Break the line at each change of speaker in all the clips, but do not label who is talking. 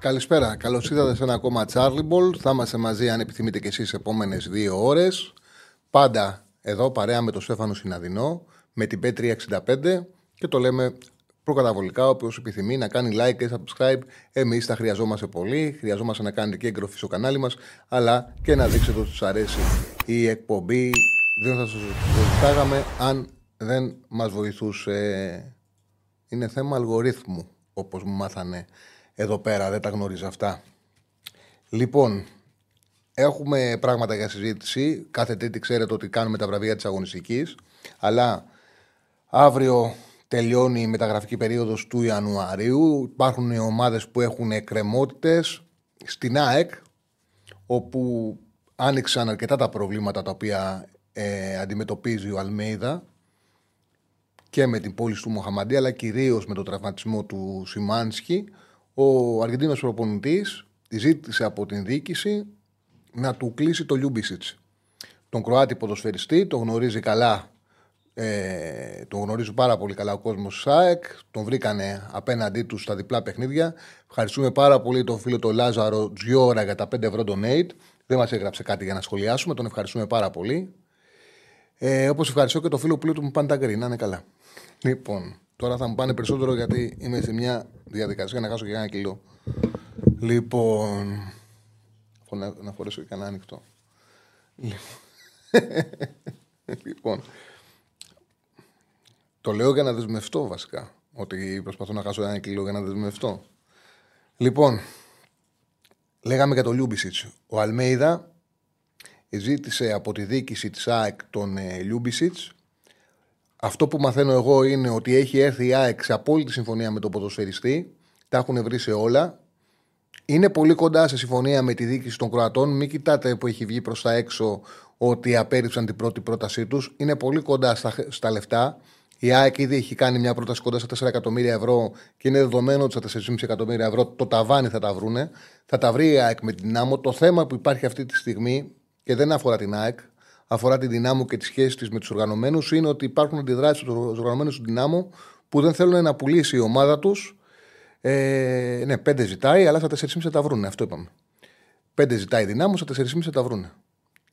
Καλησπέρα. Καλώς ήρθατε σε ένα ακόμα Charlie Ball. Θα είμαστε μαζί, αν επιθυμείτε και εσείς, επόμενες δύο ώρες. Πάντα εδώ παρέα με τον Στέφανο Συναδεινό, με την P365 και το λέμε προκαταβολικά. Όποιο επιθυμεί να κάνει like και subscribe, εμείς τα χρειαζόμαστε πολύ. Χρειαζόμαστε να κάνετε και εγγραφή στο κανάλι μας, αλλά και να δείξετε ότι σας αρέσει η εκπομπή. Δεν θα σας βοηθάγαμε αν δεν μας βοηθούσε. Είναι θέμα αλγορίθμου, όπως μου μάθανε εδώ πέρα, δεν τα γνωρίζω αυτά. Λοιπόν, έχουμε πράγματα για συζήτηση. Κάθε τρίτη ξέρετε ότι κάνουμε τα βραβεία της αγωνιστικής. Αλλά αύριο τελειώνει η μεταγραφική περίοδος του Ιανουαρίου. Υπάρχουν οι ομάδες που έχουν εκκρεμότητες. Στην ΑΕΚ, όπου άνοιξαν αρκετά τα προβλήματα τα οποία ε, αντιμετωπίζει ο Αλμέιδα και με την πώληση του Μοχαμαντί, αλλά κυρίως με τον τραυματισμό του Σιμάνσκι. Ο Αργεντίνος προπονητής ζήτησε από την διοίκηση να του κλείσει το Λιούμπισιτς. Τον Κροάτη ποδοσφαιριστή, τον γνωρίζει καλά. Ε, τον γνωρίζει πάρα πολύ καλά ο κόσμος της ΑΕΚ. Τον βρήκανε απέναντί του στα διπλά παιχνίδια. Ευχαριστούμε πάρα πολύ τον φίλο τον Λάζαρο Τζιόρα για τα 5 ευρώ donate. Δεν μας έγραψε κάτι για να σχολιάσουμε. Τον ευχαριστούμε πάρα πολύ. Ε, Όπως ευχαριστώ και τον φίλο που μου πάνε τα γκρι. Να είναι καλά. Λοιπόν, Τώρα θα μου πάνε περισσότερο γιατί είμαι σε μια διαδικασία να χάσω και ένα κιλό. Λοιπόν. Να, να φορέσω και κανένα ανοιχτό. λοιπόν. Το λέω για να δεσμευτώ βασικά. Ότι προσπαθώ να χάσω ένα κιλό για να δεσμευτώ. Λοιπόν, λέγαμε για τον Λιούμπισιτς. Ο Αλμέιδα ζήτησε από τη διοίκηση της ΑΕΚ τον ε, Λιούμπισιτς αυτό που μαθαίνω εγώ είναι ότι έχει έρθει η ΑΕΚ σε απόλυτη συμφωνία με τον ποδοσφαιριστή. Τα έχουν βρει σε όλα. Είναι πολύ κοντά σε συμφωνία με τη διοίκηση των Κροατών. Μην κοιτάτε που έχει βγει προς τα έξω ότι απέρριψαν την πρώτη πρότασή τους. Είναι πολύ κοντά στα, στα λεφτά. Η ΑΕΚ ήδη έχει κάνει μια πρόταση κοντά στα 4 εκατομμύρια ευρώ και είναι δεδομένο ότι στα 4,5 εκατομμύρια ευρώ το ταβάνι θα τα βρούνε. Θα τα βρει η ΑΕΚ με την άμμο. Το θέμα που υπάρχει αυτή τη στιγμή και δεν αφορά την ΑΕΚ, αφορά τη δυνάμω και τη σχέση της με τους οργανωμένους είναι ότι υπάρχουν αντιδράσεις τους οργανωμένους του δυνάμω που δεν θέλουν να πουλήσει η ομάδα τους. Ε, ναι, πέντε ζητάει, αλλά στα 4,5 τα βρούνε. Αυτό είπαμε. Πέντε ζητάει η δυνάμω, στα 4,5 τα βρούνε.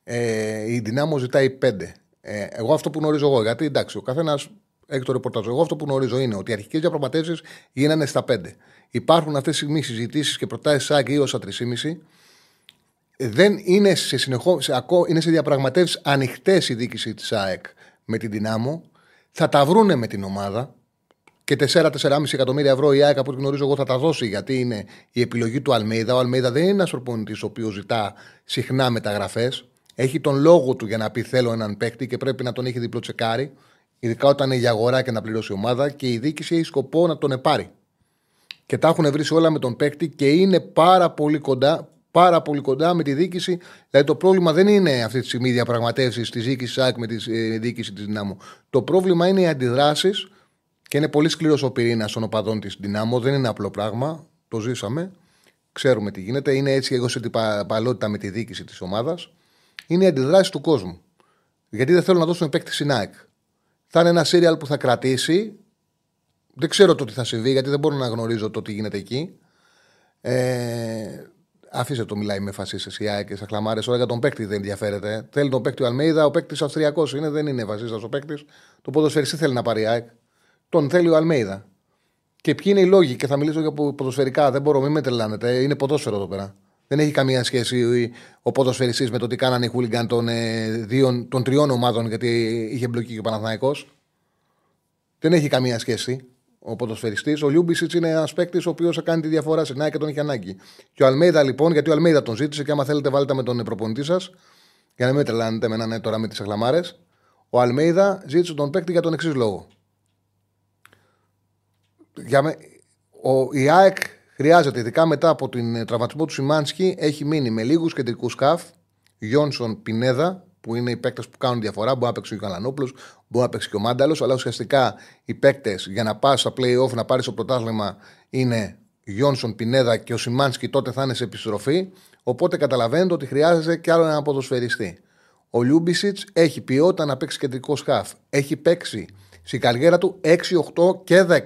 Ε, η δυνάμω ζητάει πέντε. Ε, εγώ αυτό που γνωρίζω εγώ, γιατί εντάξει, ο καθένας έχει το ρεπορτάζ. Εγώ αυτό που γνωρίζω είναι ότι οι αρχικές διαπραγματεύσεις γίνανε στα πέντε. Υπάρχουν αυτές τις στιγμή συζητήσεις και προτάσεις σαν γύρω στα 3,5 δεν είναι σε, συνεχώ, σε, είναι σε διαπραγματεύσεις ανοιχτές η διοίκηση της ΑΕΚ με την Δυνάμω. Θα τα βρούνε με την ομάδα και 4-4,5 εκατομμύρια ευρώ η ΑΕΚ από ό,τι γνωρίζω εγώ θα τα δώσει γιατί είναι η επιλογή του Αλμέιδα. Ο Αλμέιδα δεν είναι ένας προπονητής ο οποίος ζητά συχνά μεταγραφές. Έχει τον λόγο του για να πει θέλω έναν παίκτη και πρέπει να τον έχει διπλό τσεκάρι. Ειδικά όταν είναι για αγορά και να πληρώσει η ομάδα και η διοίκηση έχει σκοπό να τον επάρει. Και τα έχουν βρει όλα με τον παίκτη και είναι πάρα πολύ κοντά, πάρα πολύ κοντά με τη διοίκηση. Δηλαδή το πρόβλημα δεν είναι αυτή τη στιγμή οι διαπραγματεύσεις της διοίκησης ΣΑΚ με τη ε, διοίκηση της Δυνάμω. Το πρόβλημα είναι οι αντιδράσεις και είναι πολύ σκληρός ο πυρήνας των οπαδών της Δυνάμω. Δεν είναι απλό πράγμα. Το ζήσαμε. Ξέρουμε τι γίνεται. Είναι έτσι εγώ σε παλότητα με τη διοίκηση της ομάδας. Είναι οι αντιδράσεις του κόσμου. Γιατί δεν θέλουν να δώσουν παίκτη στην ΑΕΚ. Θα είναι ένα σύριαλ που θα κρατήσει. Δεν ξέρω το τι θα συμβεί, γιατί δεν μπορώ να γνωρίζω το τι γίνεται εκεί. Ε, Αφήστε το μιλάει με φασίστες η ΑΕΚ και στα χλαμάρες. Όλα για τον παίκτη δεν ενδιαφέρεται. Θέλει τον παίκτη ο Αλμέιδα, ο παίκτης Αυστριακός είναι, δεν είναι φασίστας ο παίκτης. Το ποδοσφαιριστή θέλει να πάρει η ΑΕΚ. Τον θέλει ο Αλμέιδα. Και ποιοι είναι οι λόγοι, και θα μιλήσω για ποδοσφαιρικά, δεν μπορώ, μην με τρελάνετε. Είναι ποδόσφαιρο εδώ πέρα. Δεν έχει καμία σχέση ο ποδοσφαιριστής με το τι κάνανε οι χούλιγκαν των, ε, των τριών ομάδων, γιατί είχε μπλοκή και ο Παναθηναϊκός. Δεν έχει καμία σχέση ο ποδοσφαιριστής. Ο Λιούμπισιτς είναι ένας παίκτης ο οποίος θα κάνει τη διαφορά σε και τον έχει ανάγκη. Και ο Αλμέιδα λοιπόν, γιατί ο Αλμέιδα τον ζήτησε και άμα θέλετε βάλετε με τον προπονητή σας, για να μην με τρελάνετε με έναν ναι, τώρα με τις αγλαμάρε. Ο Αλμέιδα ζήτησε τον παίκτη για τον εξής λόγο. Για με, ο, η ΑΕΚ Χρειάζεται, ειδικά μετά από την ε, τραυματισμό του Σιμάνσκι, έχει μείνει με λίγους κεντρικούς σκαφ. Γιόνσον Πινέδα, που είναι οι παίκτες που κάνουν διαφορά. Μπορεί να παίξει και ο Καλανόπουλο, μπορεί να παίξει και ο Μάνταλος, αλλά ουσιαστικά οι παίκτες για να πας στα playoff να πάρεις το πρωτάθλημα είναι Γιόνσον Πινέδα και ο Σιμάνσκι τότε θα είναι σε επιστροφή. Οπότε καταλαβαίνετε ότι χρειάζεται και άλλο ένα ποδοσφαιριστή. Ο Λιούμπισιτς έχει ποιότητα να παίξει κεντρικό σκαφ. Έχει παίξει στην καριέρα του 6, 8 και 10.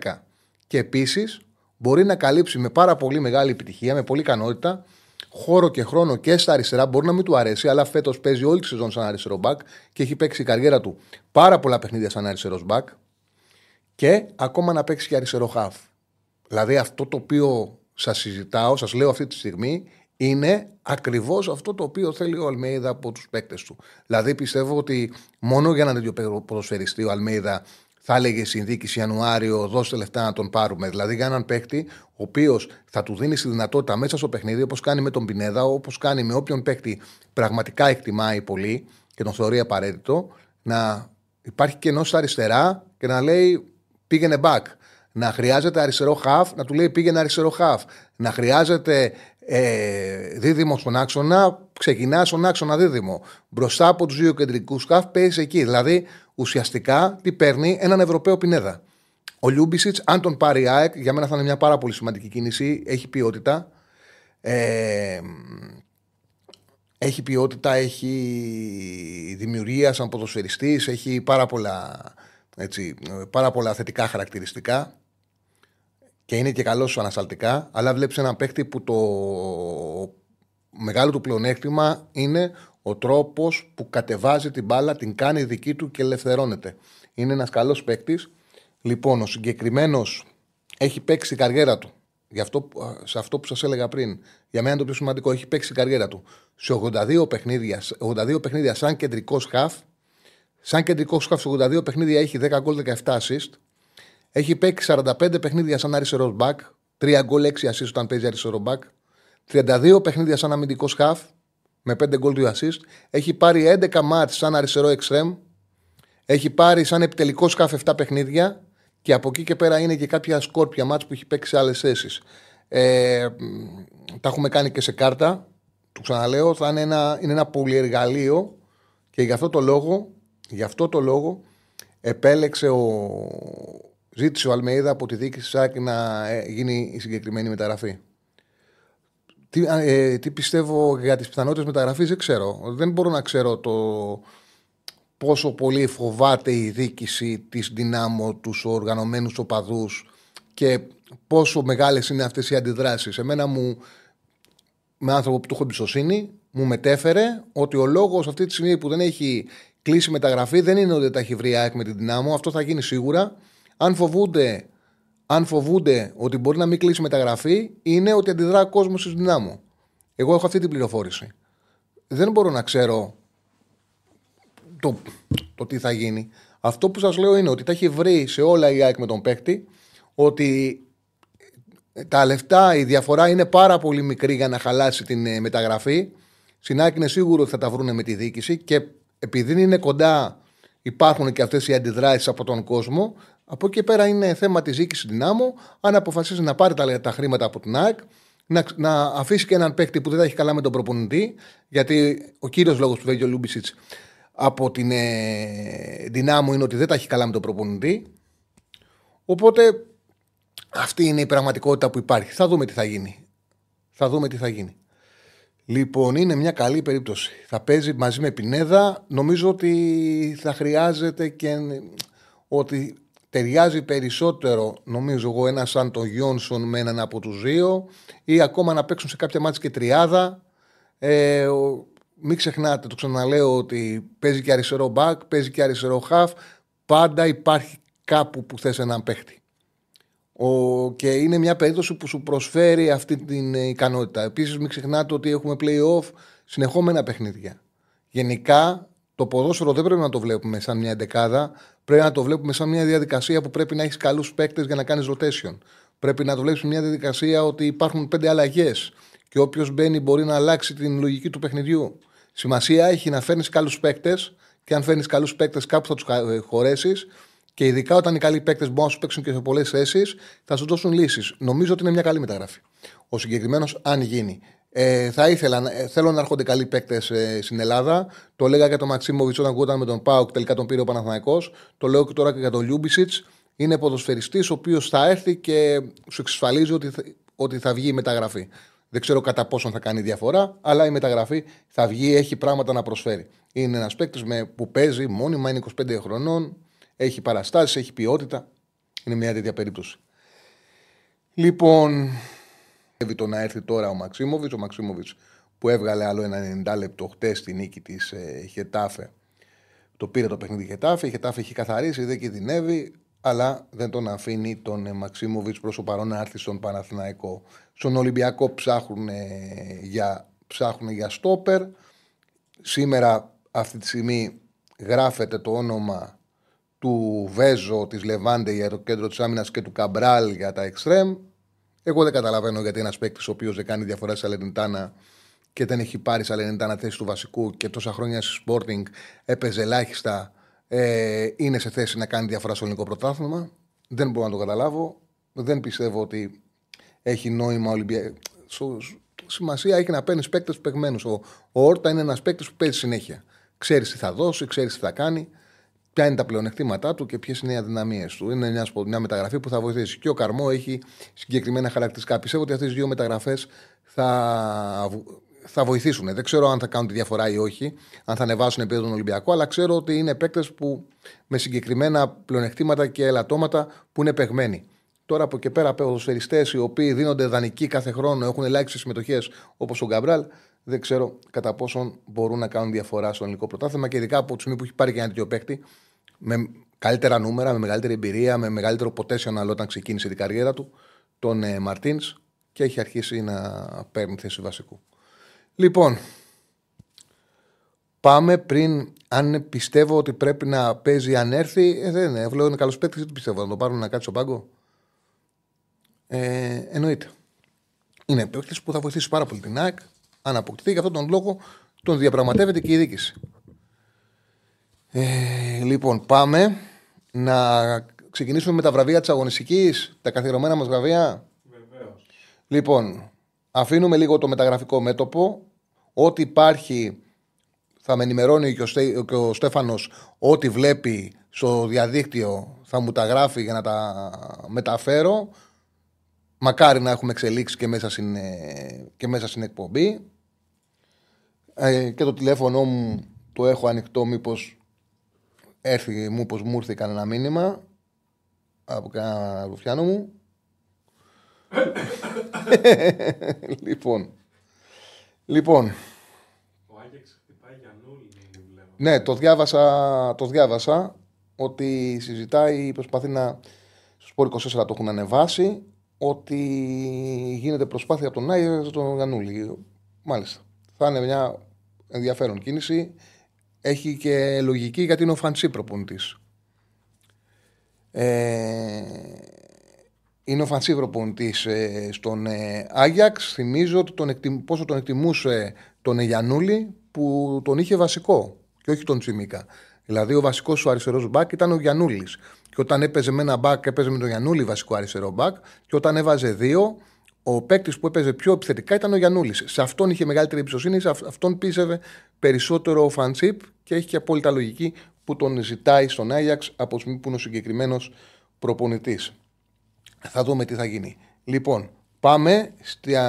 Και επίσης μπορεί να καλύψει με πάρα πολύ μεγάλη επιτυχία, με πολύ ικανότητα, χώρο και χρόνο και στα αριστερά. Μπορεί να μην του αρέσει, αλλά φέτος παίζει όλη τη σεζόν σαν αριστερό μπακ και έχει παίξει η καριέρα του πάρα πολλά παιχνίδια σαν αριστερός μπακ. Και ακόμα να παίξει και αριστερό χαφ. Δηλαδή αυτό το οποίο σας συζητάω, σας λέω αυτή τη στιγμή, είναι ακριβώς αυτό το οποίο θέλει ο Αλμέιδα από τους παίκτες του. Δηλαδή πιστεύω ότι μόνο για να τέτοιο ποδοσφαιριστή ο Αλμέιδα θα έλεγε συνδίκη Ιανουάριο, δώστε λεφτά να τον πάρουμε. Δηλαδή για έναν παίκτη, ο οποίος θα του δίνει τη δυνατότητα μέσα στο παιχνίδι, όπως κάνει με τον Πινέδα, όπως κάνει με όποιον παίκτη πραγματικά εκτιμάει πολύ και τον θεωρεί απαραίτητο, να υπάρχει κενός στα αριστερά και να λέει πήγαινε back. Να χρειάζεται αριστερό χαφ, να του λέει πήγαινε αριστερό χαφ. Να χρειάζεται ε, δίδυμο στον άξονα, ξεκινά στον άξονα δίδυμο. Μπροστά από τους δύο κεντρικούς χαφ παίζεις εκεί. Δηλαδή ουσιαστικά τι παίρνει έναν Ευρωπαίο Πινέδα. Ο Λιούμπισιτς, αν τον πάρει ΑΕΚ, για μένα θα είναι μια πάρα πολύ σημαντική κίνηση. Έχει ποιότητα. Ε, έχει ποιότητα, έχει δημιουργία σαν ποδοσφαιριστής, έχει πάρα πολλά, έτσι, πάρα πολλά θετικά χαρακτηριστικά και είναι και καλό σου ανασταλτικά, αλλά βλέπεις έναν παίχτη που το μεγάλο του πλεονέκτημα είναι ο τρόπος που κατεβάζει την μπάλα, την κάνει δική του και ελευθερώνεται. Είναι ένας καλός παίκτης. Λοιπόν, ο συγκεκριμένος έχει παίξει την καριέρα του. Γι αυτό, σε αυτό που σας έλεγα πριν, για μένα το πιο σημαντικό, έχει παίξει την καριέρα του σε 82 παιχνίδια, 82 παιχνίδια σαν κεντρικός χαφ. Σαν κεντρικός χαφ σε 82 παιχνίδια έχει 10 γκολ 17 assist. Έχει παίξει 45 παιχνίδια σαν αριστερός μπακ. 3 γκολ 6 assist όταν παίζει αριστερό μπακ. 32 παιχνίδια σαν αμυντικός χαφ με 5 γκολ 2 assist. Έχει πάρει 11 μάτς σαν αριστερό εξτρέμ. Έχει πάρει σαν επιτελικός σκάφ 7 παιχνίδια. Και από εκεί και πέρα είναι και κάποια σκόρπια μάτς που έχει παίξει σε άλλες θέσεις. Ε, τα έχουμε κάνει και σε κάρτα. Του ξαναλέω, θα είναι ένα, είναι ένα πολυεργαλείο και γι' αυτό το λόγο, γι αυτό το λόγο επέλεξε ο, ζήτησε ο Αλμέιδα από τη διοίκηση της ΣΑΚ να ε, γίνει η συγκεκριμένη μεταγραφή. Τι, ε, τι πιστεύω για τις πιθανότητες μεταγραφής δεν ξέρω. Δεν μπορώ να ξέρω το πόσο πολύ φοβάται η διοίκηση της δυνάμω, τους οργανωμένους οπαδούς και πόσο μεγάλες είναι αυτές οι αντιδράσεις. Εμένα μου, με άνθρωπο που του έχω εμπιστοσύνη, μου μετέφερε ότι ο λόγος αυτή τη στιγμή που δεν έχει κλείσει μεταγραφή δεν είναι ότι δεν τα έχει βρει ΑΕΚ με την δυνάμω. Αυτό θα γίνει σίγουρα. Αν φοβούνται, αν φοβούνται ότι μπορεί να μην κλείσει μεταγραφή, είναι ότι αντιδρά ο κόσμος στη δυνάμω. Εγώ έχω αυτή την πληροφόρηση. Δεν μπορώ να ξέρω το, το τι θα γίνει. Αυτό που σας λέω είναι ότι τα έχει βρει σε όλα η ΑΕΚ με τον παίκτη, ότι τα λεφτά, η διαφορά είναι πάρα πολύ μικρή για να χαλάσει την ε, μεταγραφή. Στην ΑΕΚ είναι σίγουρο ότι θα τα βρουν με τη διοίκηση και επειδή είναι κοντά, υπάρχουν και αυτές οι αντιδράσεις από τον κόσμο. Από εκεί πέρα είναι θέμα της διοίκησης δυνάμω. Αν αποφασίσει να πάρει τα, τα χρήματα από την ΑΕΚ, να, να αφήσει και έναν παίκτη που δεν θα έχει καλά με τον προπονητή, γιατί ο κύριος λόγος που φεύγει ο Λιούμπισιτς από την ε, Ντιναμό είναι ότι δεν τα έχει καλά με τον προπονητή. Οπότε αυτή είναι η πραγματικότητα που υπάρχει. Θα δούμε τι θα γίνει. Θα δούμε τι θα γίνει. Λοιπόν, είναι μια καλή περίπτωση. Θα παίζει μαζί με Πινέδα. Νομίζω ότι θα χρειάζεται και ότι ταιριάζει περισσότερο, νομίζω εγώ, ένα σαν τον Γιόνσον με έναν από τους δύο ή ακόμα να παίξουν σε κάποια μάτια και τριάδα. Ε, μην ξεχνάτε, το ξαναλέω ότι παίζει και αριστερό μπακ, παίζει και αριστερό χαφ. Πάντα υπάρχει κάπου που θες έναν παίχτη. Ο, και είναι μια περίπτωση που σου προσφέρει αυτή την ικανότητα. Επίσης, μην ξεχνάτε ότι έχουμε playoff συνεχόμενα παιχνίδια. Γενικά, το ποδόσφαιρο δεν πρέπει να το βλέπουμε σαν μια δεκάδα. Πρέπει να το βλέπουμε σαν μια διαδικασία που πρέπει να έχεις καλούς παίκτες για να κάνεις rotation. Πρέπει να το βλέπεις μια διαδικασία ότι υπάρχουν πέντε αλλαγές και όποιος μπαίνει μπορεί να αλλάξει την λογική του παιχνιδιού. Σημασία έχει να φέρνεις καλούς παίκτες και αν φέρνεις καλούς παίκτες κάπου θα τους χωρέσεις Και ειδικά όταν οι καλοί παίκτες μπορούν να σου παίξουν και σε πολλές θέσεις, θα σου δώσουν λύσεις. Νομίζω ότι είναι μια καλή μεταγραφή. Ο συγκεκριμένος, αν γίνει. Ε, θα ήθελα, ε, θέλω να έρχονται καλοί παίκτες ε, στην Ελλάδα. Το λέγα για τον Μαξίμοβιτς όταν κουόταν με τον Πάουκ, τελικά τον πήρε ο Παναθανικό. Το λέω και τώρα και για τον Λιούμπισιτς. Είναι ποδοσφαιριστής ο οποίος θα έρθει και σου εξασφαλίζει ότι θα, ότι θα βγει η μεταγραφή. Δεν ξέρω κατά πόσον θα κάνει διαφορά, αλλά η μεταγραφή θα βγει, έχει πράγματα να προσφέρει. Είναι ένας παίκτης που παίζει μόνιμα, είναι 25 χρονών, έχει παραστάσεις, έχει ποιότητα. Είναι μια τέτοια περίπτωση. Λοιπόν, το να έρθει τώρα ο Μαξίμοβιτ. Ο Μαξίμοβιτ που έβγαλε άλλο ένα 90 λεπτό χτες στη νίκη της ε, Χετάφε. Το πήρε το παιχνίδι Χετάφε. Η Χετάφε έχει καθαρίσει, δεν κινδυνεύει, αλλά δεν τον αφήνει τον ε, Μαξίμοβιτ προς το παρόν να έρθει στον Παναθηναϊκό. Στον Ολυμπιακό ψάχνουν για, ψάχνουν για στόπερ. Σήμερα αυτή τη στιγμή γράφεται το όνομα του Βέζο, της Λεβάντε για το κέντρο της άμυνας και του Καμπράλ για τα εξτρέμ. Εγώ δεν καταλαβαίνω γιατί ένας παίκτης ο οποίος δεν κάνει διαφορά σε Αλενιτάνα και δεν έχει πάρει σε Αλενιτάνα θέση του βασικού και τόσα χρόνια στη Sporting έπαιζε ελάχιστα, ε, είναι σε θέση να κάνει διαφορά στο ελληνικό πρωτάθλημα. Δεν μπορώ να το καταλάβω. Δεν πιστεύω ότι έχει νόημα Ολυμπιακό. Σημασία έχει να παίρνεις παίκτες παιγμένου. Ο, ο Όρτα είναι ένας παίκτης που παίζει συνέχεια. Ξέρεις τι θα δώσει, ξέρεις τι θα κάνει ποια είναι τα πλεονεκτήματά του και ποιες είναι οι αδυναμίες του. Είναι μια, μια μεταγραφή που θα βοηθήσει. Και ο Καρμό έχει συγκεκριμένα χαρακτηριστικά. Πιστεύω ότι αυτές οι δύο μεταγραφές θα, θα βοηθήσουν. Δεν ξέρω αν θα κάνουν τη διαφορά ή όχι, αν θα ανεβάσουν επίπεδο τον Ολυμπιακό, αλλά ξέρω ότι είναι παίκτες που με συγκεκριμένα πλεονεκτήματα και ελαττώματα που είναι παιγμένοι. Τώρα από εκεί πέρα, ποδοσφαιριστές οι οποίοι δίνονται δανεικοί κάθε χρόνο, έχουν ελάχιστες συμμετοχές όπως ο Γκαμπράλ, δεν ξέρω κατά πόσον μπορούν να κάνουν διαφορά στο ελληνικό πρωτάθλημα και ειδικά από τη στιγμή που έχει πάρει και ένα τέτοιο παίκτη με καλύτερα νούμερα, με μεγαλύτερη εμπειρία, με μεγαλύτερο potential όταν ξεκίνησε την καριέρα του, τον ε, Μαρτίνς και έχει αρχίσει να παίρνει θέση βασικού. Λοιπόν, πάμε πριν. Αν πιστεύω ότι πρέπει να παίζει αν έρθει, ε, δεν είναι. Βλέπω είναι καλός παίκτης, δεν πιστεύω να το πάρουν να κάτσει στον πάγκο. Ε, εννοείται. Είναι παίκτης που θα βοηθήσει πάρα πολύ την ΑΕΚ αν αποκτηθεί. Γι' αυτόν τον λόγο τον διαπραγματεύεται και η δίκηση. Ε, λοιπόν, πάμε να ξεκινήσουμε με τα βραβεία της αγωνιστικής, τα καθιερωμένα μας βραβεία.
Βεβαίως.
Λοιπόν, αφήνουμε λίγο το μεταγραφικό μέτωπο. Ό,τι υπάρχει θα με ενημερώνει και ο, Στέ, και ο Στέφανος ό,τι βλέπει στο διαδίκτυο θα μου τα γράφει για να τα μεταφέρω. Μακάρι να έχουμε εξελίξει και μέσα στην, ε, και μέσα στην εκπομπή. Ε, και το τηλέφωνο μου το έχω ανοιχτό μήπως έρθει μου πως μου ήρθε κανένα μήνυμα από κανένα ρουφιάνο μου. λοιπόν. Λοιπόν.
Ο Άγιαξ χτυπάει για νουλ,
Ναι, το διάβασα, το διάβασα ότι συζητάει, προσπαθεί να. Στο 24 το έχουν ανεβάσει ότι γίνεται προσπάθεια από τον Άγιο τον Γιανούλη. Μάλιστα. Θα είναι μια ενδιαφέρον κίνηση. Έχει και λογική γιατί είναι ο Φαντσί προπονητή. Ε, είναι ο Φαντσί προπονητή ε, στον ε, Άγιαξ. Θυμίζω ότι τον πόσο τον εκτιμούσε τον Γιανούλη που τον είχε βασικό και όχι τον Τσιμίκα. Δηλαδή ο βασικός σου αριστερός μπακ ήταν ο Γιανούλης. Και όταν έπαιζε με ένα μπακ, έπαιζε με τον Γιανούλη βασικό αριστερό μπακ. Και όταν έβαζε δύο, ο παίκτης που έπαιζε πιο επιθετικά ήταν ο Γιανούλης. Σε αυτόν είχε μεγαλύτερη εμπιστοσύνη, σε αυτόν πίστευε περισσότερο ο Φαντσίπ και έχει και απόλυτα λογική που τον ζητάει στον Άγιαξ από τη στιγμή που είναι ο συγκεκριμένος προπονητής. Θα δούμε τι θα γίνει. Λοιπόν, πάμε στα,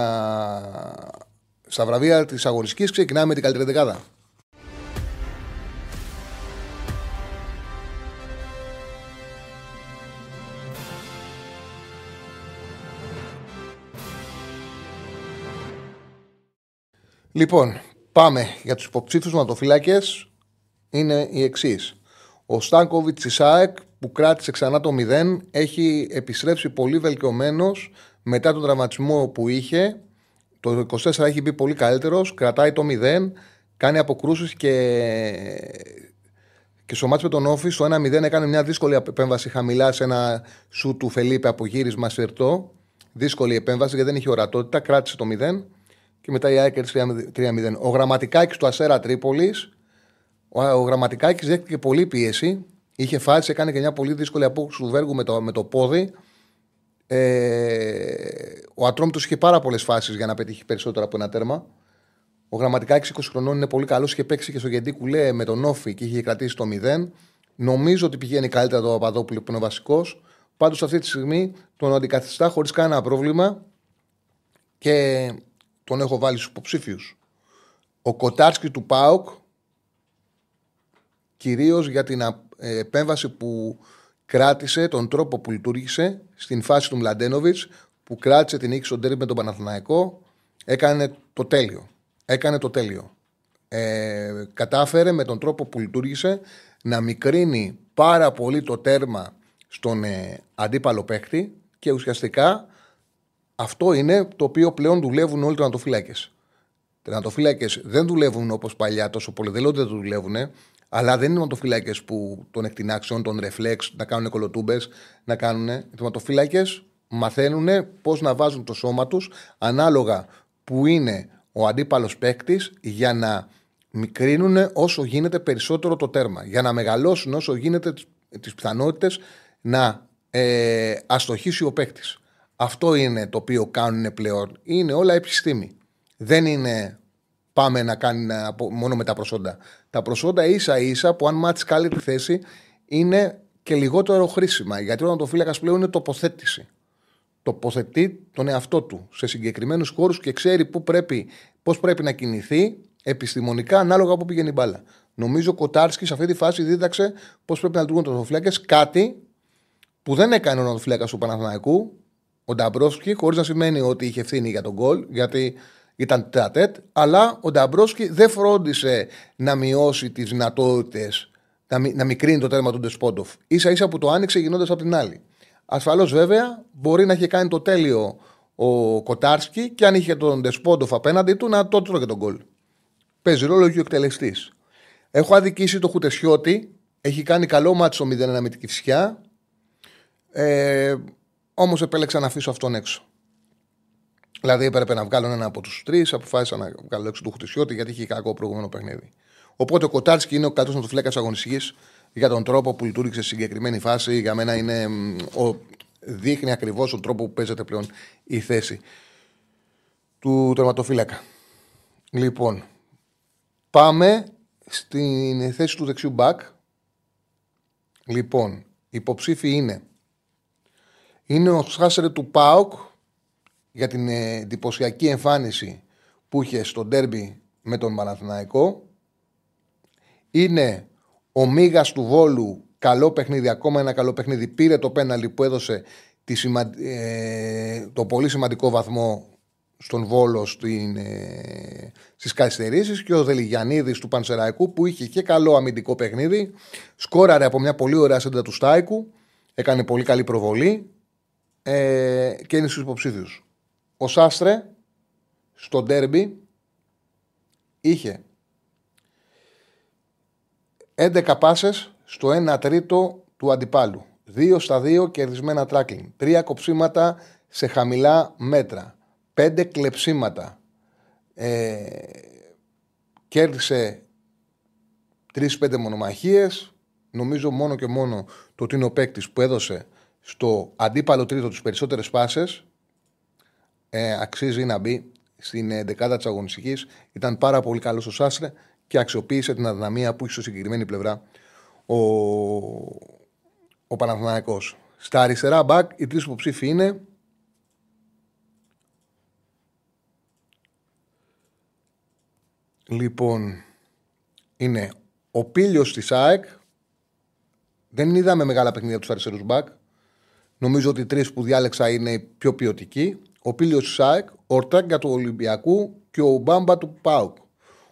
στα βραβεία της αγωνιστικής. Ξεκινάμε με την καλύτερη δεκάδα. Λοιπόν, πάμε για τους υποψήφιους ματοφύλακε. Είναι οι εξής. Ο Στάνκοβιτς της ΣΑΕΚ που κράτησε ξανά το 0 έχει επιστρέψει πολύ βελτιωμένος μετά τον τραυματισμό που είχε. Το 24 έχει μπει πολύ καλύτερος, κρατάει το 0, κάνει αποκρούσεις και, και στο μάτσο με τον Όφη στο 1-0 έκανε μια δύσκολη επέμβαση χαμηλά σε ένα σου του Φελίπε από γύρισμα σερτό. Δύσκολη επέμβαση γιατί δεν είχε ορατότητα, κράτησε το 0 και μετά η ΑΕΚ 3-0. Ο Γραμματικάκης του Ασέρα Τρίπολης, ο, ο Γραμματικάκης δέχτηκε πολύ πίεση Είχε φάση, έκανε και μια πολύ δύσκολη απόκριση του Βέργου με το, με το πόδι. Ε, ο Ατρόμητος είχε πάρα πολλές φάσεις για να πετύχει περισσότερο από ένα τέρμα. Ο γραμματικά 6-20 χρονών είναι πολύ καλός. Είχε παίξει και στο Γεντή Κουλέ με τον Όφη και είχε κρατήσει το 0. Νομίζω ότι πηγαίνει καλύτερα το Παπαδόπουλο που είναι βασικός. Πάντως αυτή τη στιγμή τον αντικαθιστά χωρίς κανένα πρόβλημα και τον έχω βάλει στους υποψήφιους. Ο Κοτάρσκι του ΠΑΟΚ κυρίως για την επέμβαση που κράτησε, τον τρόπο που λειτουργήσε στην φάση του Μλαντένοβιτς, που κράτησε την νίκη στον με τον Παναθηναϊκό, έκανε το τέλειο. Έκανε το τέλειο. Ε, κατάφερε με τον τρόπο που λειτουργήσε να μικρύνει πάρα πολύ το τέρμα στον ε, αντίπαλο παίχτη και ουσιαστικά αυτό είναι το οποίο πλέον δουλεύουν όλοι οι τερματοφύλακε. Οι τερματοφύλακε δεν δουλεύουν όπως παλιά τόσο πολύ, δεν λέω ότι δεν δουλεύουν, αλλά δεν είναι τερματοφύλακε που των εκτινάξεων, των ρεφλέξ, να κάνουν κολοτούμπες, να κάνουν. Οι τερματοφύλακε μαθαίνουν πώς να βάζουν το σώμα τους ανάλογα που είναι ο αντίπαλος παίκτης για να μικρύνουν όσο γίνεται περισσότερο το τέρμα. Για να μεγαλώσουν όσο γίνεται τις πιθανότητες να ε, αστοχήσει ο παίκτης. Αυτό είναι το οποίο κάνουν πλέον. Είναι όλα επιστήμη. Δεν είναι πάμε να κάνει μόνο με τα προσόντα. Τα προσόντα ίσα ίσα που αν μάθεις καλή τη θέση είναι και λιγότερο χρήσιμα. Γιατί όταν το φύλακας πλέον είναι τοποθέτηση. Τοποθετεί τον εαυτό του σε συγκεκριμένους χώρους και ξέρει πού πρέπει, πώς πρέπει να κινηθεί επιστημονικά ανάλογα από πηγαίνει η μπάλα. Νομίζω ο Κοτάρσκι σε αυτή τη φάση δίδαξε πώς πρέπει να λειτουργούν οι τερματοφύλακε. Κάτι που δεν έκανε ο τερματοφύλακα του Παναθηναϊκού, ο Νταμπρόσκι, χωρίς να σημαίνει ότι είχε ευθύνη για τον γκολ, γιατί ήταν τετατέτ, αλλά ο Νταμπρόσκι δεν φρόντισε να μειώσει τις δυνατότητες, να, να μικρύνει το τέρμα του Ντεσπόντοφ. σα ίσα που το άνοιξε γινώντας από την άλλη. Ασφαλώς βέβαια μπορεί να είχε κάνει το τέλειο ο Κοτάρσκι και αν είχε τον Ντεσπόντοφ απέναντι του να το τρώγε τον γκολ. Παίζει ρόλο και ο εκτελεστής. Έχω αδικήσει το Χουτεσιώτη. Έχει κάνει καλό μάτσο 0-1 με την Κυφσιά. Ε, Όμως επέλεξα να αφήσω αυτόν έξω. Δηλαδή έπρεπε να βγάλω ένα από τους τρεις, αποφάσισα να βγάλω έξω του Χουτισιώτη γιατί είχε κακό προηγούμενο παιχνίδι. Οπότε ο Κοτάρσκι είναι ο κατώ να του φλέκας αγωνιστικής για τον τρόπο που λειτουργήσε σε συγκεκριμένη φάση. Για μένα είναι, ο, δείχνει ακριβώς τον τρόπο που παίζεται πλέον η θέση του τερματοφύλακα. Λοιπόν, πάμε στην θέση του δεξιού μπακ. Λοιπόν, υποψήφοι είναι είναι ο Σάσερ του ΠΑΟΚ για την εντυπωσιακή εμφάνιση που είχε στο ντέρμπι με τον Παναθηναϊκό. Είναι ο Μίγας του Βόλου, καλό παιχνίδι, ακόμα ένα καλό παιχνίδι. Πήρε το πέναλι που έδωσε τη ε, το πολύ σημαντικό βαθμό στον Βόλο στην, ε, στις καθυστερήσεις και ο Δελιγιανίδης του Πανσεραϊκού που είχε και καλό αμυντικό παιχνίδι σκόραρε από μια πολύ ωραία σέντα του Στάικου έκανε πολύ καλή προβολή ε, και είναι στους υποψήφιους. Ο Σάστρε στο ντέρμπι είχε 11 πάσες στο 1 τρίτο του αντιπάλου. 2 στα 2 κερδισμένα τράκλινγκ. 3 κοψίματα σε χαμηλά μέτρα. 5 κλεψίματα. Ε, κέρδισε 3-5 μονομαχίες. Νομίζω μόνο και μόνο το ότι είναι ο παίκτης που έδωσε στο αντίπαλο τρίτο τι περισσότερες πάσες, ε, αξίζει να μπει στην ε, δεκάδα της αγωνιστικής. Ήταν πάρα πολύ καλός ο Σάστρε και αξιοποίησε την αδυναμία που είχε στο συγκεκριμένη πλευρά ο, ο Παναθηναϊκός. Στα αριστερά μπακ οι τρεις υποψήφοι είναι Λοιπόν, είναι ο Πίλιος της ΑΕΚ. Δεν είδαμε μεγάλα παιχνίδια τους αριστερούς μπακ. Νομίζω ότι οι τρεις που διάλεξα είναι οι πιο ποιοτικοί. Ο Πίλιος Σάικ, ο Ορτάγκα του Ολυμπιακού και ο Μπάμπα του Πάουκ.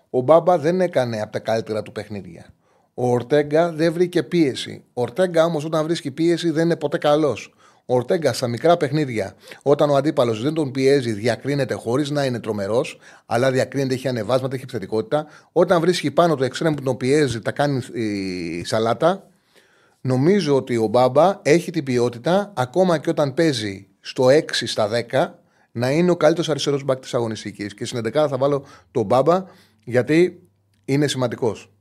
Ο Μπάμπα δεν έκανε από τα καλύτερα του παιχνίδια. Ο Ορτέγκα δεν βρήκε πίεση. Ο Ορτέγκα όμως όταν βρίσκει πίεση δεν είναι ποτέ καλός. Ο Ορτέγκα στα μικρά παιχνίδια, όταν ο αντίπαλος δεν τον πιέζει, διακρίνεται χωρίς να είναι τρομερός, αλλά διακρίνεται, έχει ανεβάσματα, έχει επιθετικότητα. Όταν βρίσκει πάνω το εξτρέμ που τον πιέζει, τα κάνει η σαλάτα. Νομίζω ότι ο Μπάμπα έχει την ποιότητα, ακόμα και όταν παίζει στο 6 στα 10, να είναι ο καλύτερος αριστερός μπακ της αγωνιστικής. Και στην 11 θα βάλω τον Μπάμπα, γιατί είναι σημαντικός.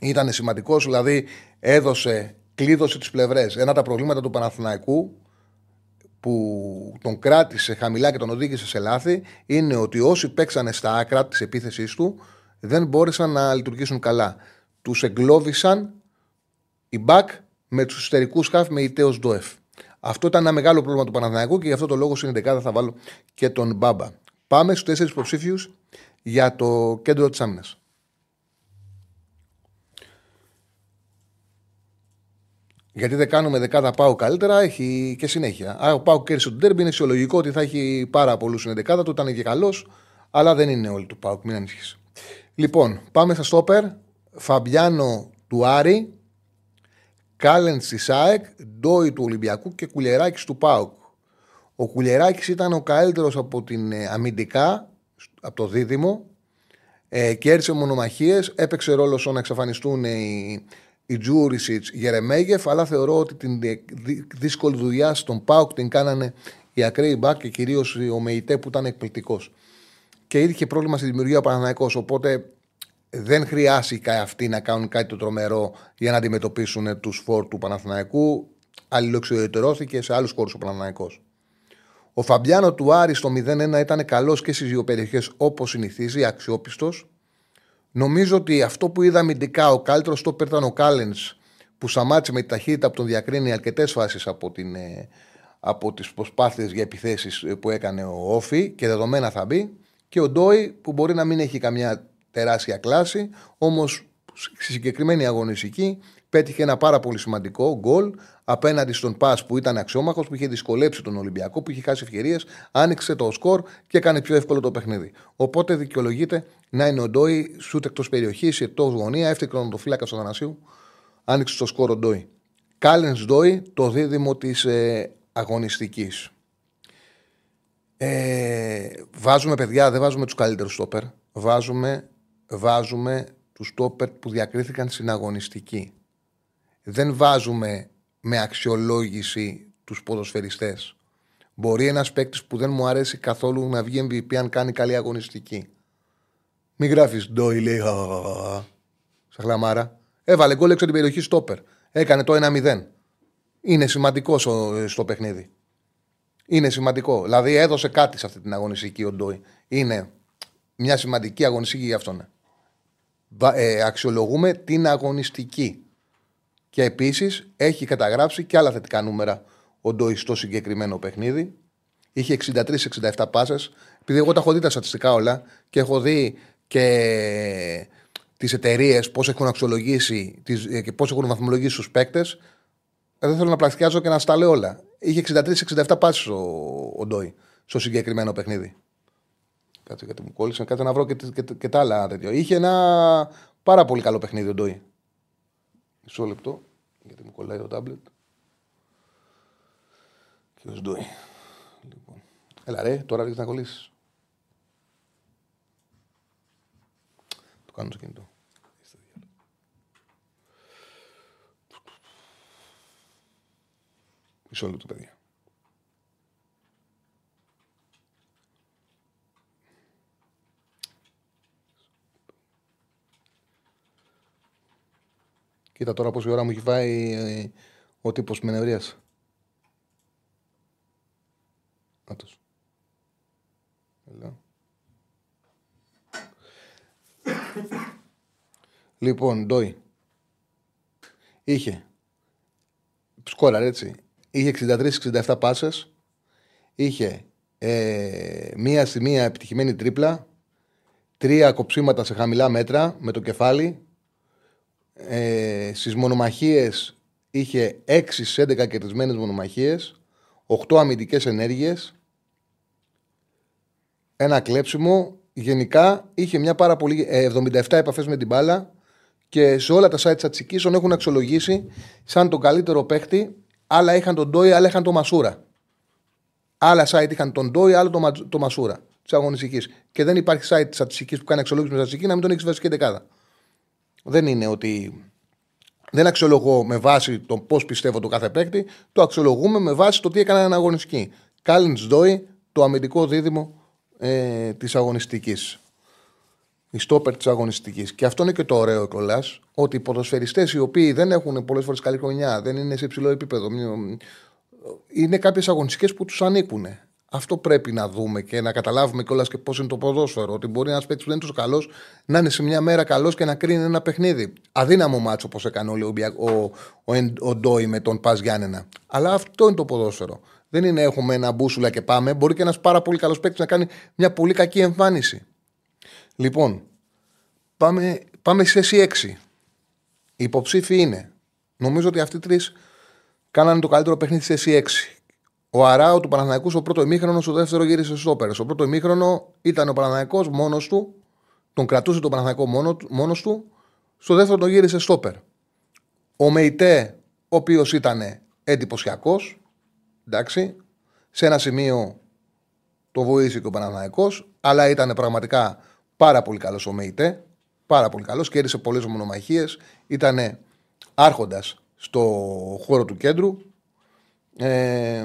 Ήταν σημαντικός, δηλαδή έδωσε, κλείδωσε τις πλευρές. Ένα από τα προβλήματα του Παναθηναϊκού που τον κράτησε χαμηλά και τον οδήγησε σε λάθη είναι ότι όσοι παίξανε στα άκρα της επίθεσής του δεν μπόρεσαν να λειτουργήσουν καλά. Τους εγκλώβησαν οι μπακ με τους εσωτερικούς χάφ με ητέο Ντοεφ. Αυτό ήταν ένα μεγάλο πρόβλημα του Παναθηναϊκού και γι' αυτό το λόγο στην 11 θα βάλω και τον Μπάμπα. Πάμε στους τέσσερις υποψήφιους για το κέντρο της άμυνας. Γιατί δεν κάνουμε δεκάδα πάω καλύτερα, έχει και συνέχεια. Αν ο Πάου κέρδισε τον τέρμπι, είναι αισιολογικό ότι θα έχει πάρα πολλούς στην δεκάδα του, ήταν και καλός, αλλά δεν είναι όλοι του Πάου, μην ανησυχείς. Λοιπόν, πάμε στα στόπερ. Φαμπιάνο του Άρη, Κάλεν τη ΣΑΕΚ, Ντόι του Ολυμπιακού και Κουλεράκης του Πάουκ. Ο Κουλεράκης ήταν ο καλύτερος από την ε, αμυντικά, από το δίδυμο. Ε, κέρδισε μονομαχίες, έπαιξε ρόλο στο να εξαφανιστούν οι, οι Τζούρισιτς Γερεμέγεφ, αλλά θεωρώ ότι την δύσκολη δουλειά στον Πάουκ την κάνανε οι ακραίοι μπακ και κυρίως ο Μεϊτέ που ήταν εκπληκτικός. Και είχε πρόβλημα στη δημιουργία ο Παναναναϊκό. Οπότε δεν χρειάστηκε αυτοί να κάνουν κάτι το τρομερό για να αντιμετωπίσουν τους φόρ του Παναθηναϊκού. Αλληλοξιοτερώθηκε σε άλλους χώρους ο Παναθηναϊκός. Ο Φαμπιάνο του Άρη στο 0-1 ήταν καλός και στις δύο περιοχές όπως συνηθίζει, αξιόπιστος. Νομίζω ότι αυτό που είδα αμυντικά, ο καλύτερο το ήταν ο Κάλενς που σταμάτησε με τη ταχύτητα που τον διακρίνει αρκετές φάσεις από, την, ε, από τις προσπάθειες για επιθέσεις που έκανε ο Όφη και δεδομένα θα μπει. Και ο Ντόι που μπορεί να μην έχει καμιά τεράστια κλάση, όμως στη συγκεκριμένη αγωνιστική πέτυχε ένα πάρα πολύ σημαντικό γκολ απέναντι στον Πας που ήταν αξιόμαχος, που είχε δυσκολέψει τον Ολυμπιακό, που είχε χάσει ευκαιρίες, άνοιξε το σκορ και έκανε πιο εύκολο το παιχνίδι. Οπότε δικαιολογείται να είναι ο Ντόι σούτ εκτός περιοχής, εκτός γωνία, έφτιαξε το φύλακα του Αθανασίου, άνοιξε το σκορ ο Ντόι. Κάλενς Ντόι, το δίδυμο της ε, αγωνιστικής. Ε, βάζουμε παιδιά, δεν βάζουμε τους καλύτερους στόπερ. Βάζουμε, βάζουμε τους στόπερ που διακρίθηκαν στην αγωνιστική. Δεν βάζουμε με αξιολόγηση τους ποδοσφαιριστές. Μπορεί ένας παίκτης που δεν μου αρέσει καθόλου να βγει MVP αν κάνει καλή αγωνιστική. Μην γράφεις ντόι, λέει. Σα χλαμάρα. Έβαλε γκολ έξω την περιοχή στόπερ. Έκανε το 1-0. Είναι σημαντικός στο παιχνίδι. Είναι σημαντικό. Δηλαδή έδωσε κάτι σε αυτή την αγωνιστική ο Ντόι. Είναι μια σημαντική αγωνιστική για αυτόν. Ε, αξιολογούμε την αγωνιστική. Και επίσης έχει καταγράψει και άλλα θετικά νούμερα ο Ντόι στο συγκεκριμένο παιχνίδι. Είχε 63-67 πάσες. Επειδή εγώ τα έχω δει τα στατιστικά όλα και έχω δει και τις εταιρείες πώς έχουν αξιολογήσει ε, και πώς έχουν βαθμολογήσει τους παίκτες. Ε, δεν θέλω να πλαστιάζω και να στα λέω όλα. Είχε 63-67 πάσει ο, ο Ντόι στο συγκεκριμένο παιχνίδι. Κάτσε γιατί μου κόλλησε, κάτσε να βρω και, και, και, τα άλλα τέτοιο. Είχε ένα πάρα πολύ καλό παιχνίδι ο Ντόι. Μισό λεπτό, γιατί μου κολλάει το τάμπλετ. Και ο Ντόι. Λοιπόν. Έλα ρε, τώρα ρίχνει να κολλήσεις. Το κάνω στο κινητό. Μισό λεπτό, παιδιά. Κοίτα τώρα πόση ώρα μου έχει φάει ε, ο τύπος με νευρίασε. Άτος. λοιπόν, Ντόι. Είχε. Σκόλαρ, έτσι. Είχε 63-67 πάσες. Είχε ε, μία στη μία επιτυχημένη τρίπλα. Τρία κοψίματα σε χαμηλά μέτρα με το κεφάλι. Ε, Στις μονομαχίες είχε 6 σε 11 κερδισμένες μονομαχίες, 8 αμυντικές ενέργειες, ένα κλέψιμο. Γενικά είχε μια πάρα πολύ. 77 ε, επαφές με την μπάλα και σε όλα τα site τη Ατσική τον έχουν αξιολογήσει σαν τον καλύτερο παίχτη. Άλλα είχαν τον Ντόι, άλλα είχαν τον Μασούρα. Άλλα site είχαν τον Ντόι, άλλο τον το Μασούρα της αγωνιστικής. Και δεν υπάρχει site της Ατσικής που κάνει αξιολόγηση με Ατσική να μην τον έχεις βασική δεκάδα. Δεν είναι ότι δεν αξιολογώ με βάση το πώς πιστεύω το κάθε παίκτη, το αξιολογούμε με βάση το τι έκανε ένα αγωνιστική. Κάλιν Ντόι, το αμυντικό δίδυμο ε, της αγωνιστικής. Οι στόπερ της αγωνιστικής. Και αυτό είναι και το ωραίο κιόλας, ότι οι ποδοσφαιριστές οι οποίοι δεν έχουν πολλές φορές καλή χρονιά, δεν είναι σε υψηλό επίπεδο, είναι κάποιες αγωνιστικές που τους ανήκουν. Αυτό πρέπει να δούμε και να καταλάβουμε κιόλας και πώς είναι το ποδόσφαιρο. Ότι μπορεί ένας παίκτης που δεν είναι τόσο καλός να είναι σε μια μέρα καλός και να κρίνει ένα παιχνίδι. Αδύναμο μάτσο όπως έκανε ο, ο, ο, ο Ντόι με τον Πας Γιάννενα. Αλλά αυτό είναι το ποδόσφαιρο. Δεν είναι έχουμε ένα μπούσουλα και πάμε. Μπορεί και ένας πάρα πολύ καλός παίκτης να κάνει μια πολύ κακή εμφάνιση. Λοιπόν, πάμε, πάμε σε θέση 6. Οι υποψήφοι είναι. Νομίζω ότι αυτοί οι τρεις κάνανε το καλύτερο παιχνίδι στη θέση 6. Ο Αράου του Παναθηναϊκού στο πρώτο ημίχρονο, στο δεύτερο γύρισε στο όπερ. Στο πρώτο ημίχρονο ήταν ο Παναθηναϊκός μόνος του, τον κρατούσε τον Παναθηναϊκό μόνο, μόνος του, στο δεύτερο τον γύρισε στο όπερ. Ο Μεϊτέ, ο οποίος ήταν εντυπωσιακός, εντάξει, σε ένα σημείο το βοήθησε και ο Παναθηναϊκός, αλλά ήταν πραγματικά πάρα πολύ καλός ο Μεϊτέ. Πάρα πολύ καλός, κέρδισε πολλές μονομαχίες. Ήταν άρχοντας στο χώρο του κέντρου. Ε,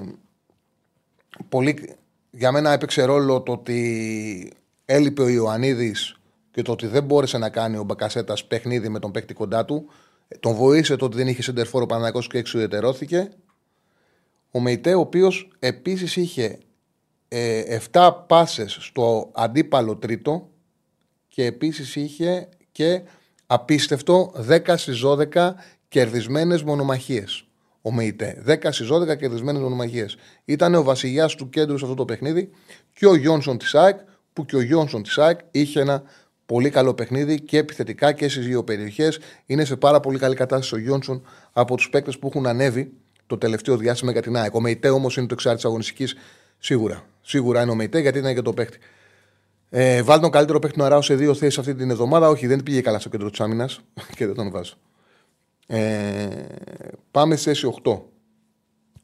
πολύ, για μένα έπαιξε ρόλο το ότι έλειπε ο Ιωαννίδης και το ότι δεν μπόρεσε να κάνει ο Μπακασέτας παιχνίδι με τον παίκτη κοντά του. Τον βοήθησε το ότι δεν είχε σεντερφόρο Παναγιώ και εξουδετερώθηκε. Ο Μεϊτέ, ο οποίος επίσης είχε ε, 7 πάσες στο αντίπαλο τρίτο και επίσης είχε και απίστευτο 10 στις 12 κερδισμένες μονομαχίες ο ΜΕΙΤΕ. 10 στις 12 κερδισμένες μονομαχίες. Ήταν ο βασιλιάς του κέντρου σε αυτό το παιχνίδι και ο Γιόνσον της ΑΕΚ, που και ο Γιόνσον της ΑΕΚ είχε ένα πολύ καλό παιχνίδι και επιθετικά και στις δύο περιοχές. Είναι σε πάρα πολύ καλή κατάσταση ο Γιόνσον από τους παίκτες που έχουν ανέβει το τελευταίο διάστημα για την ΑΕΚ. Ο ΜΕΙΤΕ όμως είναι το εξάρτητο αγωνιστικής σίγουρα. Σίγουρα είναι ο ΜΕΙΤΕ γιατί ήταν και το παίκτη. Ε, βάλει τον καλύτερο παίκτη του σε δύο θέσεις αυτή την εβδομάδα. Όχι, δεν πήγε καλά στο κέντρο της άμυνας και δεν τον βάζω. Ε, πάμε στη θέση 8.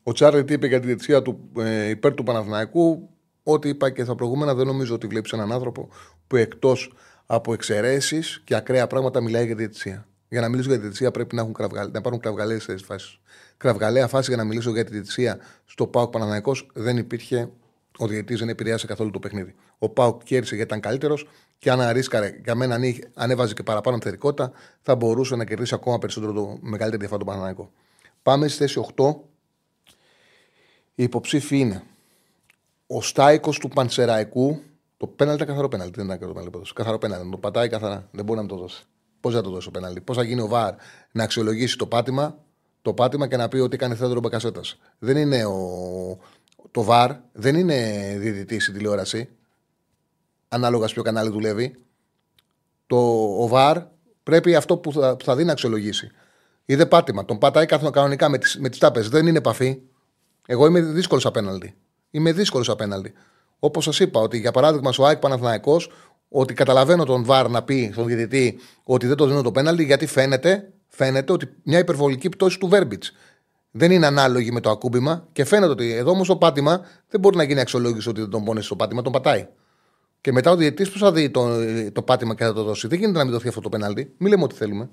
Ο Τσάρλι τι είπε για τη διετησία του ε, υπέρ του Παναθηναϊκού. Ό,τι είπα και στα προηγούμενα, δεν νομίζω ότι βλέπεις έναν άνθρωπο που εκτός από εξαιρέσεις και ακραία πράγματα μιλάει για διετησία. Για να μιλήσω για τη διετησία πρέπει να, έχουν κραυγαλ... να υπάρχουν κραυγαλαίε φάσεις. Κραυγαλαία φάση για να μιλήσω για τη διετησία στο Πάοκ Παναθηναϊκός δεν υπήρχε. Ο διαιτητής δεν επηρεάσε καθόλου το παιχνίδι. Ο Πάοκ κέρδισε γιατί ήταν καλύτερος και αν αρίσκαρε, για μένα αν έβαζε και παραπάνω θερικότητα, θα μπορούσε να κερδίσει ακόμα περισσότερο το μεγαλύτερο διαφορά του Παναναναϊκό. Πάμε στη θέση 8. Οι υποψήφοι είναι ο Στάικος του Πανσεραϊκού. Το πέναλτι ήταν καθαρό πέναλτι. Δεν ήταν καθαρό πέναλτι. Καθαρό πέναλτι. Το πατάει καθαρά. Δεν μπορεί να το δώσει. Πώς θα το δώσει το πέναλτι; Πώς θα γίνει ο Βαρ να αξιολογήσει το πάτημα, το πάτημα και να πει ότι έκανε θέατρο Μπακασέτας. Δεν είναι ο, το Βαρ, δεν είναι διδυτή η τηλεόραση ανάλογα σε ποιο κανάλι δουλεύει. Το ο VAR πρέπει αυτό που θα, που θα δει να αξιολογήσει. Είδε πάτημα. Τον πατάει κανονικά με τις με τις τάπες. Δεν είναι επαφή. Εγώ είμαι δύσκολος απέναντι. Είμαι δύσκολος απέναντι. Όπως σας είπα, ότι για παράδειγμα στο ΑΕΚ Παναθναϊκό, ότι καταλαβαίνω τον Βαρ να πει στον διαιτητή ότι δεν το δίνω το πέναλτι, γιατί φαίνεται, φαίνεται ότι μια υπερβολική πτώση του Βέρμπιτ. Δεν είναι ανάλογη με το ακούμπημα και φαίνεται ότι εδώ όμως το πάτημα δεν μπορεί να γίνει αξιολόγηση ότι δεν τον πόνεσε στο πάτημα, τον πατάει. Και μετά ο διαιτητής που θα δει το, το πάτημα και θα το δώσει. Δεν γίνεται να μην δοθεί αυτό το πέναλτι. Μην λέμε ό,τι θέλουμε.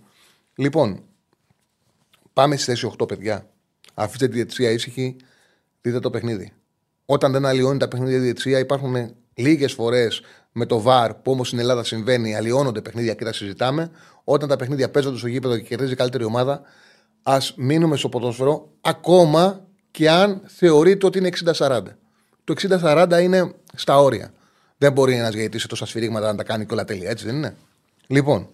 Λοιπόν, πάμε στη θέση 8, παιδιά. Αφήστε τη διαιτησία ήσυχη, δείτε το παιχνίδι. Όταν δεν αλλοιώνει τα παιχνίδια διαιτησία, υπάρχουν λίγες φορές με το βαρ που όμως στην Ελλάδα συμβαίνει, αλλοιώνονται παιχνίδια και τα συζητάμε. Όταν τα παιχνίδια παίζονται στο γήπεδο και κερδίζει καλύτερη ομάδα, ας μείνουμε στο ποδόσφαιρο, ακόμα και αν θεωρείτε ότι είναι 60-40. Το 60-40 είναι στα όρια. Δεν μπορεί ένας γιατί σε τόσα σφυρίγματα να τα κάνει και όλα τέλεια, έτσι δεν είναι; Λοιπόν,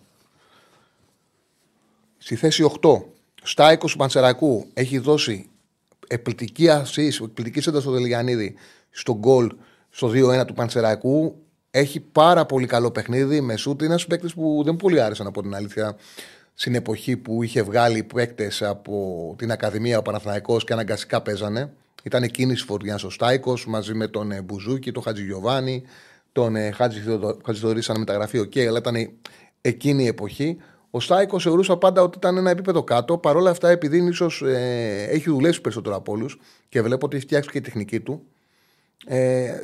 στη θέση 8, Στάικος του Πανσερακού έχει δώσει εκπληκτική assist, εκπληκτική σέντρα στο Δεληγιαννίδη στο γκολ στο 2-1 του Πανσερραϊκού. Έχει πάρα πολύ καλό παιχνίδι με σουτ. Είναι ένας παίκτης που δεν πολυάρεσε να πω την αλήθεια στην εποχή που είχε βγάλει παίκτες από την Ακαδημία ο Παναθηναϊκός και αναγκαστικά παίζανε. Ήταν εκείνη η φουρνιά ο Στάικος μαζί με τον ε, Μπουζούκι, τον Χατζηγιοβάνη, τον ε, Χατζηθεοδωρίδη σαν μεταγραφή, οκ, αλλά ήταν εκείνη η εποχή. Ο Στάικος θεωρούσα πάντα ότι ήταν ένα επίπεδο κάτω. Παρ' όλα αυτά, επειδή ίσως ε, έχει δουλέψει περισσότερο από όλους και βλέπω ότι έχει φτιάξει και η τεχνική του, ε,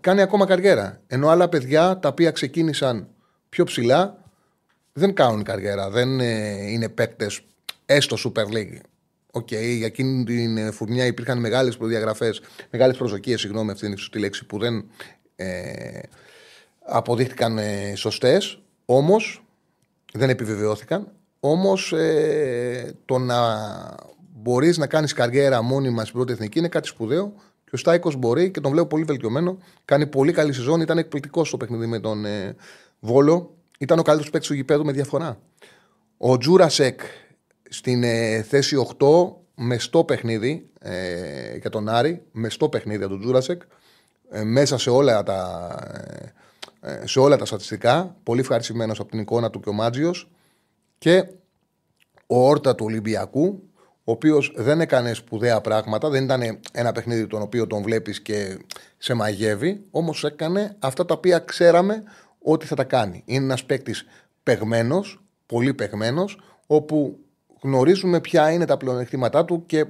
κάνει ακόμα καριέρα. Ενώ άλλα παιδιά τα οποία ξεκίνησαν πιο ψηλά δεν κάνουν καριέρα. Δεν ε, είναι παίκτες έστω Super League. OK, okay, για εκείνη την φουρνιά υπήρχαν μεγάλες προδιαγραφές, μεγάλες προσδοκίες, συγγνώμη, αυτή είναι η λέξη, που δεν ε, αποδείχτηκαν ε, σωστές. Όμως δεν επιβεβαιώθηκαν. Όμως ε, το να μπορείς να κάνεις καριέρα μόνιμα στην πρώτη εθνική είναι κάτι σπουδαίο. Και ο Στάικος μπορεί και τον βλέπω πολύ βελτιωμένο. Κάνει πολύ καλή σεζόν. Ήταν εκπληκτικός στο παιχνίδι με τον ε, Βόλο. Ήταν ο καλύτερος παίκτης του γηπέδου με διαφορά. Ο Τζούρασεκ στην ε, θέση 8 με στο παιχνίδι ε, για τον Άρη, με στο παιχνίδι για τον Τζούρασεκ, ε, μέσα σε όλα τα, ε, ε, σε όλα τα στατιστικά. Πολύ ευχαριστημένος από την εικόνα του και ο Μάτζιος. Και ο Όρτα του Ολυμπιακού, ο οποίος δεν έκανε σπουδαία πράγματα, δεν ήταν ένα παιχνίδι τον οποίο τον βλέπεις και σε μαγεύει, όμως έκανε αυτά τα οποία ξέραμε ότι θα τα κάνει. Είναι ένας παίκτης παιγμένος, πολύ παιγμένος, όπου γνωρίζουμε ποια είναι τα πλεονεκτήματά του και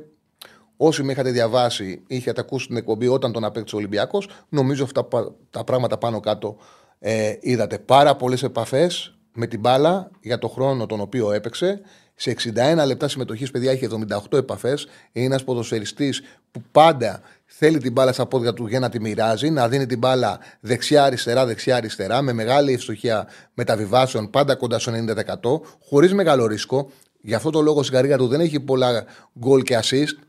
όσοι με είχατε διαβάσει, είχατε ακούσει την εκπομπή όταν τον απέκτησε ο Ολυμπιακός, νομίζω αυτά τα πράγματα πάνω κάτω ε, είδατε. Πάρα πολλές επαφές με την μπάλα για το χρόνο τον οποίο έπαιξε. Σε 61 λεπτά συμμετοχής, παιδιά, είχε 78 επαφές. Είναι ένας ποδοσφαιριστής που πάντα θέλει την μπάλα στα πόδια του για να τη μοιράζει, να δίνει την μπάλα δεξιά-αριστερά, δεξιά-αριστερά, με μεγάλη ευστοχία μεταβιβάσεων, πάντα κοντά στο 90%, χωρίς μεγάλο ρίσκο. Γι' αυτό το λόγο στην καρδιά του δεν έχει πολλά γκολ και assist,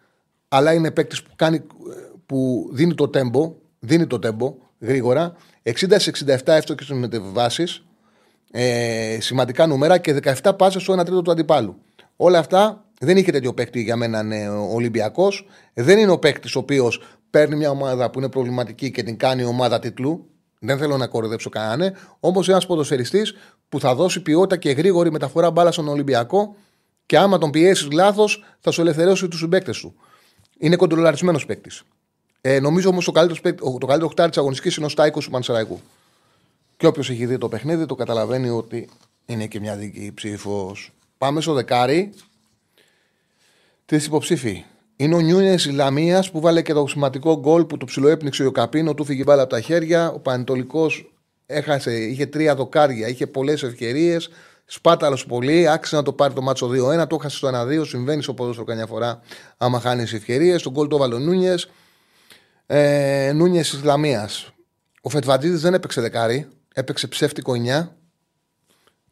αλλά είναι παίκτης που, κάνει, που δίνει το τέμπο, δίνει το τέμπο γρήγορα. 60 67 εύστοχες μεταβιβάσεις, ε, σημαντικά νούμερα και 17 πάσες στο 1 τρίτο του αντιπάλου. Όλα αυτά δεν είχε τέτοιο παίκτη για μένα ναι, ο Ολυμπιακός. Δεν είναι ο παίκτης ο οποίος παίρνει μια ομάδα που είναι προβληματική και την κάνει ομάδα τίτλου. Δεν θέλω να κοροϊδέψω κανέναν. Όμως ένας ποδοσφαιριστής που θα δώσει ποιότητα και γρήγορη μεταφορά μπάλα στον Ολυμπιακό και άμα τον πιέσεις λάθος θα σου ελευθερώσει τους συμπαίκτες του. Είναι κοντρολαρισμένος παίκτης. Ε, νομίζω όμως το καλύτερος, το καλύτερο χτάρι της αγωνιστικής είναι ο Στάικος του Μανσεραϊκού. Και όποιος έχει δει το παιχνίδι το καταλαβαίνει ότι είναι και μια δική ψήφος. Πάμε στο δεκάρι. Τις υποψήφοι. Είναι ο Νιούνιε Λαμίας που βάλε και το σημαντικό γκολ που το ψιλοέπνιξε ο Καπίνο, του φύγει μπάλα από τα χέρια. Ο Πανετολικός έχασε, είχε τρία δοκάρια, είχε πολλές ευκαιρίες. Σπάταλος πολύ, άξιζε να το πάρει το μάτσο 2-1, το έχασε στο 1-2. Συμβαίνει στο ποδόσφαιρο καμιά φορά άμα χάνει ευκαιρίες. Τον γκολ το έβαλε ο Νούνιες. Ε, Νούνιες Ισλαμία. Ο Φετβατζίδη δεν έπαιξε δεκάρι, έπαιξε ψεύτικο 9.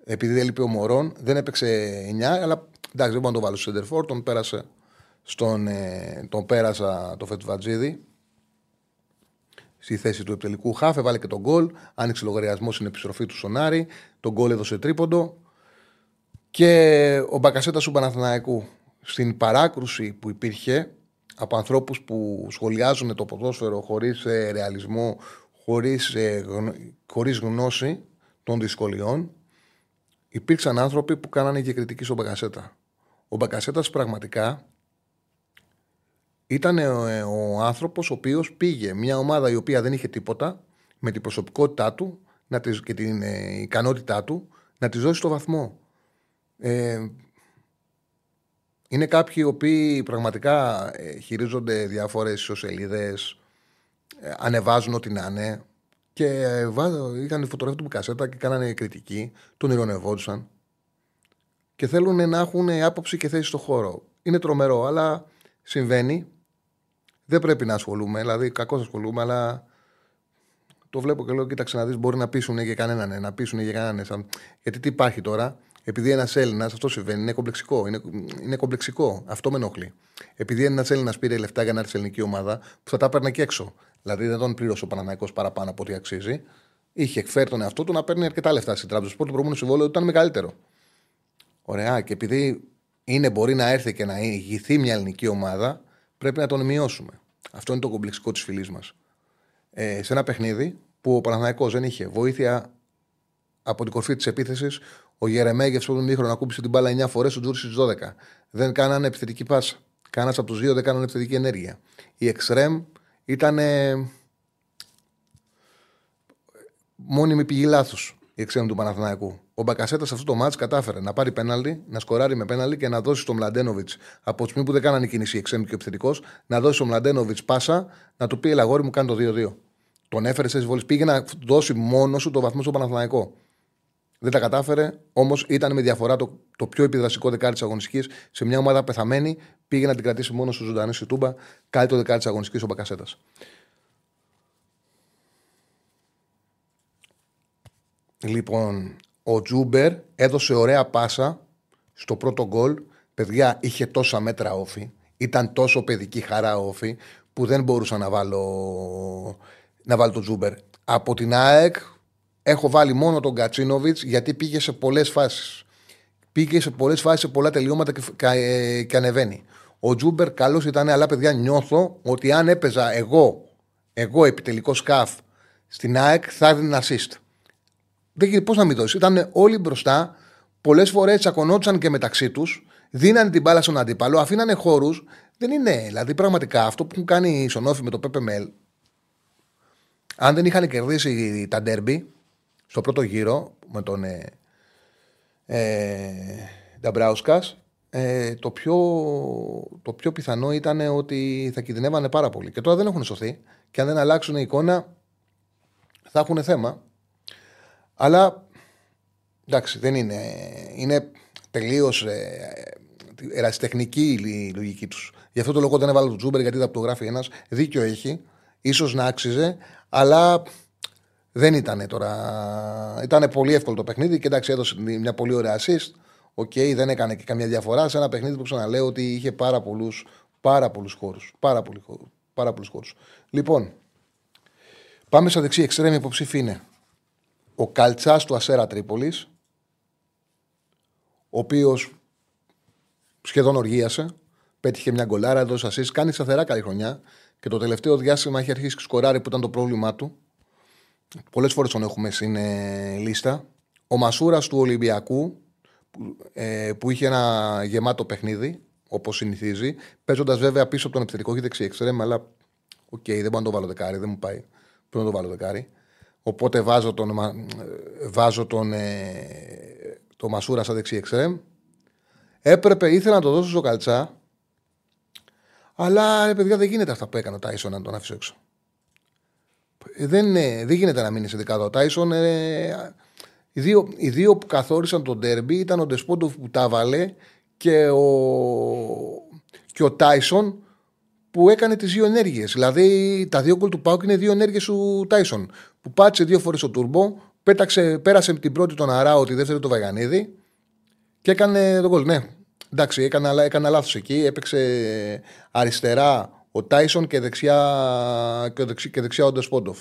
Επειδή έλειπε ο Μωρόν, δεν έπαιξε 9, αλλά εντάξει, δεν μπορώ να το βάλω στο Σέντερφορ. Τον πέρασε στον, ε, τον πέρασα το Φετβατζίδη στη θέση του επιτελικού χάφ, έβαλε και τον γκολ. Άνοιξε λογαριασμός στην επιστροφή του Σονάρη. Τον γκολ έδωσε τρίποντο. Και ο Μπακασέτα του Παναθηναϊκού στην παράκρουση που υπήρχε από ανθρώπους που σχολιάζουν το ποδόσφαιρο χωρίς ε, ρεαλισμό, χωρίς, ε, χωρίς γνώση των δυσκολιών, υπήρξαν άνθρωποι που κάνανε και κριτική στον Μπακασέτα. Ο Μπακασέτας πραγματικά ήταν ο, ε, ο άνθρωπος ο οποίος πήγε μια ομάδα η οποία δεν είχε τίποτα με την προσωπικότητά του να της, και την ικανότητά του να τη δώσει το βαθμό. Ε, είναι κάποιοι οι οποίοι πραγματικά ε, χειρίζονται διάφορες ισοσελίδες, ε, ανεβάζουν ό,τι να είναι και ε, είχαν φωτογραφία του κασέτα και κάνανε κριτική, τον ηρωνευόντουσαν και θέλουν να έχουν άποψη και θέση στο χώρο. Είναι τρομερό, αλλά συμβαίνει. Δεν πρέπει να ασχολούμαι, δηλαδή κακώς ασχολούμαι, αλλά το βλέπω και λέω: Κοίταξε να δεις, μπορεί να πείσουν για κανέναν, να πείσουν για κανέναν. Γιατί τι υπάρχει τώρα, επειδή ένας Έλληνας, αυτό συμβαίνει, είναι κομπλεξικό. Είναι, είναι κομπλεξικό. Αυτό με ενοχλεί. Επειδή ένας Έλληνας πήρε λεφτά για να έρθει σε ελληνική ομάδα, που θα τα έπαιρνε και έξω. Δηλαδή δεν τον πλήρωσε ο Παναναναϊκό παραπάνω από ό,τι αξίζει. Είχε εκφέρει τον εαυτό του να παίρνει αρκετά λεφτά στην τράπεζα. Το προηγούμενο συμβόλαιο ήταν μεγαλύτερο. Ωραία. Και επειδή είναι, μπορεί να έρθει και να ηγηθεί μια ελληνική ομάδα, πρέπει να τον μειώσουμε. Αυτό είναι το κομπλεξικό της φυλής μας. Ε, σε ένα παιχνίδι που ο Παναναναϊκό δεν είχε βοήθεια από την κορφή της επίθεσης, ο Γερεμέγεφ στον μήχρονο ακούμπησε την μπάλα 9 φορές, ο Τζούρι στι 12. Δεν κάνανε επιθετική πάσα. Κανένα από τους δύο δεν κάνανε επιθετική ενέργεια. Η Εξτρέμ ήταν μόνιμη πηγή λάθο η Εξτρέμ του Παναθηναϊκού. Ο Μπακασέτας σε αυτό το μάτς κατάφερε να πάρει πέναλτι, να σκοράρει με πέναλτι και να δώσει στον Μλαντένοβιτς από τη στιγμή που δεν κάνανε κίνηση η Εξτρέμ και ο επιθετικός, να δώσει στον Μλαντένοβιτς πάσα να του πει Ελαγόρι μου κάνει το 2-2. Τον έφερε σε βολή. Πήγε να δώσει μόνο σου το βαθμό στο Παναθηναϊκό. Δεν τα κατάφερε, όμως ήταν με διαφορά το, το πιο επιδραστικό δεκάρι της αγωνιστικής. Σε μια ομάδα πεθαμένη πήγε να την κρατήσει μόνο στου ζωντανέ στη Τούμπα. Κάτι το δεκάρι της αγωνιστικής ο Μπακασέτας. Λοιπόν, ο Τζούμπερ έδωσε ωραία πάσα στο πρώτο γκολ. Παιδιά, είχε τόσα μέτρα ΟΦΗ. Ήταν τόσο παιδική χαρά ΟΦΗ που δεν μπορούσα να βάλω, να βάλω τον Τσούμπερ. Από την ΑΕΚ έχω βάλει μόνο τον Γκατσίνοβιτς γιατί πήγε σε πολλές φάσεις. Πήγε σε πολλές φάσεις, σε πολλά τελειώματα και, και, και ανεβαίνει. Ο Τσούμπερ καλός ήταν, αλλά παιδιά νιώθω ότι αν έπαιζα εγώ, εγώ επιτελικός χαφ στην ΑΕΚ θα έδινε assist. Δεν πώς να μην δώσει. Ήταν όλοι μπροστά. Πολλές φορές τσακωνόντουσαν και μεταξύ τους. Δίνανε την μπάλα στον αντίπαλο. Αφήνανε χώρους. Δεν είναι. Δηλαδή, πραγματικά αυτό που έχουν κάνει οι Σονόφοι με το PPML. Αν δεν είχαν κερδίσει τα ντέρμπι στο πρώτο γύρο με τον ε, ε, Νταμπράουσκας, ε, το, πιο, το πιο πιθανό ήταν ότι θα κινδυνεύανε πάρα πολύ. Και τώρα δεν έχουν σωθεί. Και αν δεν αλλάξουν η εικόνα, θα έχουν θέμα. Αλλά εντάξει, δεν είναι. Είναι τελείως ε, ερασιτεχνική η λογική τους. Γι' αυτό το λόγο δεν έβαλα τον Τσούμπερ γιατί θα το γράφει ένας. Δίκιο έχει. Ίσως να άξιζε, αλλά δεν ήταν τώρα. Ήταν πολύ εύκολο το παιχνίδι και εντάξει, έδωσε μια πολύ ωραία assist. OK, okay, δεν έκανε και καμιά διαφορά σε ένα παιχνίδι που ξαναλέω ότι είχε πάρα πολλούς πάρα πολλούς χώρους. Πάρα, πάρα πολλούς χώρους. Λοιπόν, πάμε στα δεξί εξτρέμια υποψήφι είναι ο Καλτσάς του Ασέρα Τρίπολης, ο οποίος σχεδόν οργίασε, πέτυχε μια γκολάρα, εδώ σα κάνει σταθερά καλή χρονιά και το τελευταίο διάστημα έχει αρχίσει σκοράρει που ήταν το πρόβλημά του. Πολλές φορές τον έχουμε στην ε, λίστα. Ο Μασούρας του Ολυμπιακού, που, ε, που είχε ένα γεμάτο παιχνίδι, όπως συνηθίζει, παίζοντας βέβαια πίσω από τον επιθετικό και δεξί εξτρέμ, αλλά OK, okay, δεν μπορώ να το βάλω δεκάρι, δεν μου πάει. Πρέπει να το βάλω δεκάρι. Οπότε βάζω τον, βάζω τον, ε, το Μασούρα σαν δεξί εξτρέμ. Έπρεπε, ήθελα να το δώσω στο Καλτσά, αλλά ρε παιδιά δεν γίνεται αυτά που έκανε ο Τάισον να τον αφήσω έξω. Ε, δεν, ε, δεν γίνεται να μείνει σε δεκάδα ο Τάισον. Ε, οι, δύο, οι δύο που καθόρισαν τον τέρμπι ήταν ο Ντεσπόντοφ που τα βάλε και ο, και ο Τάισον που έκανε τις δύο ενέργειες. Δηλαδή τα δύο γκολ του Πάουκ είναι δύο ενέργειες του Τάισον. Που πάτησε δύο φορές το τουρμπο, πέταξε, πέρασε την πρώτη τον Αράο, τη δεύτερη το Βαγανίδη και έκανε τον γκολ. Ναι, εντάξει, έκανε, έκανε λάθος εκεί. Έπαιξε αριστερά ο Τάισον και δεξιά, και δεξιά, και δεξιά ο Ντεσπόντοφ.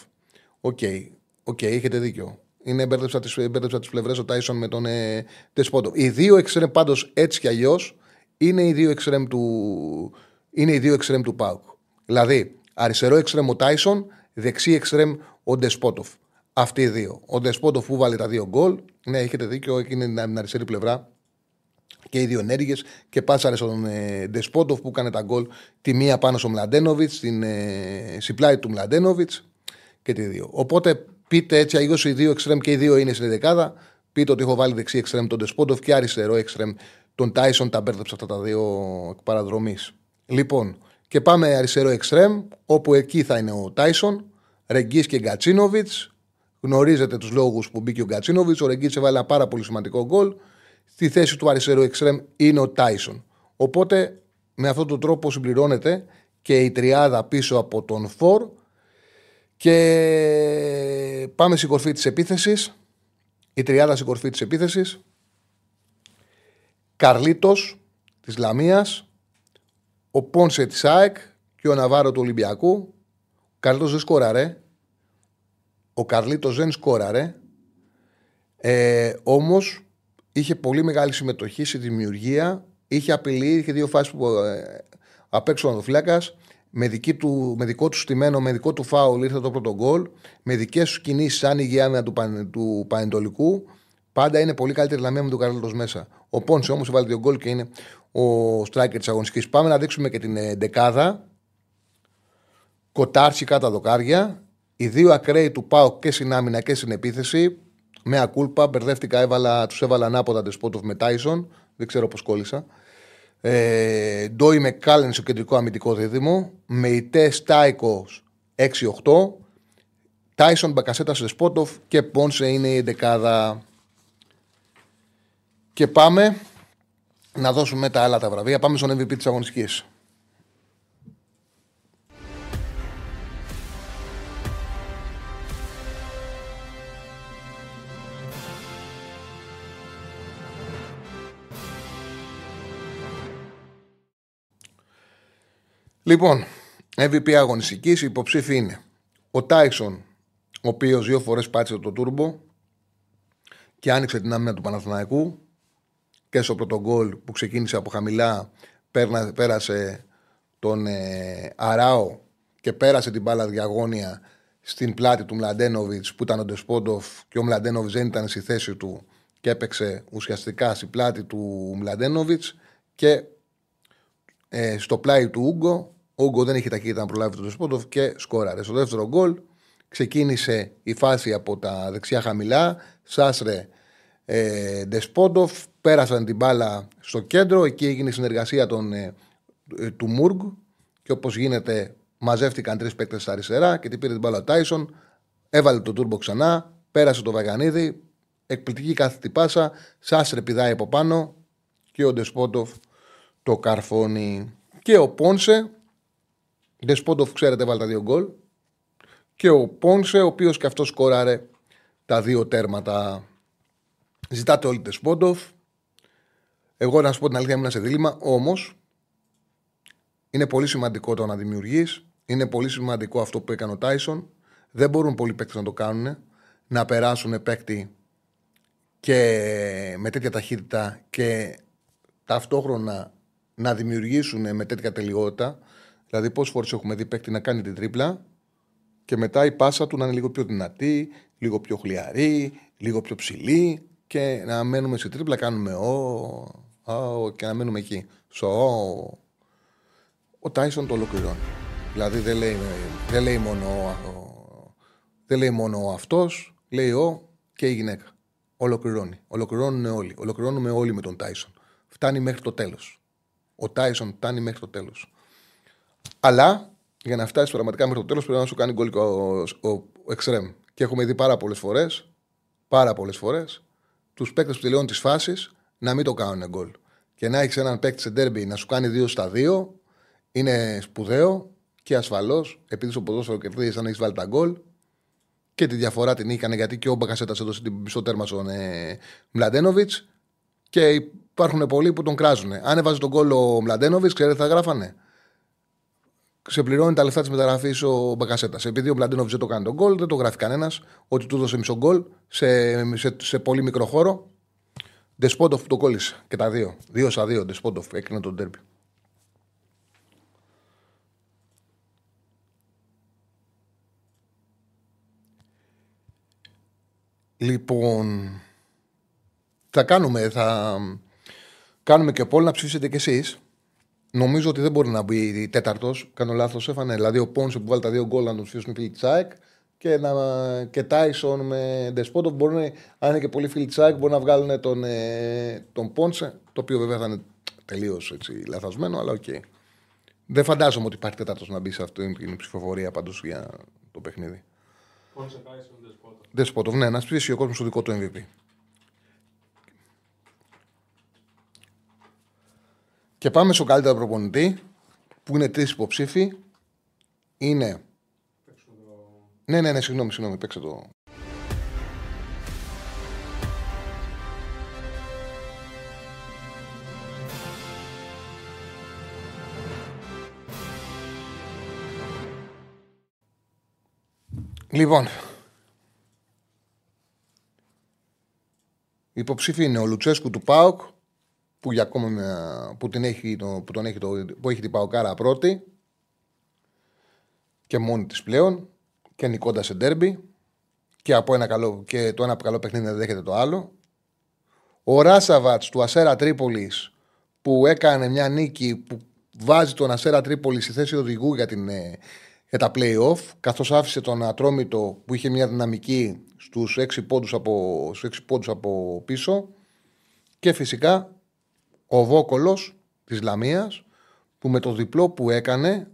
OK, okay, okay, έχετε δίκιο. Είναι μπέρδεψα τις τις πλευρές ο Τάισον με τον ε, Ντεσπόντοφ. Οι δύο εξτρέμ πάντως έτσι κι αλλιώς είναι οι δύο εξτρέμ του, είναι οι δύο εξτρέμ του ΠΑΟΚ. Δηλαδή, αριστερό εξτρέμ ο Τάισον, δεξί εξτρέμ ο Ντεσπόντοφ. Αυτοί οι δύο. Ο Ντεσπόντοφ που βάλει τα δύο γκολ. Ναι, έχετε δίκιο, είναι την αριστερή πλευρά και οι δύο ενέργειες και πάσαρε στον ε, Ντεσπόντοφ που έκανε τα γκολ τη μία πάνω στο Μλαντένοβιτς, στην ε, πλάτη του Μλαντένοβιτς και τη δύο. Οπότε πείτε έτσι αλλιώς οι δύο εξτρέμ και οι δύο είναι στην δεκάδα. Πείτε ότι έχω βάλει δεξί εξτρέμ τον Ντεσπότοφ και αριστερό εξτρέμ τον Τάισον. Τα μπέρδεψα αυτά τα δύο παραδρομής. Λοιπόν, και πάμε αριστερό εξτρέμ, όπου εκεί θα είναι ο Τάισον, Ρεγκής και Γκατσίνοβιτς. Γνωρίζετε τους λόγους που μπήκε ο Γκατσίνοβιτς. Ο Ρεγκής έβαλε ένα πάρα πολύ σημαντικό γκολ. Στη θέση του αριστερού εξτρέμ είναι ο Τάισον. Οπότε με αυτόν τον τρόπο συμπληρώνεται και η τριάδα πίσω από τον Φορ. Και πάμε στην κορφή της επίθεσης. Η τριάδα στην κορφή της επίθεσης. Καρλίτος της Λαμίας, ο Πόνσε της ΑΕΚ και ο Ναβάρο του Ολυμπιακού. Ο Καρλίτος δεν σκόραρε. Ο Καρλίτος δεν σκόραρε. Ε, Όμως είχε πολύ μεγάλη συμμετοχή στη δημιουργία. Είχε απειλή, είχε δύο φάσεις που ε, απ' έξω ο Με, του, με δικό του στημένο, με δικό του φάουλ ήρθε το πρώτο γκολ. Με δικές του κινήσεις, άνοιγε η άμυνα του, του Πανετολικού. Πάντα είναι πολύ καλύτερη λαμία με τον Καρλίτο μέσα. Ο Πόνσε όμως έβαλε δύο γκολ και είναι ο striker της αγωνιστικής. Πάμε να δείξουμε και την ε, δεκάδα. Κοτάρτσι κάτω δοκάρια. Οι δύο ακραίοι του πάω και στην άμυνα και στην επίθεση. Με ακούλπα, μπερδεύτηκα, έβαλα, τους έβαλα ανάποδα Ντεσπότοφ με Τάισον. Δεν ξέρω πώς κόλλησα. Ε, Ντόι με Κάλεν στο κεντρικό αμυντικό δίδυμο. Με ητέ Στάικο 6-8. Τάισον Μπακασέτα Ντεσπότοφ και Πόνσε είναι η δεκάδα. Και πάμε να δώσουμε τα άλλα τα βραβεία. Πάμε στον MVP της Αγωνιστικής. Λοιπόν, MVP αγωνιστικής υποψήφοι είναι ο Τάισον, ο οποίος δύο φορές πάτησε το τούρμπο και άνοιξε την άμυνα του Παναθηναϊκού και στο πρώτο γκολ που ξεκίνησε από χαμηλά πέρνα- πέρασε τον ε, Αράο και πέρασε την μπάλα διαγώνια στην πλάτη του Μλαντένοβιτς που ήταν ο Ντεσπόντοφ και ο Μλαντένοβιτς δεν ήταν στη θέση του και έπαιξε ουσιαστικά στην πλάτη του Μλαντένοβιτς και ε, στο πλάι του Ούγκο. Ο Ούγκο δεν είχε ταχύτητα να προλάβει τον Ντεσπόντοφ και σκόραρε. Στο δεύτερο γκολ ξεκίνησε η φάση από τα δεξιά χαμηλά. Σάσρε ε, Ντεσπόντοφ πέρασαν την μπάλα στο κέντρο. Εκεί έγινε η συνεργασία των, ε, ε, του Μούργκ και όπως γίνεται μαζεύτηκαν τρεις παίκτες στα αριστερά και την πήρε την μπάλα ο Τάισον. Έβαλε τον τούρμπο ξανά, πέρασε το Βαγανίδη. Εκπληκτική κάθετη πάσα. Σάσρε πηδάει από πάνω και ο Ντεσπόντοφ το καρφώνει. Και ο Πόνσε. Ντεσπόντοφ, ξέρετε, βάλει τα δύο γκολ. Και ο Πόνσε, ο οποίος και αυτός σκόραρε τα δύο τέρματα. Ζητάτε όλοι Ντεσπόντοφ. Εγώ να σου πω την αλήθεια, ήμουν σε δίλημα. Όμως είναι πολύ σημαντικό το να δημιουργείς. Είναι πολύ σημαντικό αυτό που έκανε ο Τάισον. Δεν μπορούν πολλοί παίκτες να το κάνουν. Να περάσουν παίκτη και με τέτοια ταχύτητα και ταυτόχρονα να δημιουργήσουν με τέτοια τελειότητα. Δηλαδή, πόσες φορές έχουμε δει παίκτη να κάνει την τρίπλα και μετά η πάσα του να είναι λίγο πιο δυνατή, λίγο πιο χλιαρή, λίγο πιο ψηλή και να μένουμε σε τρίπλα, κάνουμε ο, ο και να μένουμε εκεί. Στο ο. Ο Τάισον το ολοκληρώνει. Δηλαδή δεν λέει, δεν λέει μόνο ο, δεν λέει μόνο ο αυτός, λέει ο και η γυναίκα. Ολοκληρώνει. Ολοκληρώνουν όλοι. Ολοκληρώνουμε όλοι με τον Τάισον. Φτάνει μέχρι το τέλος. Ο Τάισον φτάνει μέχρι το τέλος. Αλλά για να φτάσει πραγματικά μέχρι το τέλος πρέπει να σου κάνει γκολ και ο, ο, ο Εξτρέμ. Και έχουμε δει πάρα πολλές φορές, πάρα πολλές φορές, τους παίκτες που τελειώνουν τις φάσεις να μην το κάνουν γκολ. Και να έχεις έναν παίκτη σε ντέρμπι να σου κάνει δύο στα δύο είναι σπουδαίο και ασφαλώς επειδή στο ποδόσφαιρο κερδίζεις αν έχεις βάλει τα γκολ και τη διαφορά την είχαν γιατί και ο Μπακασέτα έδωσε την μισό τέρμα στον ε, Μλαντένοβιτς και υπάρχουν πολλοί που τον κράζουν. Αν έβαζε τον γκολ ο Μλαντένοβιτς, ξέρετε, θα γράφανε; Σε πληρώνει τα λεφτά της μεταγραφής ο Μπακασέτας. Επειδή ο Μλαντένοβιτ δεν το κάνει τον γκολ, δεν το γράφει κανένας ότι του έδωσε μισό γκολ σε, σε, σε πολύ μικρό χώρο. Ντεσπόντοφ που το κόλλησε και τα δύο. Δύο στα δύο. Ντεσπόντοφ έκρινε τον τέρπι. Λοιπόν, θα κάνουμε, θα κάνουμε και πόλ να ψηφίσετε κι εσείς. Νομίζω ότι δεν μπορεί να μπει τέταρτος. Κάνω λάθος, έφανε. Δηλαδή ο Πόνσε που βάλει τα δύο γκολ να τον ψηφίσουν οι φίλοι τη ΑΕΚ και, να, και Τάισον με Ντεσπόντοφ μπορούν, αν είναι και πολλοί φίλοι τη ΑΕΚ, μπορούν να βγάλουν τον, ε, τον Πόνσε. Το οποίο βέβαια θα είναι τελείως λαθασμένο, αλλά οκ. Δεν φαντάζομαι ότι υπάρχει τέταρτος να μπει σε αυτή την ψηφοφορία πάντως για το παιχνίδι.
Πόνσε Τάισον Ντεσπόντοφ.
Ντεσπόντοφ, ναι, να ψηφίσει ο κόσμος στο δικό του MVP. Και πάμε στο καλύτερο προπονητή, που είναι τρεις υποψήφοι. Είναι.
Παίξουμε το...
Ναι, ναι, ναι, συγγνώμη, συγγνώμη, παίξε το. Λοιπόν, η υποψήφοι είναι ο Λουτσέσκου του ΠΑΟΚ, που, για ακόμα μια- που, την έχει, το, που, τον έχει, το, που έχει την Παοκάρα πρώτη και μόνη της πλέον και νικώντας σε ντέρμπι και, από ένα καλό, και το ένα καλό παιχνίδι δεν δέχεται το άλλο. Ο Ράσαβατς του Ασέρα Τρίπολης που έκανε μια νίκη που βάζει τον Ασέρα Τρίπολη στη θέση οδηγού για, την, ε, για τα play-off καθώς άφησε τον Ατρόμητο που είχε μια δυναμική στους 6 πόντους από, στους 6 πόντους από πίσω και φυσικά ο Βόκολος της Λαμίας που με το διπλό που έκανε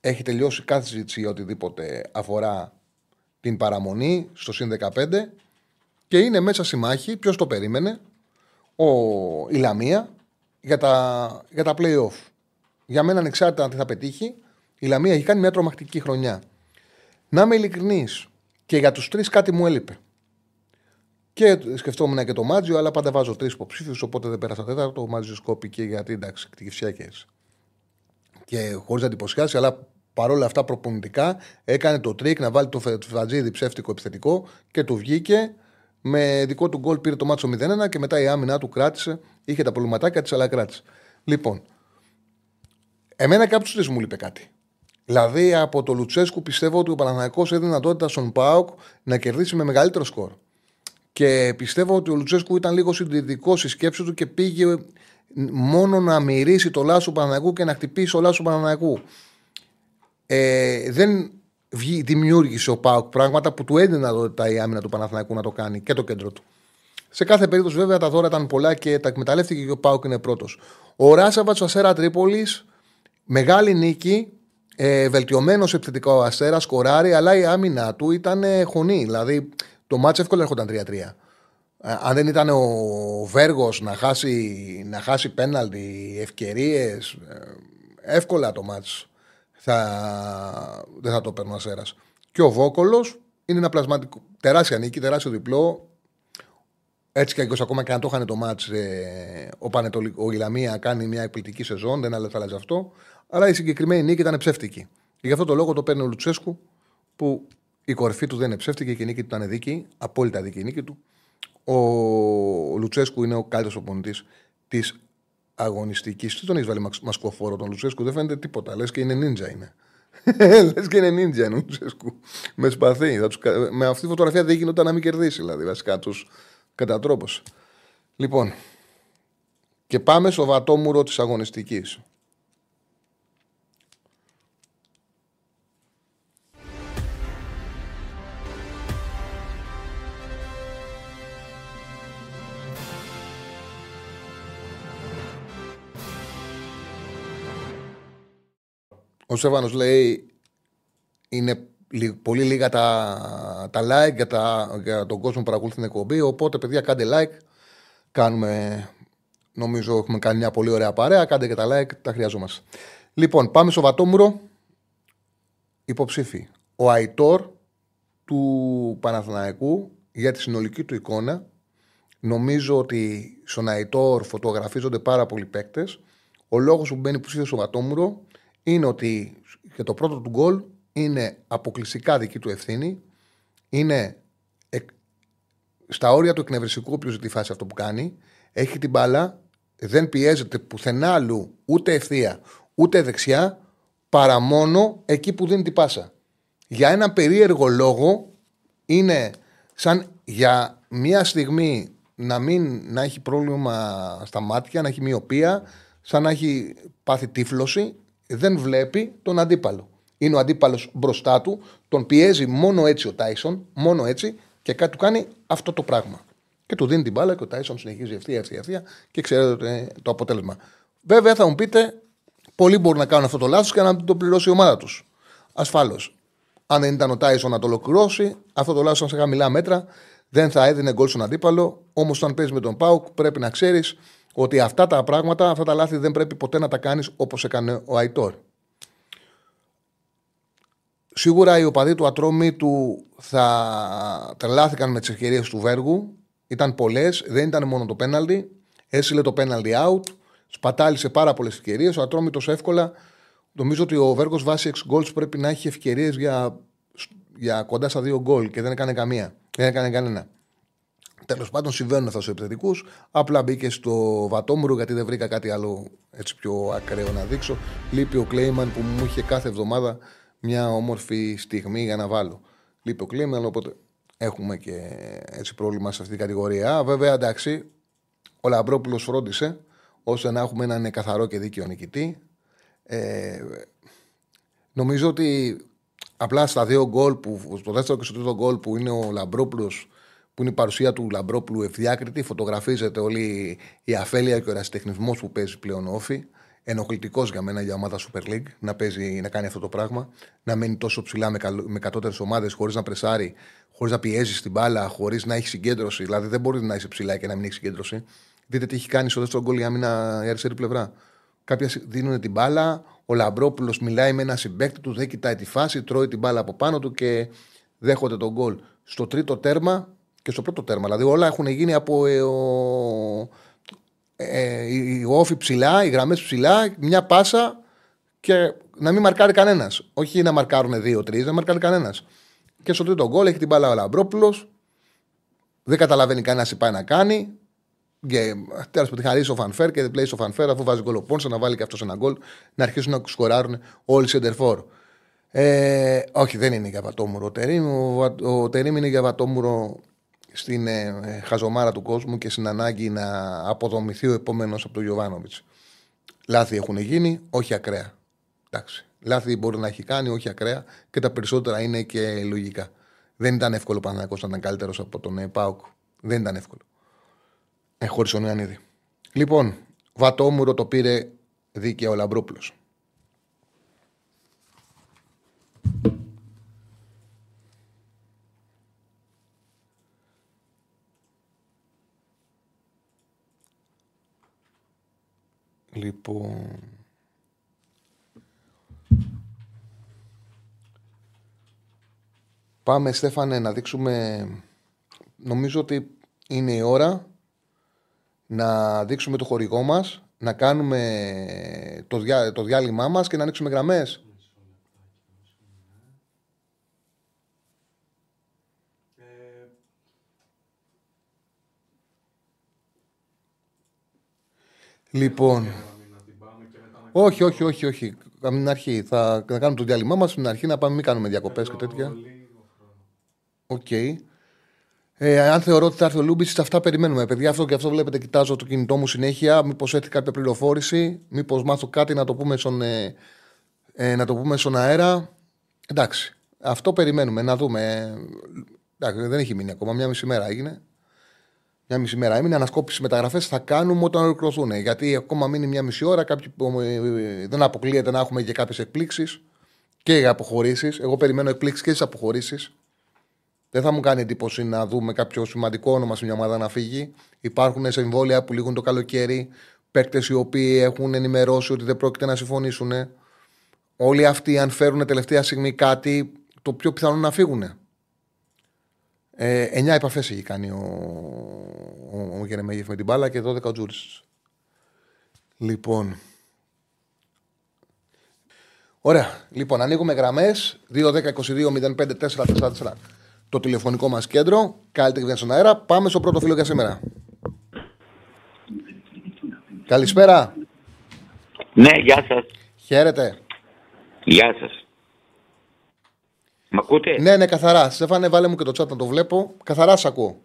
έχει τελειώσει κάθε συζήτηση για οτιδήποτε αφορά την παραμονή στο συν 15 και είναι μέσα στη μάχη, ποιος το περίμενε, ο, η Λαμία για τα, για τα play-off. Για μένα ανεξάρτητα αν τι θα πετύχει, η Λαμία έχει κάνει μια τρομακτική χρονιά. Να είμαι ειλικρινής και για τους τρεις κάτι μου έλειπε. Και σκεφτόμουν και το Μάτζιο, αλλά πάντα βάζω τρεις υποψήφιους, οπότε δεν πέρασα τέταρτο. Ο Μάτζιος κόπηκε γιατί εντάξει, κτυχησιά και έτσι. και χωρίς να εντυπωσιάσει, αλλά παρόλα αυτά προπονητικά έκανε το τρίκ να βάλει το Φατζίδι ψεύτικο επιθετικό και του βγήκε. Με δικό του γκολ πήρε το μάτσο 0-1 και μετά η άμυνα του κράτησε. Είχε τα προβληματάκια της, αλλά κράτησε. Λοιπόν, εμένα κάποιος δεν μου είπε κάτι. Δηλαδή από το Λουτσέσκου πιστεύω ότι ο Παναναναϊκό έδινε δυνατότητα στον Πάοκ να κερδίσει με μεγαλύτερο σκορ. Και πιστεύω ότι ο Λουτσέσκου ήταν λίγο συντηρητικός στη σκέψη του και πήγε μόνο να μυρίσει το λάσο του Παναναναϊκού και να χτυπήσει το λάσο του Παναναναϊκού. Ε, δεν βγει, δημιούργησε ο Πάοκ πράγματα που του έδινε δυνατότητα η άμυνα του Παναθηναϊκού να το κάνει και το κέντρο του. Σε κάθε περίπτωση, βέβαια, τα δώρα ήταν πολλά και τα εκμεταλλεύτηκε και ο Πάοκ είναι πρώτος. Ο Ράσαβατ του Αστέρα Τρίπολης, μεγάλη νίκη, ε, βελτιωμένος επιθετικό αστέρας, σκοράρει, αλλά η άμυνα του ήταν ε, χωνή. Δηλαδή το μάτσο εύκολα έρχονταν 3-3. Ε, αν δεν ήταν ο Βέργος να χάσει, να χάσει πέναλτι, ευκαιρίες, ε, εύκολα το μάτσο θα, δεν θα το παίρνει ο Αστέρα. Και ο Βόκολος είναι ένα πλασματικό. Τεράστια νίκη, τεράστιο διπλό. Έτσι και ακόμα και αν το είχαν το μάτς ε, ο, Πανετολ, ο Ιλαμία κάνει μια εκπληκτική σεζόν, δεν θα αλλάζει αυτό. Αλλά η συγκεκριμένη νίκη ήταν ψεύτικη. Και γι' αυτό το λόγο το παίρνει ο Λουτσέσκου, που η κορυφή του δεν είναι ψεύτικη και η νίκη του ήταν δίκη, απόλυτα δίκη η νίκη του. Ο, ο Λουτσέσκου είναι ο καλύτερος οπονητής της αγωνιστικής. Τι τον έχεις βάλει μασκοφόρο τον Λουτσέσκου, δεν φαίνεται τίποτα. Λες και είναι νίντζα είναι. Λες και είναι νίντζα είναι ο Λουτσέσκου. Με σπαθί. Με αυτή τη φωτογραφία δεν γινόταν να μην κερδίσει, δηλαδή βασικά τους κατά τρόπο. Λοιπόν, και πάμε στο βατόμουρο της αγωνιστικής. Ο Σέβανος λέει είναι πολύ λίγα τα, τα like για, τα, για τον κόσμο που παρακολουθεί την εκπομπή. Οπότε, παιδιά, κάντε like. Κάνουμε, νομίζω, έχουμε κάνει μια πολύ ωραία παρέα. Κάντε και τα like, τα χρειαζόμαστε. Λοιπόν, πάμε στο Βατόμουρο. Υποψήφι. Ο Αϊτόρ του Παναθηναϊκού για τη συνολική του εικόνα. Νομίζω ότι στον Αϊτόρ φωτογραφίζονται πάρα πολλοί παίκτες. Ο λόγος που μπαίνει ψήφιο στο Βατόμουρο είναι ότι και το πρώτο του γκολ είναι αποκλειστικά δική του ευθύνη. Είναι στα όρια του εκνευριστικού όποιος τη φάση αυτό που κάνει. Έχει την μπάλα, δεν πιέζεται πουθενά αλλού, ούτε ευθεία, ούτε δεξιά, παρά μόνο εκεί που δίνει την πάσα. Για ένα περίεργο λόγο είναι σαν για μία στιγμή να μην να έχει πρόβλημα στα μάτια, να έχει μοιοπία, σαν να έχει πάθει τύφλωση δεν βλέπει τον αντίπαλο. Είναι ο αντίπαλος μπροστά του, τον πιέζει μόνο έτσι ο Τάισον, μόνο έτσι και κάτι του κάνει αυτό το πράγμα. Και του δίνει την μπάλα και ο Τάισον συνεχίζει ευθεία, ευθεία, ευθεία και ξέρετε το αποτέλεσμα. Βέβαια θα μου πείτε, πολλοί μπορούν να κάνουν αυτό το λάθος και να το πληρώσει η ομάδα τους. Ασφάλως. Αν δεν ήταν ο Τάισον να το ολοκληρώσει, αυτό το λάθος σε χαμηλά μέτρα δεν θα έδινε γκολ στον αντίπαλο. Όμως, όταν παίζεις με τον Πάουκ, πρέπει να ξέρεις ότι αυτά τα πράγματα, αυτά τα λάθη δεν πρέπει ποτέ να τα κάνεις όπως έκανε ο Αϊτόρ. Σίγουρα οι οπαδοί του Ατρόμη του θα τρελάθηκαν με τις ευκαιρίες του Βέργου. Ήταν πολλές, δεν ήταν μόνο το πέναλτι. Έσυλε το πέναλτι out, σπατάλησε πάρα πολλές ευκαιρίες. Ο Ατρόμη τόσο εύκολα. Νομίζω ότι ο Βέργος βάσει 6 goals πρέπει να έχει ευκαιρίες για, για κοντά στα 2 γκολ και δεν έκανε καμία. Δεν έκανε κανένα. Τέλος πάντων, συμβαίνουν αυτά στους επιθετικούς. Απλά μπήκε στο βατόμουρο γιατί δεν βρήκα κάτι άλλο έτσι πιο ακραίο να δείξω. Λείπει ο Κλέιμαν που μου είχε κάθε εβδομάδα μια όμορφη στιγμή για να βάλω. Λείπει ο Κλέιμαν, οπότε έχουμε και έτσι πρόβλημα σε αυτή την κατηγορία. Βέβαια, εντάξει, ο Λαμπρόπουλος φρόντισε ώστε να έχουμε έναν καθαρό και δίκαιο νικητή. Ε, νομίζω ότι απλά στα δύο γκολ που, στο δεύτερο και στο τρίτο γκολ που είναι ο Λαμπρόπουλος που είναι η παρουσία του Λαμπρόπουλου ευδιάκριτη. Φωτογραφίζεται όλη η αφέλεια και ο ερασιτεχνισμός που παίζει πλέον όφη. Ενοχλητικός για μένα για ομάδα Super League να, παίζει, να κάνει αυτό το πράγμα. Να μένει τόσο ψηλά με, με κατώτερες ομάδες, χωρίς να πρεσάρει, χωρίς να πιέζει την μπάλα, χωρίς να έχει συγκέντρωση. Δηλαδή δεν μπορεί να είσαι ψηλά και να μην έχει συγκέντρωση. Δείτε τι έχει κάνει στο δεύτερο γκολ η άμυνα η αριστερή πλευρά. Κάποια δίνουν την μπάλα, ο Λαμπρόπουλος μιλάει με ένα συμπέκτη του, δεν κοιτάει τη φάση, τρώει την μπάλα από πάνω του και δέχονται τον γκολ. Στο τρίτο τέρμα και στο πρώτο τέρμα. Δηλαδή όλα έχουν γίνει από ε, ο, ε, η όφη ψηλά, οι γραμμές ψηλά, μια πάσα και να μην μαρκάρει κανένας. Όχι να μαρκάρουν δύο-τρει, να μαρκάρει κανένας. Και στο τρίτο γκολ έχει την μπάλα ο Λαμπρόπουλος. Δεν καταλαβαίνει κανένας τι πάει να κάνει. Και τέλος πάντων, χαρίσει ο Φανφέρ και δεν πλέει ο Φανφέρ αφού βάζει γκολ ο Πόνσα να βάλει και αυτός ένα γκολ να αρχίσουν να σκοράρουν όλοι οι σεντερφόρ. Ε, όχι, δεν είναι για βατόμουρο ο Τερήμ. Ο, ο Τερήμ είναι για βατόμουρο στην ε, χαζομάρα του κόσμου και στην ανάγκη να αποδομηθεί ο επόμενος από τον Γιωβάνοβιτς. Λάθη έχουν γίνει, όχι ακραία. Εντάξει. Λάθη μπορεί να έχει κάνει, όχι ακραία και τα περισσότερα είναι και λογικά. Δεν ήταν εύκολο ο Παναγιακό να ήταν καλύτερος από τον ε, Πάουκ. Δεν ήταν εύκολο. Ε, Χωρίς τον Ιωαννίδη. Λοιπόν, Βατόμουρο το πήρε δίκαιο ο Λαμπρόπουλο. Λοιπόν. Πάμε, Στέφανε, να δείξουμε. Νομίζω ότι είναι η ώρα να δείξουμε το χορηγό μας, να κάνουμε το, διά, το διάλειμμά μας και να ανοίξουμε γραμμές. Λοιπόν. Όχι, όχι, όχι, όχι. Από την αρχή. Θα, θα κάνουμε το διάλειμμά μας στην αρχή να πάμε, μην κάνουμε διακοπές και τέτοια. OK. Okay. Ε, αν θεωρώ ότι θα έρθει ο Λιούμπισιτς, αυτά περιμένουμε. Παιδιά, αυτό και αυτό βλέπετε, κοιτάζω το κινητό μου συνέχεια. Μήπως έρθει κάποια πληροφόρηση, μήπως μάθω κάτι να το πούμε στον, ε, ε, να το πούμε στον αέρα. Εντάξει. Αυτό περιμένουμε να δούμε. Εντάξει, δεν έχει μείνει ακόμα. Μια μισή μέρα έγινε. Μια μισή μέρα έμεινε. Ανασκόπησης μεταγραφές θα κάνουμε όταν ολοκληρωθούν. Γιατί ακόμα μείνει μια μισή ώρα. Κάποιοι, ε, δεν αποκλείεται να έχουμε και κάποιες εκπλήξεις και για αποχωρήσεις. Εγώ περιμένω εκπλήξεις και στι αποχωρήσεις. Δεν θα μου κάνει εντύπωση να δούμε κάποιο σημαντικό όνομα σε μια ομάδα να φύγει. Υπάρχουν συμβόλαια που λήγουν το καλοκαίρι. Παίκτες οι οποίοι έχουν ενημερώσει ότι δεν πρόκειται να συμφωνήσουν. Όλοι αυτοί, αν φέρουν τελευταία στιγμή κάτι, το πιο πιθανό να φύγουν. Ε, 9 επαφές έχει κάνει ο, ο, ο Γερεμέγεφ με την μπάλα και 12 ο Τζούρι. Λοιπόν. Ωραία. Λοιπόν, ανοίγουμε γραμμές 2-10-22-05-4-4-4 το τηλεφωνικό μας κέντρο. Καλύτερη βγαίνει στον αέρα. Πάμε στο πρώτο φίλο για σήμερα. Καλησπέρα.
Ναι, γεια σας.
Χαίρετε.
Γεια σας. Μ' ακούτε;
Ναι, ναι, καθαρά. Στέφανε, βάλε μου και το chat να το βλέπω. Καθαρά σ' ακούω.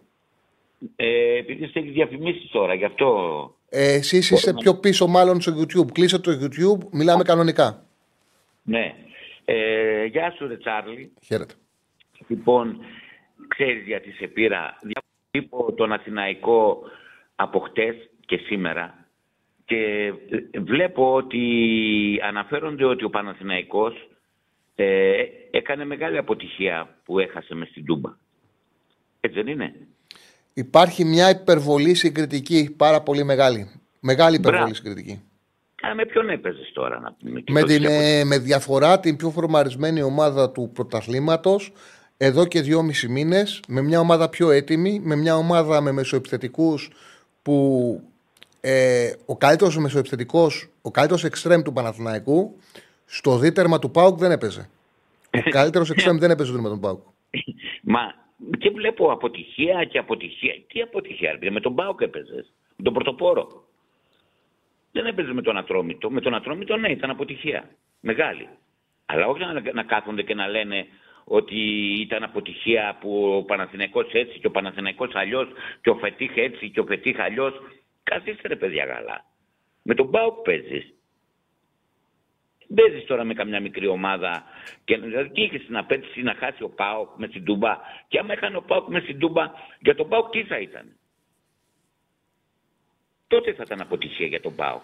Ε, επειδή σε έχεις διαφημίσει τώρα, γι' αυτό.
Ε, Εσεί είστε πιο πίσω, μάλλον στο YouTube. Κλείσε το YouTube, μιλάμε κανονικά.
Ναι. Ε, γεια σου, Ρε Τσάρλι.
Χαίρετε.
Λοιπόν, ξέρεις γιατί σε πήρα. Βλέπω τον Αθηναϊκό από χτες και σήμερα και βλέπω ότι αναφέρονται ότι ο Παναθηναϊκός ε, έκανε μεγάλη αποτυχία που έχασε μες στην Τούμπα. Έτσι δεν είναι;
Υπάρχει μια υπερβολή συγκριτική πάρα πολύ μεγάλη. Μεγάλη υπερβολή
Μπράβο.
συγκριτική.
Α, με ποιον έπαιζες τώρα να πούμε. και
Με,
το
την,
ξέρω.
ε, με διαφορά την πιο φορμαρισμένη ομάδα του πρωταθλήματος εδώ και δυόμισι μήνες, με μια ομάδα πιο έτοιμη, με μια ομάδα με μεσοεπιθετικούς που ε, ο καλύτερος μεσοεπιθετικός, ο καλύτερος εξτρέμ του Παναθηναϊκού, στο δίτερμα του Πάουκ δεν έπαιζε. Ο καλύτερο εξτρέμ δεν έπαιζε στο δίτερμα του Πάουκ.
Μα και βλέπω αποτυχία και αποτυχία. Τι αποτυχία, ρε, παιδί, με τον Μπάουκ έπαιζες. Με τον Πρωτοπόρο. Δεν έπαιζες με τον Ατρόμητο. Με τον Ατρόμητο, ναι, ήταν αποτυχία. Μεγάλη. Αλλά όχι να, να κάθονται και να λένε ότι ήταν αποτυχία που ο Παναθηναϊκός έτσι και ο Παναθηναϊκός αλλιώς και ο Φετίχ έτσι και ο Φετίχ αλλιώς. Καθίστε ρε παιδιά καλά. Με τον Μπάουκ παίζεις. Παίζει τώρα με καμιά μικρή ομάδα και δηλαδή τι είχες την απέτηση να χάσει ο Πάοκ με την Τούμπα. Και άμα έκανε ο Πάοκ με την Τούμπα, για τον Πάοκ τι θα ήταν. Τότε θα ήταν αποτυχία για τον Πάοκ.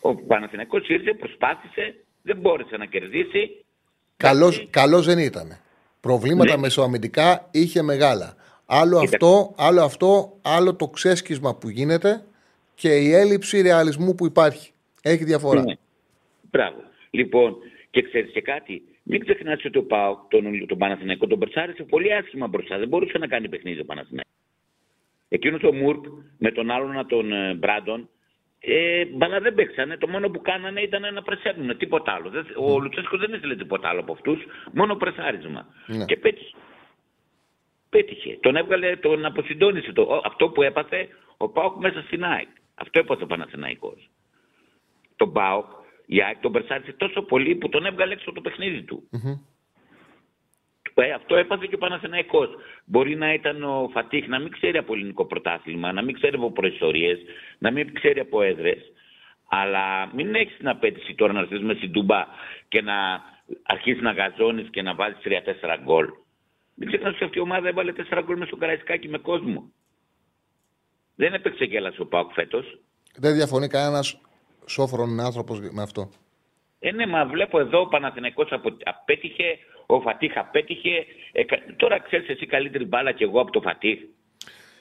Ο Παναθηναϊκός ήρθε, προσπάθησε, δεν μπόρεσε να κερδίσει.
Καλός,
Εντάξει.
καλός δεν ήταν. Προβλήματα
Ναι.
μεσοαμυντικά είχε μεγάλα. Άλλο
Κοίτα.
αυτό, άλλο αυτό, άλλο το ξέσκισμα που γίνεται και η έλλειψη ρεαλισμού που υπάρχει. Έχει διαφορά.
Ναι. Μπράβο. Λοιπόν, και ξέρεις και κάτι, μην ξεχνάς ότι ο Πάοκ, τον, τον Παναθηναϊκό, τον περσάρισε πολύ άσχημα μπροστά. Δεν μπορούσε να κάνει παιχνίδι ο Παναθηναϊκός. Εκείνος ο Μουρκ με τον άλλον τον ε, Μπράντον Ε, μπαλά δεν παίξανε. Το μόνο που κάνανε ήταν να πρεσέρνουν. Τίποτα άλλο. Δεν- Ο Λουτσέσκος δεν ήθελε τίποτα άλλο από αυτούς. Μόνο πρεσάρισμα.
Ναι.
Και πέτυχε. Πέτυχε. Τον έβγαλε, τον αποσυντόνισε. Το, αυτό που έπαθε ο Πάοκ μέσα στην ΑΕΚ. Αυτό έπαθε ο Παναθηναϊκός. Τον Πάοκ, η ΑΕΚ τον περσάρισε τόσο πολύ που τον έβγαλε έξω από το παιχνίδι του. Ε, αυτό έπαθε και ο Παναθηναϊκός. Μπορεί να ήταν ο Φατίχ να μην ξέρει από ελληνικό πρωτάθλημα, να μην ξέρει από προϊστορίες, να μην ξέρει από έδρες. Αλλά μην έχεις την απέτηση τώρα να έρθει με στην Τούμπα και να αρχίσεις να γαζώνεις και να βάζει 3-4 γκολ. Μην ξεχνάς ότι αυτή η ομάδα έβαλε 4 γκολ με στο Καραϊσκάκι με κόσμο. Δεν έπαιξε γέλα ο Πάοκ φέτος.
Δεν διαφωνεί κανένας σόφρον άνθρωπος με αυτό.
Ε, ναι, μα βλέπω εδώ ο Παναθηναϊκός απο- απέτυχε, ο Φατίχ απέτυχε. Ε, κα- τώρα ξέρεις εσύ καλύτερη μπάλα και εγώ από το Φατίχ.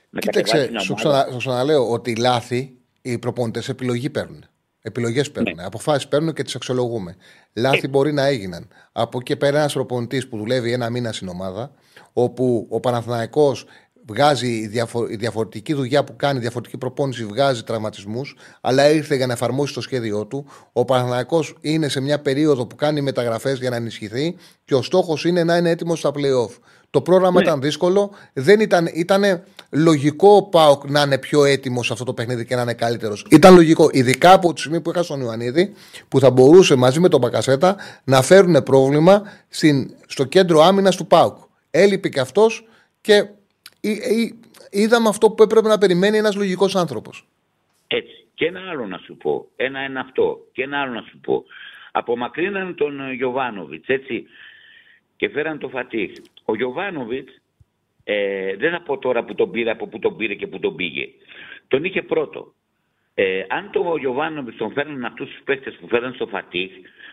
Να κατεβάσει
Κοίταξε,
μια
σου,
ομάδα.
ξανα, σου ξαναλέω ότι λάθη οι προπονητές επιλογή παίρνουν. Επιλογές παίρνουν.
Ναι.
Αποφάσεις παίρνουν και τις αξιολογούμε. Λάθη μπορεί να έγιναν. Από εκεί και πέρα, ένας προπονητής που δουλεύει ένα μήνα στην ομάδα, όπου ο Παναθηναϊκός βγάζει η, διαφο- η διαφορετική δουλειά που κάνει, η διαφορετική προπόνηση βγάζει τραυματισμούς, αλλά ήρθε για να εφαρμόσει το σχέδιό του. Ο Παναθηναϊκός είναι σε μια περίοδο που κάνει μεταγραφές για να ενισχυθεί και ο στόχος είναι να είναι έτοιμος στα playoff. Το πρόγραμμα ήταν δύσκολο. Δεν ήταν, ήτανε λογικό ο Πάοκ να είναι πιο έτοιμος σε αυτό το παιχνίδι και να είναι καλύτερος. Ήταν λογικό, ειδικά από τη στιγμή που είχα στον Ιωαννίδη, που θα μπορούσε μαζί με τον Μπακασέτα να φέρουν πρόβλημα στην, στο κέντρο άμυνας του Πάοκ. Έλειπε και αυτός και εί- εί- είδαμε αυτό που έπρεπε να περιμένει ένας λογικός άνθρωπος.
Έτσι. Και ένα άλλο να σου πω. Ένα είναι αυτό. Και ένα άλλο να σου πω. Απομακρύναν τον Γιωβάνοβιτς, έτσι. Και φέραν τον Φατίχ. Ο Γιωβάνοβιτς, ε, δεν θα πω τώρα που τον πήρε, από που τον πήρε και που τον πήγε. Τον είχε πρώτο. Ε, αν το Γιωβάνοβιτς τον φέρνουν αυτούς τους παίχτε που φέραν στο Φατίχ,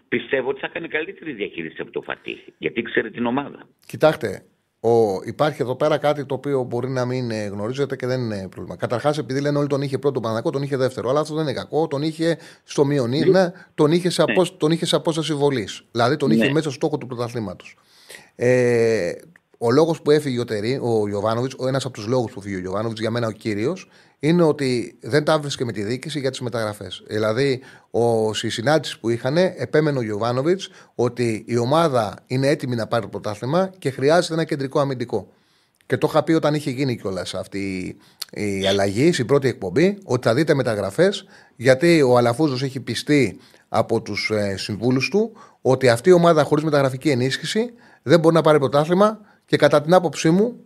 πιστεύω ότι θα κάνει καλύτερη διαχείριση από το Φατίχ. Γιατί ξέρει την ομάδα.
Κοιτάξτε, ο, υπάρχει εδώ πέρα κάτι το οποίο μπορεί να μην ε, γνωρίζετε και δεν είναι πρόβλημα. Καταρχάς, επειδή λένε όλοι τον είχε πρώτο Παναγό, τον είχε δεύτερο. Αλλά αυτό δεν είναι κακό. Τον είχε στο μείον ένα, τον είχε σε, απόσ, τον είχε σε απόσταση βολής. Δηλαδή τον είχε
Ναι.
μέσα στο στόχο του πρωταθλήματος. Ε, ο λόγος που έφυγε ο, Τερί, ο Γιωβάνοβιτς, ο ένας από τους λόγους που φύγει ο Γιωβάνοβιτς, για μένα ο κύριος, είναι ότι δεν τα βρίσκε με τη διοίκηση για τις μεταγραφές. Δηλαδή, ο, στη συνάντηση που είχαν, επέμενε ο Γιωβάνοβιτς ότι η ομάδα είναι έτοιμη να πάρει το πρωτάθλημα και χρειάζεται ένα κεντρικό αμυντικό. Και το είχα πει όταν είχε γίνει κιόλας αυτή η αλλαγή, στην πρώτη εκπομπή, ότι θα δείτε μεταγραφές, γιατί ο Αλαφούζος έχει πιστεί από τους ε, συμβούλους του ότι αυτή η ομάδα χωρίς μεταγραφική ενίσχυση δεν μπορεί να πάρει πρωτάθλημα και κατά την άποψή μου,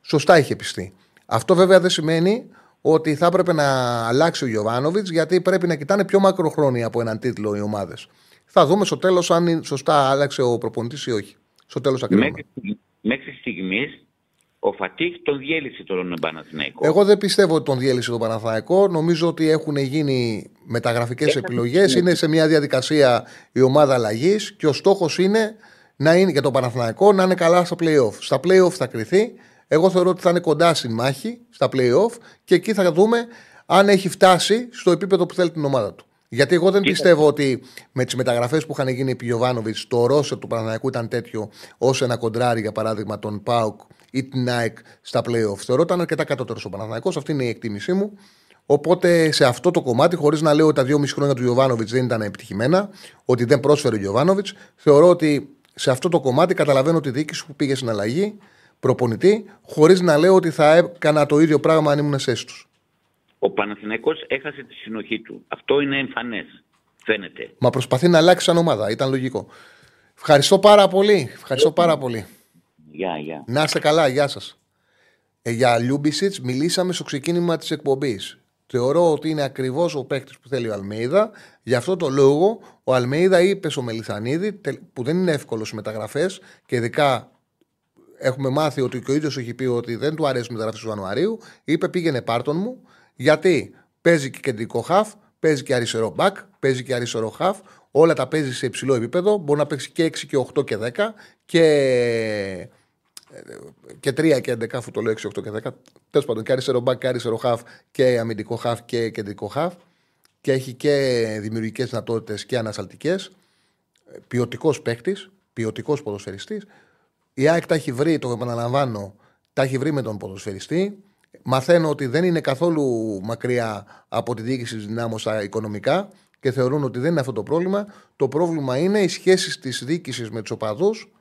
σωστά είχε πιστεί. Αυτό βέβαια δεν σημαίνει ότι θα έπρεπε να αλλάξει ο Γιωβάνοβιτς, γιατί πρέπει να κοιτάνε πιο μακροχρόνια από έναν τίτλο οι ομάδες. Θα δούμε στο τέλος αν είναι- σωστά άλλαξε ο προπονητής ή όχι. Στο τέλος θα κρίνουμε.
Μέχρι, μέχρι στιγμής ο Φατίχ τον διέλυσε τον Παναθηναϊκό.
Εγώ δεν πιστεύω ότι τον διέλυσε τον Παναθηναϊκό. Νομίζω ότι έχουν γίνει μεταγραφικές
Έχασε
επιλογέ.
την
Είναι σε μια διαδικασία η ομάδα αλλαγής και ο στόχος είναι, να είναι για τον Παναθηναϊκό να είναι καλά στα playoff. Στα playoff θα κρυθεί. Εγώ θεωρώ ότι θα είναι κοντά στην μάχη στα playoff και εκεί θα δούμε αν έχει φτάσει στο επίπεδο που θέλει την ομάδα του. Γιατί εγώ δεν
Κοίτα.
πιστεύω ότι με τις μεταγραφές που είχαν γίνει επί Γιωβάνοβιτς, το ρόσερ του Παναθηναϊκού ήταν τέτοιο όσο ένα κοντράρι για παράδειγμα τον Πάουκ ή την ΑΕΚ στα playoff. Θεωρώ ότι ήταν αρκετά κατώτερος ο Παναθηναϊκός, αυτή είναι η εκτίμησή μου. Οπότε σε αυτό το κομμάτι, χωρίς να λέω ότι τα δύο μισή χρόνια του Γιωβάνοβιτς δεν ήταν επιτυχημένα, ότι δεν πρόσφερε ο Γιωβάνοβιτς, θεωρώ ότι σε αυτό το κομμάτι καταλαβαίνω τη διοίκηση που πήγε στην αλλαγή προπονητή, χωρίς να λέω ότι θα έκανα το ίδιο πράγμα αν ήμουν σε του.
Ο Παναθηναϊκός έχασε τη συνοχή του. Αυτό είναι εμφανές. Φαίνεται.
Μα προσπαθεί να αλλάξει σαν ομάδα. Ήταν λογικό. Ευχαριστώ πάρα πολύ. Ευχαριστώ πάρα πολύ.
Γεια, γεια.
Να είστε καλά. Γεια σας. Ε, για Λιούμπισιτς μιλήσαμε στο ξεκίνημα της εκπομπής. Θεωρώ ότι είναι ακριβώς ο παίκτης που θέλει ο Αλμέιδα. Γι' αυτό το λόγο ο Αλμέιδα είπε στο Μελισανίδη, που δεν είναι εύκολος στις μεταγραφές και ειδικά έχουμε μάθει ότι και ο ίδιος έχει πει ότι δεν του αρέσουν οι μεταγραφές του Ιανουαρίου, είπε πήγαινε πάρτον μου, γιατί παίζει και κεντρικό χαφ, παίζει και αριστερό μπακ, παίζει και αριστερό χαφ, όλα τα παίζει σε υψηλό επίπεδο, μπορεί να παίξει και 6 και 8 και 10 και και 3 και 11, αφού το λέω 6, 8 και 10. Τέλος πάντων, και αριστερό μπακ και αριστερό χαφ και αμυντικό χαφ και κεντρικό χαφ. Και έχει και δημιουργικές δυνατότητες και ανασταλτικές. Ποιοτικός παίκτης, ποιοτικός ποδοσφαιριστής. Η ΑΕΚ τα έχει βρει, το επαναλαμβάνω, τα έχει βρει με τον ποδοσφαιριστή. Μαθαίνω ότι δεν είναι καθόλου μακριά από τη διοίκηση της δυνάμω στα οικονομικά και θεωρούν ότι δεν είναι αυτό το πρόβλημα. Το πρόβλημα είναι οι σχέσεις της διοίκησης με τους οπαδούς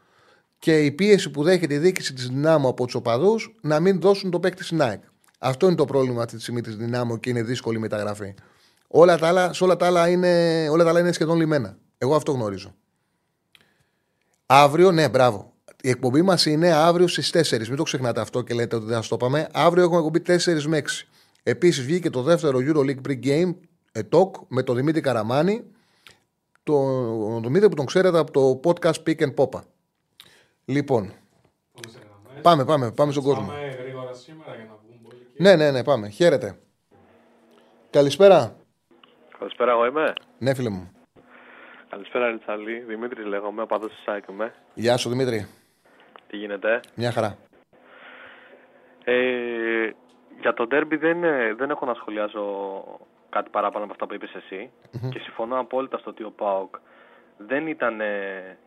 και η πίεση που δέχεται η διοίκηση της Δυνάμω από τους οπαδούς να μην δώσουν το παίκτη στην ΑΕΚ. Αυτό είναι το πρόβλημα αυτή τη στιγμή της Δυνάμω και είναι δύσκολη η μεταγραφή. Όλα τα άλλα, σε όλα τα άλλα είναι, όλα τα άλλα είναι σχεδόν λιμένα. Εγώ αυτό γνωρίζω. Αύριο, ναι, μπράβο. Η εκπομπή μας είναι αύριο στις 4. Μην το ξεχνάτε αυτό και λέτε ότι δεν σα το είπαμε. Αύριο έχουμε εκπομπή 4 με 6. Επίσης βγήκε το δεύτερο Euroleague Pre-Game ε, Talk με τον Δημήτρη Καραμάνη. Τον Δημήτρη που τον ξέρετε από το podcast Pick and Popa. Λοιπόν,
Πάμε σε γραμμές.
πάμε, πάμε, πάμε στον κόσμο.
Πάμε γρήγορα σήμερα για να βγουν πολύ και...
Ναι, ναι, ναι, πάμε. Χαίρετε. Καλησπέρα.
Καλησπέρα, εγώ είμαι.
Ναι, φίλε μου.
Καλησπέρα, Ριτσαλή. Δημήτρη λέγομαι, ο παδός της ΣΑΕΚ είμαι.
Γεια σου, Δημήτρη.
Τι γίνεται.
Μια χαρά.
Ε, για το ντέρμπι δεν, ε, δεν έχω να σχολιάσω κάτι παράπάνω από αυτά που είπες εσύ. Και συμφωνώ απόλυτα στο ότι ο ΠΑΟΚ δεν ήταν ε,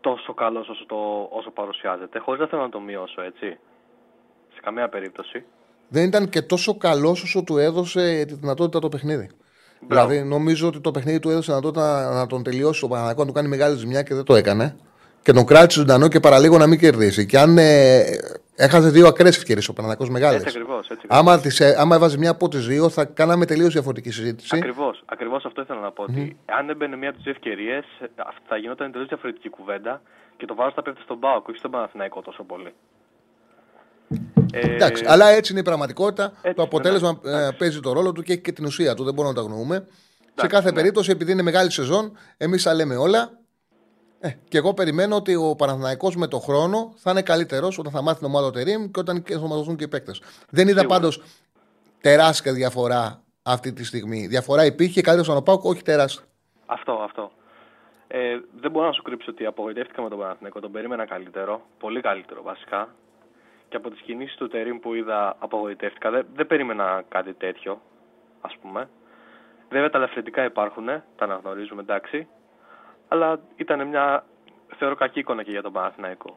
τόσο καλός όσο, το, όσο παρουσιάζεται. Χωρίς να θέλω να το μειώσω, έτσι. Σε καμία περίπτωση.
Δεν ήταν και τόσο καλός όσο του έδωσε τη δυνατότητα το παιχνίδι.
Μπράβο.
Δηλαδή, νομίζω ότι το παιχνίδι του έδωσε δυνατότητα να τον τελειώσει το Παναγιακό, να του κάνει μεγάλη ζημιά και δεν το έκανε. Και τον κράτησε ζωντανό και παραλίγο να μην κερδίσει. Και αν ε, έχασε δύο ακραίε ευκαιρίες ο Παναγιακό μεγάλες.
Έτσι ακριβώς, έτσι
Άμα, τις, ε, άμα έβαζε μια από τις δύο, θα κάναμε τελείως διαφορετική συζήτηση.
Ακριβώς, ακριβώς αυτό ήθελα να πω. Ότι αν έμπαινε μία από τις δύο ευκαιρίες, θα γινόταν τελείω διαφορετική κουβέντα και το βάρο θα πέφτει στον Πάοκ, όχι στον Παναθηναϊκό τόσο πολύ. Ε,
Εντάξει, αλλά έτσι είναι η πραγματικότητα. το
είναι,
αποτέλεσμα
ναι.
ε,
Εντάξει.
παίζει το ρόλο του και έχει και την ουσία του. Δεν μπορούμε να τα γνωρούμε. Σε
Εντάξει,
κάθε
ναι.
περίπτωση, επειδή είναι μεγάλη σεζόν, εμείς τα λέμε όλα. Ε, και εγώ περιμένω ότι ο Παναθηναϊκός με το χρόνο θα είναι καλύτερος όταν θα μάθει την ομάδα του Τερήμ και όταν και θα μαθούν και οι παίκτες. Δεν είδα
Σίγουρα.
πάντως τεράστια διαφορά αυτή τη στιγμή. Διαφορά υπήρχε, καλύτερος στον Πάουκ, όχι τεράστια.
Αυτό, αυτό. Ε, δεν μπορώ να σου κρύψω ότι απογοητεύτηκα με τον Παναθηναϊκό. Τον περίμενα καλύτερο, πολύ καλύτερο βασικά. Και από τις κινήσεις του Τερήμ που είδα, απογοητεύτηκα. Δεν, δεν περίμενα κάτι τέτοιο, ας πούμε. Βέβαια τα ελαφρυντικά υπάρχουν, τα αναγνωρίζουμε εντάξει. Αλλά ήταν μια θεωρώ κακή εικόνα και για τον Παναθηναϊκό.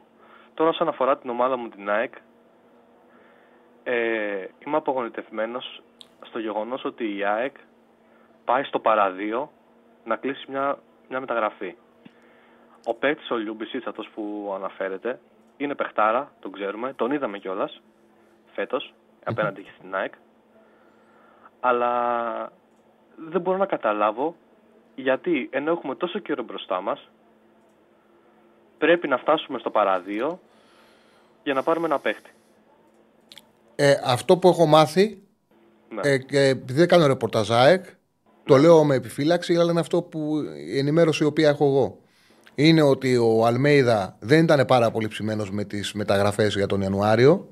Τώρα, όσον αφορά την ομάδα μου, την ΑΕΚ, ε, είμαι απογοητευμένος στο γεγονός ότι η ΑΕΚ πάει στο παρά δύο να κλείσει μια, μια μεταγραφή. Ο παίκτης ο Λιούμπισιτς, αυτός που αναφέρεται, είναι παιχτάρα, τον ξέρουμε, τον είδαμε κιόλας φέτος απέναντι και στην ΑΕΚ. Αλλά δεν μπορώ να καταλάβω γιατί ενώ έχουμε τόσο καιρό μπροστά μας, πρέπει να φτάσουμε στο παραδείο για να πάρουμε ένα παίχτη.
Ε, αυτό που έχω μάθει,
Ναι.
ε, και επειδή δεν κάνω ρεπορτάζ ΑΕΚ, το λέω με επιφύλαξη, αλλά είναι αυτό που η ενημέρωση η οποία έχω εγώ. Είναι ότι ο Αλμέιδα δεν ήταν πάρα πολύ ψημένος με τις μεταγραφές για τον Ιανουάριο.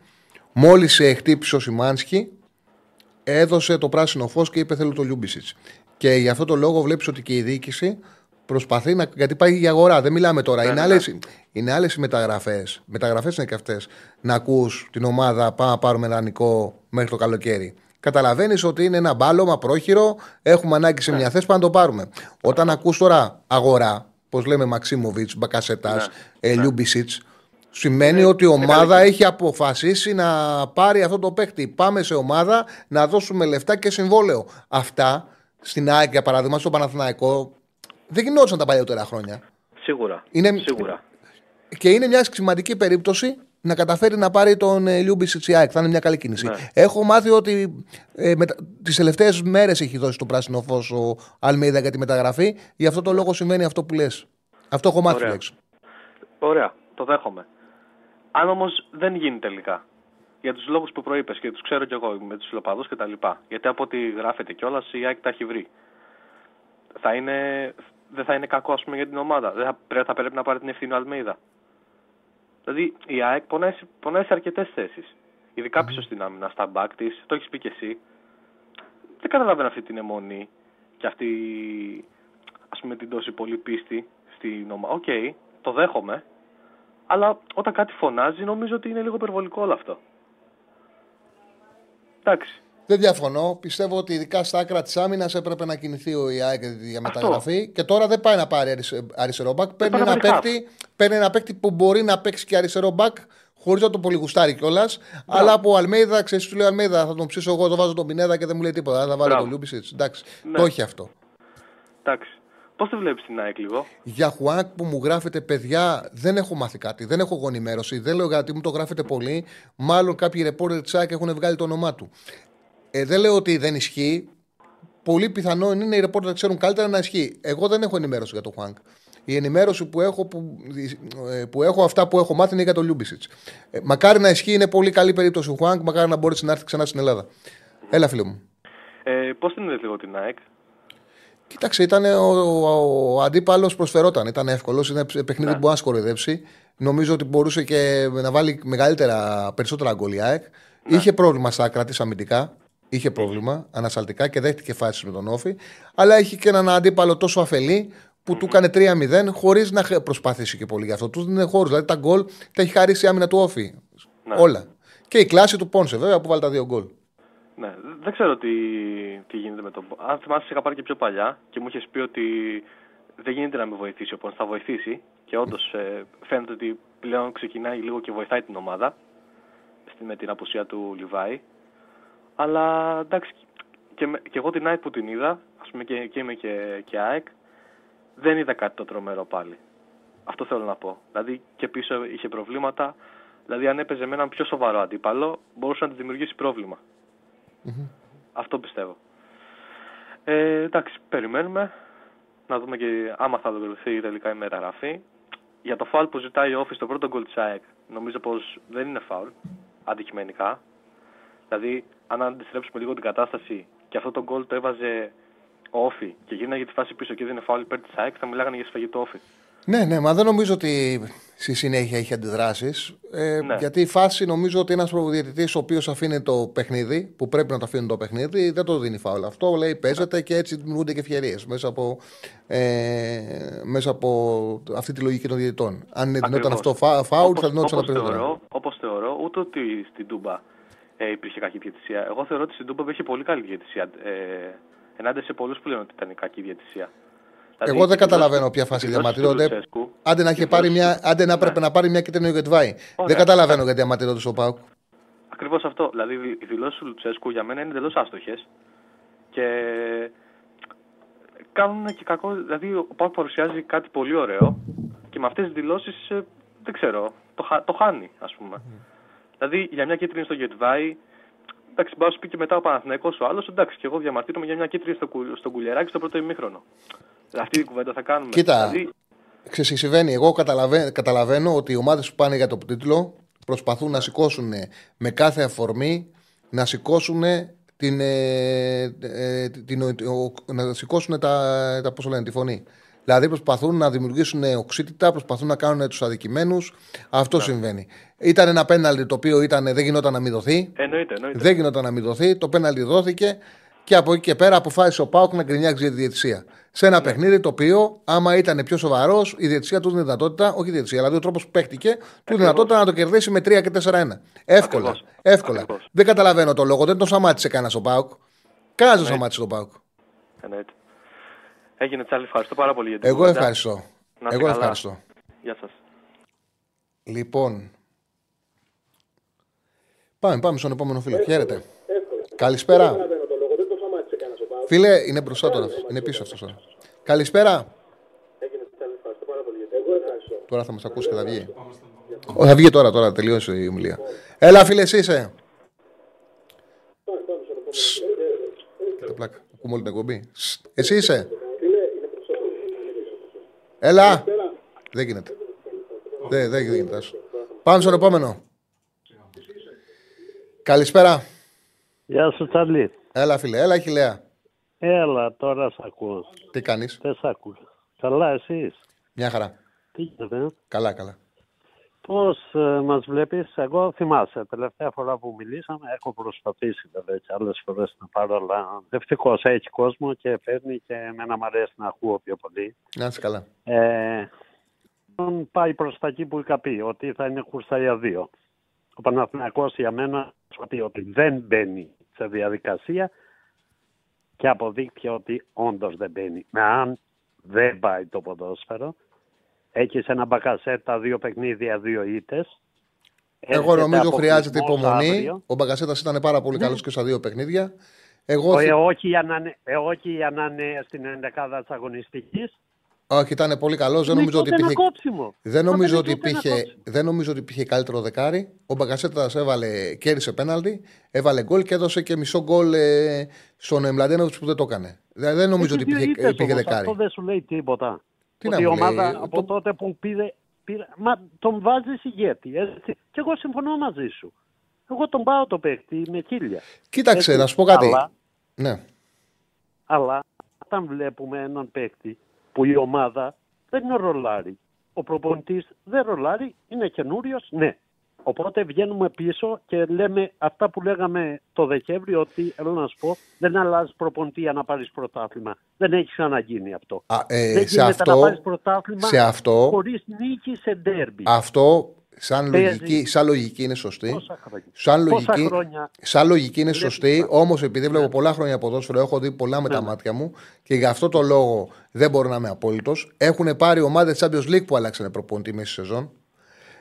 Μόλις χτύπησε ο Σιμάνσκι, έδωσε το πράσινο φως και είπε: Θέλω το Λιούμπισιτς. Και γι' αυτό το λόγο βλέπεις ότι και η διοίκηση προσπαθεί να. Γιατί πάει για αγορά, δεν μιλάμε τώρα.
Ναι,
είναι,
ναι,
άλλες, είναι άλλες οι μεταγραφές. Μεταγραφές είναι και αυτές. Να ακούς την ομάδα, πάμε να πάρουμε δανεικό μέχρι το καλοκαίρι. Καταλαβαίνεις ότι είναι ένα μπάλωμα πρόχειρο, έχουμε ανάγκη σε μια θέση, πάμε να το πάρουμε. Όταν ακούς τώρα αγορά, πώς λέμε Μαξίμοβιτς, Μπακασετάς,
Ναι,
ε,
ναι.
Λιούμπισιτς, σημαίνει ότι η ομάδα έχει αποφασίσει να πάρει αυτό το παίκτη. Πάμε σε ομάδα να δώσουμε λεφτά και συμβόλαιο. Αυτά στην ΑΕΚ, για παράδειγμα, στο Παναθηναϊκό, δεν γινόταν τα παλιότερα χρόνια.
Σίγουρα.
Είναι-
Σίγουρα.
Και είναι μια σημαντική περίπτωση να καταφέρει να πάρει τον ε, Λιούμπισιτς η ΑΕΚ. Θα είναι μια καλή κίνηση.
Ναι.
Έχω μάθει ότι ε, τις τελευταίες μέρες έχει δώσει το πράσινο φως ο Αλμίδα για τη μεταγραφή. Γι' αυτό το λόγο συμβαίνει αυτό που λες. Αυτό έχω μάθει
Ωραία.
τουλάχιστον.
Ωραία, το δέχομαι. Αν όμως δεν γίνει τελικά, για τους λόγους που προείπες και τους ξέρω κι εγώ με τους φιλοπαδού και τα λοιπά, γιατί από ό,τι γράφεται κιόλας η ΑΕΚ τα έχει βρει. Θα είναι, δεν θα είναι κακό ας πούμε, για την ομάδα. Δεν θα, πρέ- θα πρέπει να πάρει την ευθύνη ο Αλμέιδα. Δηλαδή η ΑΕΚ πονάει, σε- πονάει σε αρκετές θέσεις. Ειδικά πίσω στην άμυνα, στα μπακ της, το έχεις πει κι εσύ. Δεν καταλαβαίνω αυτή την αιμονή και αυτή ας πούμε την τόση πολύ πίστη στην ομάδα. Οκ, το δέχομαι. Αλλά όταν κάτι φωνάζει νομίζω ότι είναι λίγο υπερβολικό όλο αυτό. Εντάξει.
Δεν διαφωνώ. Πιστεύω ότι ειδικά στα άκρα της άμυνας έπρεπε να κινηθεί η ΑΕΚ για μεταγραφή. Και τώρα δεν πάει να πάρει αρισε- αριστερό μπακ. Παίρνει
πάει να
ένα,
πάρει
παίκτη, παίρνει ένα παίκτη που μπορεί να παίξει και αριστερό μπακ χωρίς να το πολύ γουστάρει κιόλας. Αλλά από Αλμέιδα, ξέρεις, του λέει Αλμέιδα, θα τον ψήσω εγώ, το βάζω τον Πινέδα και δεν μου λέει τίποτα. Θα βάλω
Μπράβο.
τον Λιούμπισιτς. Εντάξει,
Ναι.
το έχει αυτό.
Εντάξει. Πώς τη βλέπεις την ΑΕΚ λίγο;
Για Χουάνκ που μου γράφετε, παιδιά, δεν έχω μάθει κάτι. Δεν έχω εγώ ενημέρωση. Δεν λέω γιατί μου το γράφετε πολύ. Μάλλον κάποιοι ρεπόρτερ της ΑΕΚ έχουν βγάλει το όνομά του. Ε, δεν λέω ότι δεν ισχύει. Πολύ πιθανό είναι οι ρεπόρτερ να ξέρουν καλύτερα να ισχύει. Εγώ δεν έχω ενημέρωση για τον Χουάνκ. Η ενημέρωση που έχω, που, ε, που έχω αυτά που έχω μάθει είναι για τον Λιούμπισιτς. Ε, μακάρι να ισχύει, είναι πολύ καλή περίπτωση ο Χουάνκ. Μακάρι να μπορέσει να έρθει ξανά στην Ελλάδα. Έλα, φίλε μου.
Ε, Πώς την είδες λίγο την ΑΕΚ;
Κοίταξε, ήταν ο, ο, ο αντίπαλος προσφερόταν. Ήταν εύκολος. Είναι παιχνίδι
Ναι.
που μπορεί να σκορεδέψει. Νομίζω ότι μπορούσε και να βάλει μεγαλύτερα, περισσότερα γκολ η ΑΕΚ.
Ναι.
Είχε πρόβλημα στα άκρα της αμυντικά. Είχε πρόβλημα ανασταλτικά και δέχτηκε φάσεις με τον Όφη. Αλλά είχε και έναν αντίπαλο τόσο αφελή που του έκανε 3-0 χωρίς να χε- προσπαθήσει και πολύ γι' αυτό. Τους δίνει χώρους. Δηλαδή τα γκολ τα έχει χαρίσει η άμυνα του Όφη.
Ναι.
Όλα. Και η κλάση του Πόνσε βέβαια που βάλει τα δύο γκολ.
Ναι, δεν ξέρω τι, τι γίνεται με τον. Αν θυμάσαι, είχα πάρει και πιο παλιά και μου είχες πει ότι δεν γίνεται να με βοηθήσει ο Πόνς, θα βοηθήσει. Και όντως ε, φαίνεται ότι πλέον ξεκινάει λίγο και βοηθάει την ομάδα στη- με την απουσία του Λιβάη. Αλλά εντάξει, και, με- και εγώ την ΑΕΚ που την είδα, ας πούμε και, και είμαι και, και ΑΕΚ, δεν είδα κάτι το τρομερό πάλι. Αυτό θέλω να πω. Δηλαδή και πίσω είχε προβλήματα. Δηλαδή αν έπαιζε με έναν πιο σοβαρό αντίπαλο, μπορούσε να τη δημιουργήσει πρόβλημα. Αυτό πιστεύω. Ε, εντάξει, περιμένουμε να δούμε και άμα θα ολοκληρωθεί τελικά η μεταγραφή. Για το φάουλ που ζητάει ο Όφης στο πρώτο γκολ της ΑΕΚ, νομίζω πως δεν είναι φάουλ, αντικειμενικά. Δηλαδή, αν αντιστρέψουμε λίγο την κατάσταση και αυτό το γκολ το έβαζε ο Όφη και γίναγε τη φάση πίσω και δεν είναι φάουλ υπέρ της ΑΕΚ, θα μιλάγανε για σφαγή του Όφη.
Ναι, ναι, μα δεν νομίζω ότι στη συνέχεια έχει αντιδράσεις. Ε,
Ναι.
Γιατί η φάση νομίζω ότι ένας προδιαιτητή ο οποίος αφήνει το παιχνίδι, που πρέπει να το αφήνει το παιχνίδι, δεν το δίνει φάουλ. Αυτό λέει παίζεται και έτσι δημιουργούνται και ευκαιρίες μέσα, από, ε, μέσα από αυτή τη λογική των διαιτητών. Αν δινόταν
Ακριβώς.
αυτό φα, φάουλ,
Όπως-
θα δινόταν
όπως
περισσότερο.
θεωρώ, όπως θεωρώ, ούτε ότι στην Τούμπα ε, υπήρχε κακή διαιτησία. Εγώ θεωρώ ότι στην Τούμπα υπήρχε πολύ καλή διαιτησία. Ε, ενάντια σε πολλούς που λένε ότι ήταν κακή διαιτησία. Δηλαδή,
Εγώ δεν
οι δηλώσεις-
καταλαβαίνω ποια φάση
οι δηλώσεις του
διαμαρτύρονται.
Λουτσέσκου-
Άντε να, είχε πάρει μια, άντε να έπρεπε να πάρει μια κίτρινη γετβάη. Δεν καταλαβαίνω γιατί διαμαρτύρονται στο Πάουκ.
Ακριβώς αυτό. Δηλαδή, οι δηλώσεις του Λουτσέσκου για μένα είναι εντελώς άστοχες. Και κάνουν και κακό. Δηλαδή, ο Πάουκ παρουσιάζει κάτι πολύ ωραίο και με αυτές τις δηλώσεις δεν ξέρω, το, χα- το χάνει, ας πούμε. Δηλαδή, για μια κίτρινη στο Γετβάη, εντάξει, μπορεί να σου πει και μετά ο Παναθηναϊκός ο άλλος, εντάξει, και εγώ διαμαρτύρομαι για μια κίτρινη στο, κου, στο κουλιαράκι στο πρώτο ημίχρονο. Αυτή η κουβέντα θα κάνουμε.
Κοίτα,
Δηλαδή,
Ξέρεις τι συμβαίνει. Εγώ καταλαβαίνω, καταλαβαίνω ότι οι ομάδες που πάνε για το τίτλο προσπαθούν να σηκώσουν με κάθε αφορμή να σηκώσουν την, ε, ε, την, ο- να σηκώσουν τα, τα πώς το λένε, τη φωνή. Δηλαδή προσπαθούν να δημιουργήσουν οξύτητα, προσπαθούν να κάνουν τους αδικημένους. Αυτό συμβαίνει. Ήταν ένα πέναλτι το οποίο ήταν, δεν γινόταν να μην δοθεί.
εννοείται, εννοείται.
Δεν γινόταν να μην δοθεί. Το πέναλτι δόθηκε και από εκεί και πέρα αποφάσισε ο Πάουκ να γκρινιάξει για τη διαιτησία. Σε ένα παιχνίδι το οποίο, άμα ήταν πιο σοβαρός, η διαιτησία του δίνει δυνατότητα, όχι η διαιτησία, δηλαδή ο τρόπος που παίχτηκε, του δίνει δυνατότητα να το κερδίσει με 3 και 4-1. Εύκολα.
Ακριβώς.
Εύκολα.
Ακριβώς.
Δεν καταλαβαίνω το λόγο. Δεν τον σταμάτησε κανένας ο Πάουκ. Κανένας δεν
Ναι.
σταμάτησε τον Πάουκ.
εννοείται. Έγινε Τσάλι, ευχαριστώ πάρα πολύ για την
Εγώ
κουβέντα.
ευχαριστώ.
Να είστε
Εγώ
καλά.
ευχαριστώ.
Γεια σας.
Λοιπόν. Πάμε, πάμε στον επόμενο φίλο. Χαίρετε. Καλησπέρα. Φίλε, είναι μπροστά τώρα. Είναι πίσω αυτός τώρα. Καλησπέρα. Τώρα θα μας ακούσει και θα βγει. Ω, θα βγει τώρα, τώρα τελείωσε η ομιλία. Έλα, φίλε, εσύ είσαι. Σ. Κοίτα πλάκα. Ακούμε όλη την εκπομπή. Σ. Εσύ είσαι. Έλα. Δεν γίνεται. Δεν, δεν γίνεται. άσου. Πάμε στον επόμενο. Καλησπέρα.
Γεια σου Τσαρλί.
Έλα, φίλε. Έλα, Χιλέα.
Έλα, τώρα σ' ακούω.
Τι κάνεις;
Δεν σ' ακούω. Καλά, εσείς.
Μια χαρά.
Τι γίνεται, ε;
Καλά, καλά.
Πώς ε, μας βλέπεις, εγώ θυμάσαι, τελευταία φορά που μιλήσαμε, έχω προσπαθήσει βέβαια και άλλες φορές να πάρω, αλλά ευτυχώς έχει κόσμο και φέρνει και εμένα μου αρέσει να ακούω πιο πολύ.
Να είσαι καλά.
Ε, τον πάει προς τα εκεί που είχα πει, ότι θα είναι κουρσαία 2. Ο Παναθηναϊκός για μένα σου πει ότι δεν μπαίνει σε διαδικασία και αποδείχθηκε ότι όντως δεν μπαίνει. Με αν δεν πάει το ποδόσφαιρο, έχεις ένα μπακασέτ τα δύο παιχνίδια, δύο ήττες
Εγώ
Έρχεται
νομίζω χρειάζεται
αποκλεισμός
υπομονή.
αύριο.
Ο Μπαγκασέτα ήταν πάρα πολύ καλός και στα δύο παιχνίδια. Εγώ
Ο-
θυ-
ε, όχι, για να, είναι- ε, όχι για να είναι στην ενδεκάδα της αγωνιστικής.
Όχι, ήταν πολύ καλός. Δεν νομίζω ότι
ένα
υπήρχε.
κόψιμο.
Δεν
Μα
νομίζω,
είναι
ότι
τότε ένα
υπήρχε,
κόψιμο.
δεν νομίζω ότι υπήρχε καλύτερο δεκάρι. Ο Μπαγκασέτα έβαλε, κέρδισε πέναλτι, έβαλε γκολ και έδωσε και μισό γκολ ε, στον Εμπλαντένοβιτ που δεν το έκανε. Δεν, δεν νομίζω ότι
Έχει δύο
υπήρχε,
ήττες
υπήρχε
όμως,
δεκάρι.
Αυτό δεν σου λέει τίποτα.
Τι
ότι
να
η
μου λέει,
ομάδα
το-
από τότε που πήρε, πήρε. Μα τον βάζεις ηγέτη. Έτσι. Και εγώ συμφωνώ μαζί σου. Εγώ τον πάω το παίκτη με χίλια.
Κοίταξε,
Έτσι.
να σου πω κάτι.
Αλλά,
Ναι.
αλλά όταν βλέπουμε έναν παίκτη που η ομάδα δεν είναι ρολάρι. Ο προπονητής δεν ρολάρει, είναι καινούριος, ναι. Οπότε βγαίνουμε πίσω και λέμε αυτά που λέγαμε το Δεκέμβριο ότι, θέλω να σου πω, δεν αλλάζει προπονητή για να πάρεις πρωτάθλημα. Δεν έχει ξαναγίνει αυτό.
Α, ε,
δεν
σε
γίνεται
αυτό-
να πάρεις πρωτάθλημα
σε αυτό-
χωρίς νίκη σε ντέρμπι.
Αυτό σαν
Παίζει.
λογική, σαν λογική είναι σωστή.
Πόσα χρόνια.
Σαν
Πόσα
λογική,
χρόνια.
σαν λογική είναι
Βλέπεις
σωστή,
τα-
όμως επειδή βλέπω πολλά χρόνια ποδόσφαιρο, έχω δει πολλά με τα
Ναι.
μάτια μου και γι' αυτό το λόγο δεν μπορώ να είμαι απόλυτος. Έχουν πάρει ομάδες Champions League που αλλάξανε προπονητή μέση στη σεζόν.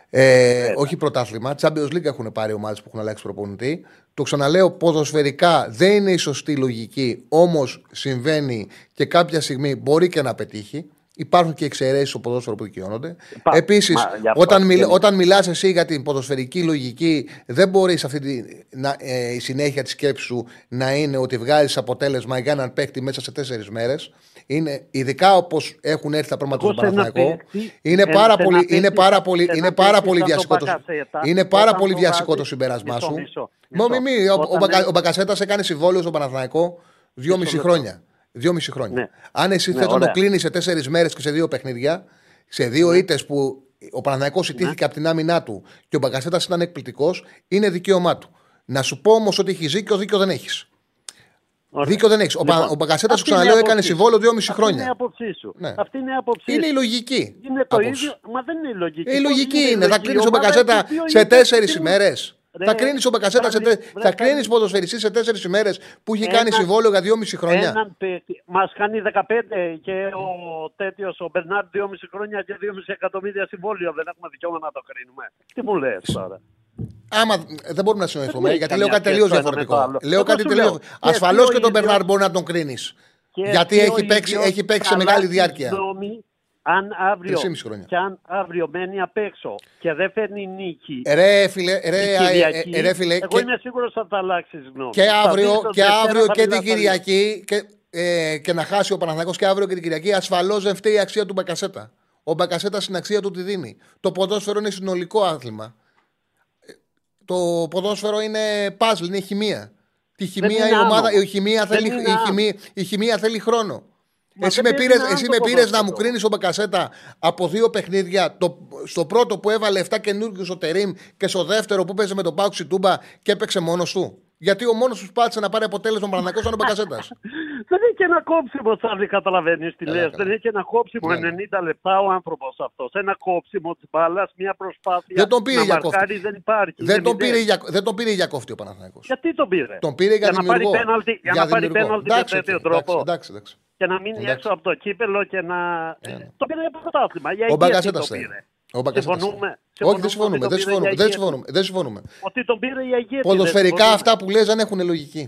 Ε, όχι πρωτάθλημα. Champions League έχουν πάρει ομάδες που έχουν αλλάξει προπονητή. Το ξαναλέω, ποδοσφαιρικά δεν είναι η σωστή λογική, όμως συμβαίνει και κάποια στιγμή μπορεί και να πετύχει. Υπάρχουν και εξαιρέσεις στο ποδόσφαιρο που δικαιώνονται.
Υπά-
Επίσης,
Μα, γι' αυτό
όταν, μιλ,
και-
όταν μιλάς εσύ για την ποδοσφαιρική λογική, δεν μπορείς αυτή τη, να, ε, η συνέχεια της σκέψης σου να είναι ότι βγάζεις αποτέλεσμα για έναν παίκτη μέσα σε τέσσερις μέρες. Είναι, ειδικά όπως έχουν έρθει τα πράγματα
Εγώ
στον
σε ένα
Παναθηναϊκό,
παίκτη-
είναι
ε,
πάρα
σε
πολύ,
ένα
είναι
παίκτη-
πάρα πολύ,
σε ένα
είναι πάρα
παίκτη
πολύ
σαν τον
βιαστικό το,
Μπακασέτα,
είναι πάρα
όταν
πολύ
το
βιαστικό το
βάζει-
συμπέρασμά
μισό,
σου.
μισό,
Μω, μη, μη, ο, ο,
Όταν
Μπακα,
είναι-
ο Μπακασέτας έκανε συμβόλαιο στο Παναθηναϊκό δυόμιση
λεπτό.
χρόνια. Δυόμιση χρόνια.
Ναι.
Αν εσύ
Ναι,
θες να το
ωραία.
κλείνεις σε τέσσερις μέρες και σε δύο παιχνίδια, σε δύο
Ναι.
ήττες που ο Παναθηναϊκός ιτήθηκε από την άμυνά του και ο Μπακασέτας ήταν εκπληκτικός, είναι δικαίωμά του. Να σου πω όμως ότι έχεις δίκιο, δίκιο δεν έχεις.
Ωραία.
Δίκιο δεν έχεις. Ο,
Λοιπόν,
Πα- ο Μπακασέτα, σου
αυτή είναι η
ξαναλέω, έκανε
άποψή σου.
συμβόλαιο δυόμιση
Αυτή είναι η
χρόνια.
άποψή σου.
Ναι.
Αυτή είναι η άποψή
Είναι η
σου.
λογική.
Είναι το
άποψη.
ίδιο, μα δεν είναι η λογική.
Ε, Η
Πώς
λογική
η
είναι. Θα
λογική;
κρίνει
Η
ο
ομάδα
Μπακασέτα
έχει δύο
σε
ήττες
τέσσερις
και
ημέρες.
Ρε,
Θα κρίνει ο Μπακασέτα σε,
Στάνη,
τε-
βρε,
θα
Στάνη.
κρίνει ποδοσφαιριστή σε τέσσερις ημέρες που έχει κάνει
Ένα-
συμβόλαιο για δυόμιση χρόνια.
Έναν παίκτη. Μας κάνει 15 και ο τέτοιος ο Μπερνάρ 2,5 χρόνια και 2,5 εκατομμύρια συμβόλαιο. Δεν έχουμε δικαίωμα να το κρίνουμε. Τι μου λες τώρα;
Άμα δεν μπορούμε να συνοηθούμε,
έχει
γιατί
καμιά
λέω κάτι
σχέση
τελείως
το ένα με το
διαφορετικό.
άλλο.
Λέω
Εγώ
κάτι
σου
τελείω.
λέω, και
Ασφαλώ
εσύ ο
και τον
ίδιος-
Μπερνάρ μπορεί να τον κρίνεις.
Και
Γιατί
εσύ ο
έχει παίξει,
ίδιος
έχει παίξει σε
καλά
μεγάλη
τη
διάρκεια.
γνώμη, αν αύριο,
3,5 χρόνια.
και αν αύριο μένει απ' έξω και δεν φέρνει νίκη
Ρε φίλε, ρε,
η
ε,
Κυριακή,
ε, ρε φίλε,
εγώ
και,
είμαι σίγουρος ότι θα αλλάξεις γνώμη.
και
Θα
αύριο,
δεις ότι
και,
Δευτέρα
αύριο
θα
και την
μιλάς
Κυριακή και, ε, και να χάσει ο Παναθηναϊκός και αύριο και την Κυριακή, ασφαλώς δεν φταίει η αξία του Μπακασέτα. Ο Μπακασέτα στην αξία του τη δίνει. Το ποδόσφαιρο είναι συνολικό άθλημα. Ε, Το ποδόσφαιρο είναι παζλ, είναι χημεία. Τη χημεία, η,
είναι
ομάδα,
άμμο.
η, χημεία
Δεν
θέλει,
είναι
η,
άμμο.
χημεία, η χημεία θέλει χρόνο.
Μα
εσύ
δεν
με
παίζει
πήρες,
να
εσύ
είναι
με
το
πήρες να μου
ποδόσφαιρο.
κρίνεις ο Μπακασέτα από δύο παιχνίδια. Το, στο πρώτο που έβαλε 7 καινούργιου ο Τερήμ και στο δεύτερο που παίζει με τον Πάουξη Τούμπα και έπαιξε μόνος του; Γιατί ο μόνος που πάτησε να πάρει αποτέλεσμα Παναθηναϊκός ήταν ο Μπακασέτα.
Δεν έχει ένα κόψιμο, Τσάρλι, καταλαβαίνεις τι
Καλά,
λες.
καλά.
Δεν έχει ένα κόψιμο
Ναι, ναι.
90 λεπτά ο άνθρωπος αυτός. Ένα κόψιμο της μπάλας, μια προσπάθεια.
Δεν τον πήρε
να
για
μαρκάρει,
κόφτη.
δεν υπάρχει.
δεν, τον
είναι.
πήρε για, δεν τον πήρε για κόφτη ο Παναθηναϊκός.
Γιατί τον πήρε;
Τον πήρε για,
να πάρει
δημιουργό.
πέναλτι, για, να πάρει
δημιουργό.
πέναλτι με
Εντάξει,
τέτοιο
εντάξει,
τρόπο.
Εντάξει, εντάξει.
Και να μείνει
Εντάξει.
έξω από το κύπελο και να.
ναι.
Το πήρε για πρωτάθλημα. Για
Ο
ηγέτη
Μπακασέτα
το
θέλει.
πήρε.
Ο Μπακασέτας
Συμφωνούμε.
θέλει. Όχι, δεν συμφωνούμε.
Συμφωνούμε ότι
Δεν
το
συμφωνούμε.
πήρε
Δεν
για
συμφωνούμε. Δεν συμφωνούμε.
Ότι τον πήρε για ηγέτη. δεν
Ποδοσφαιρικά
συμφωνούμε.
αυτά που λες δεν έχουν λογική.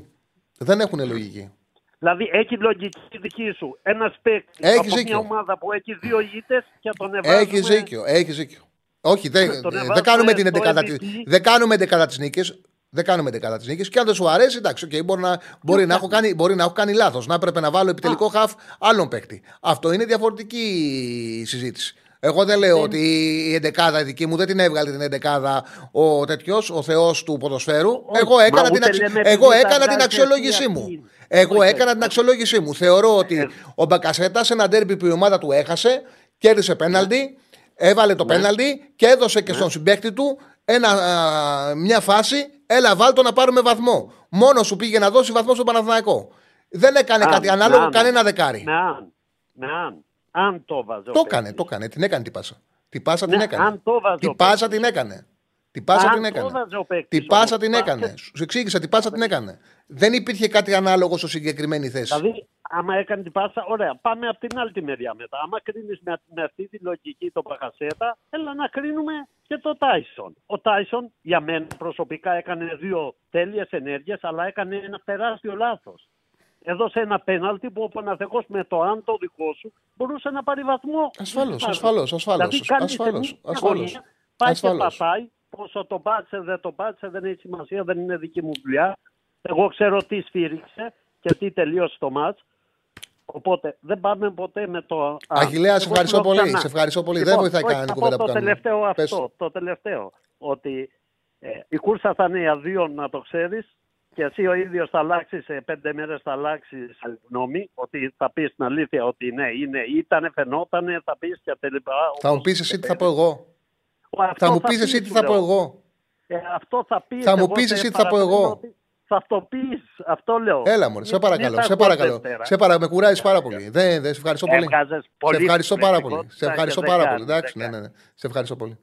Δεν έχουν λογική.
Δηλαδή έχει λογική δική σου. Ένας παίκτης
Έχεις
από
δίκιο.
μια ομάδα που έχει δύο ήττες και τον εβάζουμε.
Έχει δίκιο. Έχεις δίκιο. Όχι, δεν,
Τον
δεν
εβάζουμε
κάνουμε την
στο
11
MVP.
της, δεν κάνουμε 11 της νίκης. Δεν κάνουμε 11 της νίκης. Και αν δεν σου αρέσει, εντάξει, okay, μπορεί, να, μπορεί, να έχω κάνει, μπορεί να έχω κάνει λάθος. Να έπρεπε να βάλω επιτελικό χαφ άλλον παίκτη. Αυτό είναι διαφορετική συζήτηση. Εγώ δεν λέω ότι η 11 δική μου δεν την έβγαλε την 11 ο τέτοιος, ο Θεός του ποδοσφαίρου.
Όχι,
εγώ
μα
έκανα,
ούτε
την, αξι-
λέμε
εγώ
επειδή τα
έκανα την
βγάζει
αξιολόγησή
αυτή
μου.
αυτή.
Εγώ
Όχι,
έκανα
όχι.
την αξιολόγησή μου. Θεωρώ ότι
Ε.
ο Μπακασέτα σε ένα ντέρμπι που η ομάδα του έχασε, κέρδισε πέναλτι, έβαλε το πέναλτι και έδωσε και στον συμπέκτη του ένα, α, μια φάση. Έλα, βάλτο να πάρουμε βαθμό. Μόνος σου πήγε να δώσει βαθμό στον Παναθηναϊκό. Δεν έκανε
Αν,
κάτι ανάλογο,
αν,
κανένα δεκάρι.
Ναι, αν. Ναι, αν. Αν το βάζω.
Το έκανε, το έκανε. Την έκανε την πάσα. Την πάσα την
Ναι,
έκανε.
αν το βάζω
Την
ο
πάσα
παίκτης.
την έκανε. Την πάσα
Αν
την
το
έκανε.
βάζω ο παίκτης
Την πάσα
όμως,
την
πάσε.
έκανε. Σου εξήγησα την πάσα την έκανε. Δεν υπήρχε κάτι ανάλογο στο συγκεκριμένη θέση.
Δηλαδή, άμα έκανε την πάσα, ωραία. Πάμε από την άλλη τη μεριά μετά. Άμα κρίνεις με, με αυτή τη λογική το Παχασέτα, έλα να κρίνουμε και το Τάισον. Ο Τάισον για μένα προσωπικά έκανε δύο τέλειες ενέργειες, αλλά έκανε ένα τεράστιο λάθος. Έδωσε ένα πέναλτι που ο Παναθεκός με το αν το δικό σου μπορούσε να πάρει βαθμό.
Ασφαλώς, ασφαλώς, ασφαλώς,
Δηλαδή κάνει σε
ασφαλώς,
μια
ασφαλώς.
αγωνία, πάει
Ασφαλώς.
και πατάει. Πόσο το πάτσε, δεν το πάτσε, δεν έχει σημασία, δεν είναι δική μου δουλειά. Εγώ ξέρω τι σφύριξε και τι τελείωσε το μάτς. Οπότε δεν πάμε ποτέ με το. Α,
Αγγιλέα, σε
εγώ
ευχαριστώ
σου λέω
πολύ,
ξανά.
σε ευχαριστώ πολύ.
Λοιπόν,
Δεν βοηθάει
όχι,
κανένα
θα
κουβέντα
πω
που
το
κάνουμε.
τελευταίο
Πες.
αυτό, το τελευταίο. Ότι ε, η κούρσα θα είναι για δύο να το ξέρεις και εσύ ο ίδιος θα αλλάξεις σε πέντε μέρες θα αλλάξεις γνώμη. Ότι θα πεις την αλήθεια ότι ναι, είναι, ήταν, φαινότανε, θα πεις και τελικά.
Θα μου πεις εσύ τι θα πω εγώ.
Αυτό
Θα μου πεις εσύ
πεις,
τι
σου
θα πω
λέω.
εγώ.
Ε, αυτό θα πεις.
Θα μου
εγώ
πεις
σε
εσύ τι θα πω
παρακαλώ
εγώ.
ότι Θα το πεις. Αυτό λέω.
Έλα μου, σε
Μην-
παρακαλώ.
μην
Σε
τα
παρακαλώ.
βγάζεις τώρα.
Σε παρα... Με κουράζεις πάρα πολύ. Δεν, δεν, σε ευχαριστώ πολύ.
Έβγαζες
Σε
πολύ
ευχαριστώ πάρα πολύ.
πνευματικότητα
Σε ευχαριστώ
και
πάρα
δεν
πολύ.
κάνεις,
Εντάξει, ναι,
δεν
ναι, ναι. Σε ευχαριστώ πολύ.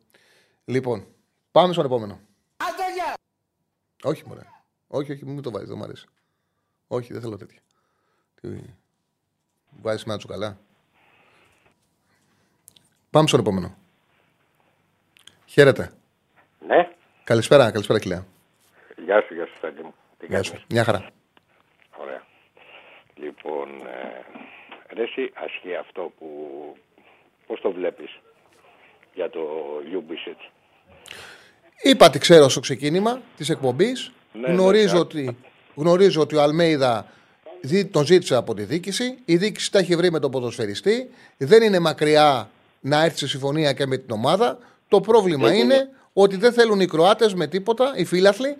Λοιπόν, πάμε στον επόμενο. Όχι, μωρέ. Όχι, όχι, μην το βάζεις, δεν μου αρέσει. Όχι, δεν θέλω τέτοια. Τι... Βάζεις μάτσο σου καλά. Πάμε στον επόμενο. Χαίρετε.
Ναι,
Καλησπέρα, καλησπέρα, Κιλέα.
γεια σου, γεια σου, Στέλιο μου. Τι
Γεια σου.
κάνεις;
Μια χαρά.
Ωραία. Λοιπόν, ε, ρε εσύ, ασχεί αυτό που... Πώς το βλέπεις για το Λιούμπιτσιτς.
Είπα τι ξέρω στο ξεκίνημα της εκπομπής.
Ναι,
γνωρίζω,
ναι,
ότι, γνωρίζω ότι ο Αλμέιδα δι- τον ζήτησε από τη διοίκηση. Η διοίκηση τα έχει βρει με τον ποδοσφαιριστή. Δεν είναι μακριά να έρθει σε συμφωνία και με την ομάδα. Το πρόβλημα
Έγινε.
είναι ότι δεν θέλουν οι Κροάτες με τίποτα, οι φίλαθλοι,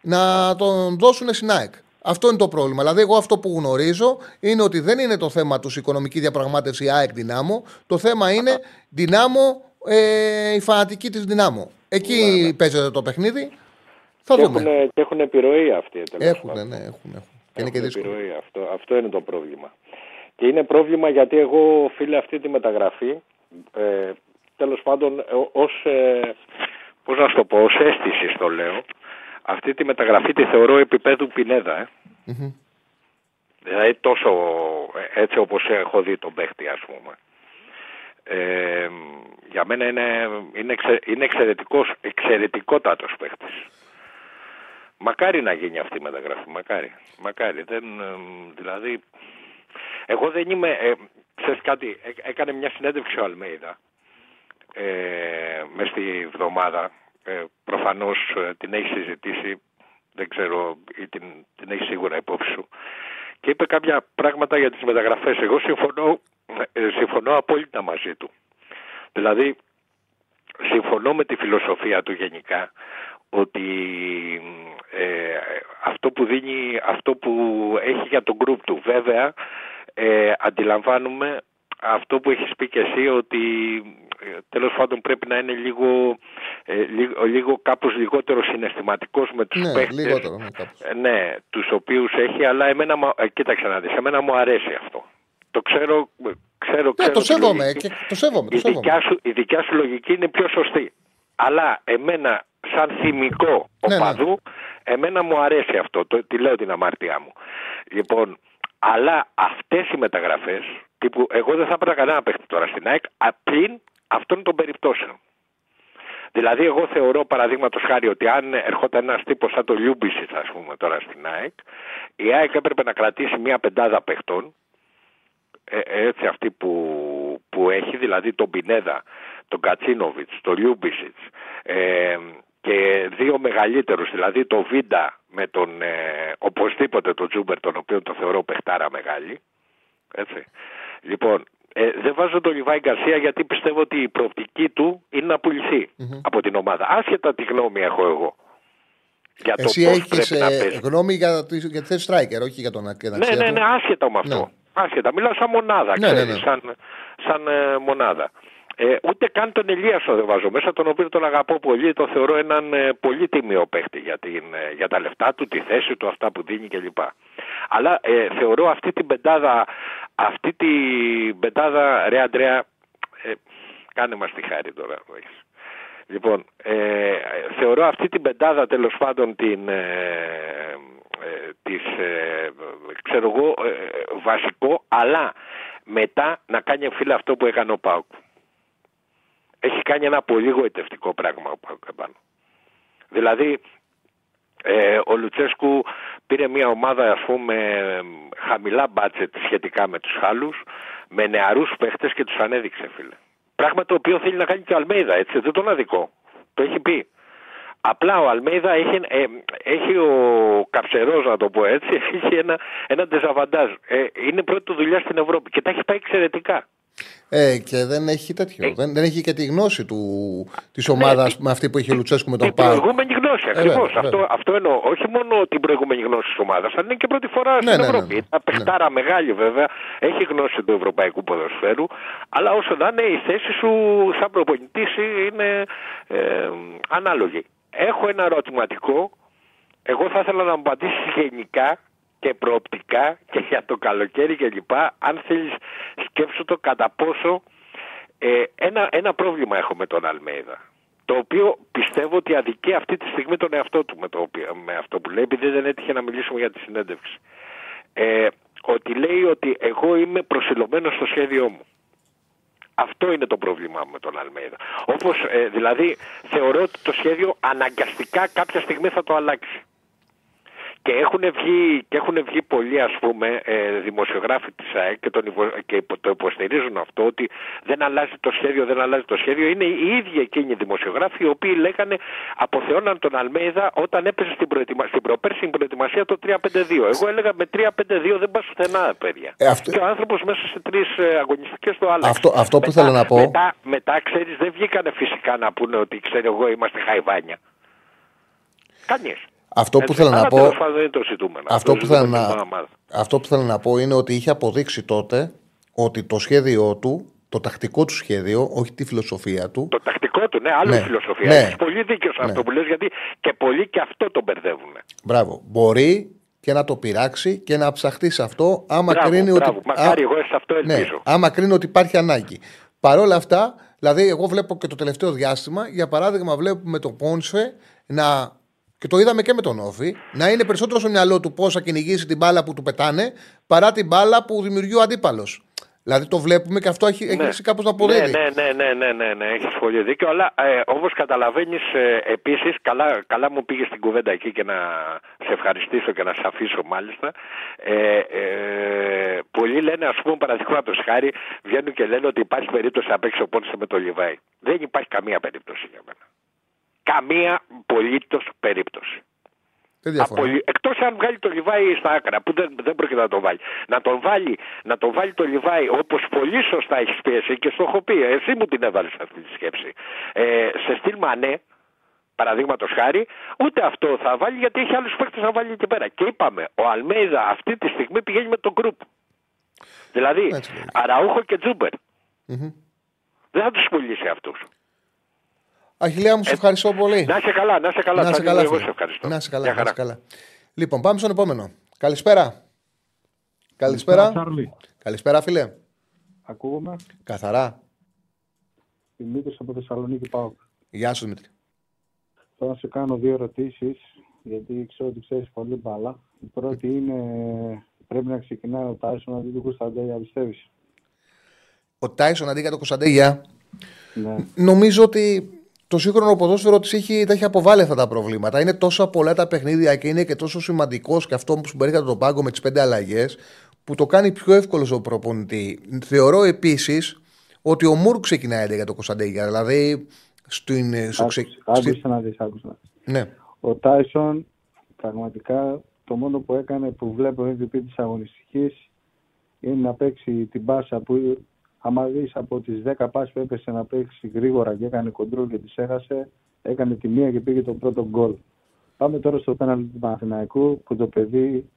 να τον δώσουν στην ΑΕΚ. Αυτό είναι το πρόβλημα. Δηλαδή, εγώ αυτό που γνωρίζω είναι ότι δεν είναι το θέμα τους οικονομική διαπραγμάτευση ΑΕΚ Ντιναμό. Το θέμα είναι Δυνάμω, ε, η φανατική της Δυνάμω. Εκεί παίζεται το παιχνίδι. Θα
Και
δούμε.
έχουν, και έχουν επιρροή αυτοί. τέλος
Έχουν,
πάντων.
ναι, έχουν. έχουν. Και είναι και
Έχουν
δύσκολο.
επιρροή. Αυτό, αυτό είναι το πρόβλημα. Και είναι πρόβλημα γιατί εγώ, φίλε, αυτή τη μεταγραφή, ε, τέλος πάντων, ε, ως, ε, πώς να σου το πω, ως αίσθηση το λέω, αυτή τη μεταγραφή τη θεωρώ επίπεδου Πινέδα, ε.
Μμμ.
Δηλαδή τόσο ε, έτσι όπως έχω δει τον παίχτη ας πούμε. Ε, για μένα είναι, είναι, εξε, είναι εξαιρετικός, εξαιρετικότατος παίχτης. Μακάρι να γίνει αυτή η μεταγραφή, μακάρι. Μακάρι. Δεν, ε, δηλαδή, εγώ δεν είμαι, ε, ξέρεις κάτι, έ- έκανε μια συνέντευξη ο Αλμέιδα ε, μες στη βδομάδα. Ε, προφανώς ε, την έχει συζητήσει, δεν ξέρω, ή την, την έχει σίγουρα υπόψη σου. Και είπε κάποια πράγματα για τις μεταγραφές. Εγώ συμφωνώ, ε, συμφωνώ απόλυτα μαζί του. Δηλαδή, συμφωνώ με τη φιλοσοφία του γενικά ότι ε, αυτό που δίνει, αυτό που έχει για το group του. Βέβαια, ε, αντιλαμβάνουμε αυτό που έχεις πει και εσύ ότι ε, τέλος πάντων πρέπει να είναι λίγο, ε, λίγο, λίγο κάπως λιγότερο συναισθηματικός με τους
Ναι,
παίχτες
λιγότερο. Ναι, κάπως.
ε, Ναι, τους οποίους έχει, αλλά εμένα, μου- ε, κοίταξε να δεις, εμένα μου αρέσει αυτό. Το ξέρω, ε, ξέρω,
Ναι,
ξέρω
το
τη
σέβομαι.
λογική.
Και, το σέβομαι. Το
Η
σέβομαι.
δικιά, σου, η δικιά σου λογική είναι πιο σωστή. Αλλά εμένα, σαν θυμικό
Ναι, ναι.
οπαδού, εμένα μου αρέσει αυτό. Το, τη λέω την αμαρτία μου. Λοιπόν, αλλά αυτές οι μεταγραφές, τύπου, εγώ δεν θα έπρεπε κανένα παίχτη τώρα στην ΑΕΚ, α, πλην αυτών των περιπτώσεων. Δηλαδή, εγώ θεωρώ παραδείγματος χάρη ότι αν ερχόταν ένας τύπος σαν το Λιούμπιτσιτς, ας πούμε, τώρα στην ΑΕΚ, η ΑΕΚ έπρεπε να κρατήσει μια πεντάδα παιχτών, ε, έτσι αυτή που, που έχει, δηλαδή τον Πινέδα, τον Γκατσίνοβιτς, τον Λιούμπιτσιτς ε, και δύο μεγαλύτερους, δηλαδή τον Βίντα με τον ε, οπωσδήποτε τον Τσούμπερ, τον οποίο το θεωρώ παιχτάρα μεγάλη. Έτσι. Λοιπόν, ε, δεν βάζω τον Λιβάη Γκαρσία γιατί πιστεύω ότι η προοπτική του είναι να πουληθει από την ομάδα. Άσχετα τι γνώμη έχω εγώ. Για το
Εσύ
πώς
έχεις
πρέπει να παίζει.
γνώμη για τη, για τη θέση striker, όχι για τον
Ναι,
Ακεδαξία.
ναι, ναι, άσχετα με αυτό.
Ναι.
Άσχετα. Μιλάω σαν μονάδα,
Ναι, ναι,
ξέρεις,
ναι.
σαν, σαν ε, μονάδα. Ε, ούτε καν τον Ελίασο δεν βάζω μέσα, τον οποίο τον αγαπώ πολύ, το θεωρώ έναν ε, πολύ τίμιο παίχτη για, την, ε, για τα λεφτά του, τη θέση του, αυτά που δίνει κλπ. Αλλά ε, θεωρώ αυτή την πεντάδα, αυτή την πεντάδα, ρε Αντρέα, ε, κάνε μας τη χάρη τώρα. έχεις. Λοιπόν, ε, θεωρώ αυτή την πεντάδα τέλος πάντων την, ε, ε, της, ε, ξέρω εγώ, ε, βασικό, αλλά μετά να κάνει φίλε αυτό που έκανε ο Πάουκ. Έχει κάνει ένα πολύ γοητευτικό πράγμα ο Πάουκ επάνω. Δηλαδή, ε, ο Λουτσέσκου πήρε μια ομάδα ας πούμε χαμηλά μπάτσετ σχετικά με τους Χάλους με νεαρούς παίχτες και τους ανέδειξε φίλε. Πράγμα το οποίο θέλει να κάνει και ο Αλμέιδα έτσι δεν τον αδικό. Το έχει πει. Απλά ο Αλμέιδα έχει, ε, έχει ο Καψερός να το πω έτσι έχει ένα, ένα ντεζαβαντάζ. Ε, είναι πρώτη του δουλειά στην Ευρώπη και τα έχει πάει εξαιρετικά.
Ε, και δεν έχει τέτοιο.
Ε.
Δεν, δεν έχει και τη γνώση του, της ομάδας με αυτή που είχε ο Λουτσέσκου με τον
Την
Πάο.
προηγούμενη γνώση,
Ε,
ακριβώς.
βέβαια,
αυτό,
βέβαια.
αυτό εννοώ. Όχι μόνο την προηγούμενη γνώση της ομάδας, αλλά είναι και πρώτη φορά
Ναι,
στην
ναι, ναι,
Ευρώπη.
ναι.
Ένα παιχτάρα μεγάλη βέβαια, έχει γνώση του ευρωπαϊκού ποδοσφαίρου, αλλά όσο να είναι η θέση σου σαν προπονητής είναι ε, ανάλογη. Έχω ένα ερωτηματικό. Εγώ θα ήθελα να μου απαντήσεις γενικά και προοπτικά και για το καλοκαίρι και λοιπά, αν θέλεις σκέψου το κατά πόσο ε, ένα, ένα πρόβλημα έχω με τον Αλμέιδα. Το οποίο πιστεύω ότι αδικεί αυτή τη στιγμή τον εαυτό του με, το, οποίο- με αυτό που λέει, επειδή δεν έτυχε να μιλήσουμε για τη συνέντευξη. Ε, ότι λέει ότι εγώ είμαι προσιλωμένος στο σχέδιό μου. Αυτό είναι το πρόβλημά μου με τον Αλμέιδα. Όπως ε, δηλαδή θεωρώ ότι το σχέδιο αναγκαστικά κάποια στιγμή θα το αλλάξει. Και έχουν βγει, και έχουν βγει πολλοί ας πούμε ε, δημοσιογράφοι της ΑΕΚ και, τον, υπο- και υπο- το υποστηρίζουν αυτό ότι δεν αλλάζει το σχέδιο, δεν αλλάζει το σχέδιο. Είναι οι ίδιοι εκείνοι οι δημοσιογράφοι οι οποίοι λέγανε αποθεώναν τον Αλμέιδα όταν έπεσε στην, προετοιμα... στην προπέρσινη προετοιμασία το 3-5-2. Εγώ έλεγα με 3-5-2 δεν πας πουθενά παιδιά.
Ε, αυτό-
Και ο άνθρωπος μέσα σε τρεις ε, αγωνιστικές το άλλαξε.
Αυτό- αυτό που θέλω να πω-
Μετά, μετά ξέρεις δεν βγήκανε φυσικά να πούνε ότι ξέρω εγώ είμαστε χαϊβάνια. Κανείς.
Αυτό που
Έτσι,
θέλω να
αλλά
πω.
τέλος πάντων δεν το ζητούμενο.
Αυτό
Το
που, θέλω
ζητούμενο
να,
είναι ομάδα.
αυτό που θέλω να πω είναι ότι είχε αποδείξει τότε ότι το σχέδιό του, το τακτικό του σχέδιο, όχι τη φιλοσοφία του,
Το τακτικό του, ναι, άλλη
Ναι,
φιλοσοφία.
ναι.
Έχεις πολύ δίκιο σε
Ναι.
αυτό που λες, γιατί και πολλοί και αυτό τον μπερδεύουν.
μπράβο, μπορεί και να το πειράξει και να ψαχτεί σε αυτό άμα
Μπράβο,
κρίνει
μπράβο.
ότι.
Μακάρι, εγώ σε αυτό
ναι,
ελπίζω.
άμα κρίνει ότι υπάρχει ανάγκη. Παρ' όλα αυτά, δηλαδή, εγώ βλέπω και το τελευταίο διάστημα, για παράδειγμα, βλέπουμε τον Πόνσε να. Και το είδαμε και με τον Όφη, να είναι περισσότερο στο μυαλό του πώς θα κυνηγήσει την μπάλα που του πετάνε παρά την μπάλα που δημιουργεί ο αντίπαλος. Δηλαδή το βλέπουμε και αυτό έχει, έχει αρχίσει κάπως να αποδίδει.
Ναι, ναι, ναι, ναι, ναι, ναι, έχεις πολύ δίκιο. Αλλά ε, όπως καταλαβαίνεις, ε, επίσης, καλά, καλά μου πήγες στην κουβέντα εκεί και να σε ευχαριστήσω και να σε αφήσω μάλιστα. Ε, ε, πολλοί λένε, ας πούμε, παραδείγματος χάρη, βγαίνουν και λένε ότι υπάρχει περίπτωση να παίξει ο Πόνσε με το Λιβάη. Δεν υπάρχει καμία περίπτωση για μένα. Καμία απολύτω περίπτωση.
Δεν διαφωνώ.
Απολυ... Εκτός αν βγάλει το Λιβάη στα άκρα, που δεν, δεν πρόκειται να το βάλει. Να τον βάλει, να τον βάλει το Λιβάη, όπως πολύ σωστά έχεις πει εσύ και στο έχω πει, εσύ μου την έβαλες αυτή τη σκέψη. Ε, σε στυλ Μανέ, παραδείγματος χάρη, ούτε αυτό θα βάλει γιατί έχει άλλους παίκτες να βάλει εκεί πέρα. Και είπαμε, ο Αλμέιδα αυτή τη στιγμή πηγαίνει με τον γκρουπ. Δηλαδή,
Έτσι λέγεται.
Αραούχο και Τζούμπερ.
Μμμ.
Δεν θα τους πουλήσει αυτούς.
Αχιλέα μου, σε ευχαριστώ πολύ.
Ε, Να είσαι καλά, να είσαι καλά.
Να είσαι
Τάκη μου,
καλά,
εγώ
φίλε.
σε ευχαριστώ.
Να είσαι καλά,
Γεια
να είσαι
χαρά.
καλά. Λοιπόν, πάμε στον επόμενο. Καλησπέρα. Καλησπέρα.
Τσάρλι.
Καλησπέρα, φίλε.
Ακούγομαι;
Καθαρά.
Δημήτρης από Θεσσαλονίκη πάω.
Γεια σου, Δημήτρη.
Θέλω να σε κάνω δύο ερωτήσεις, γιατί ξέρω ότι ξέρεις πολύ μπάλα. Η πρώτη είναι, πρέπει να ξεκινάει ο Τάισον αντί του Κωνσταντέλια, πιστεύεις;
Ο Τάισον αντί για το Κωνσταντέγια,
Ναι.
νομίζω ότι το σύγχρονο ποδόσφαιρο της έχει, τα έχει αποβάλει αυτά τα προβλήματα. Είναι τόσο πολλά τα παιχνίδια και είναι και τόσο σημαντικός και αυτό που συμπεριέχεται τον πάγκο με τις πέντε αλλαγές, που το κάνει πιο εύκολο στον προπονητή. Θεωρώ επίσης ότι ο Μουρ ξεκινάει αντί για το Κωνσταντέγια. Δηλαδή, στην, στο ξε-
Άκουσε,
στη-
άκουσε να δεις, άκουσε να δεις.
ναι.
Ο Τάισον πραγματικά το μόνο που έκανε που βλέπω MVP της αγωνιστικής είναι να παίξει την πάσα που άμα δεις από τις 10 πάσεις που έπεσε να παίξει γρήγορα και έκανε κοντρόλ και τις έχασε έκανε τη μία και πήγε το πρώτο γκολ. Πάμε τώρα στο πέναλτι του Παναθηναϊκού που το παιδί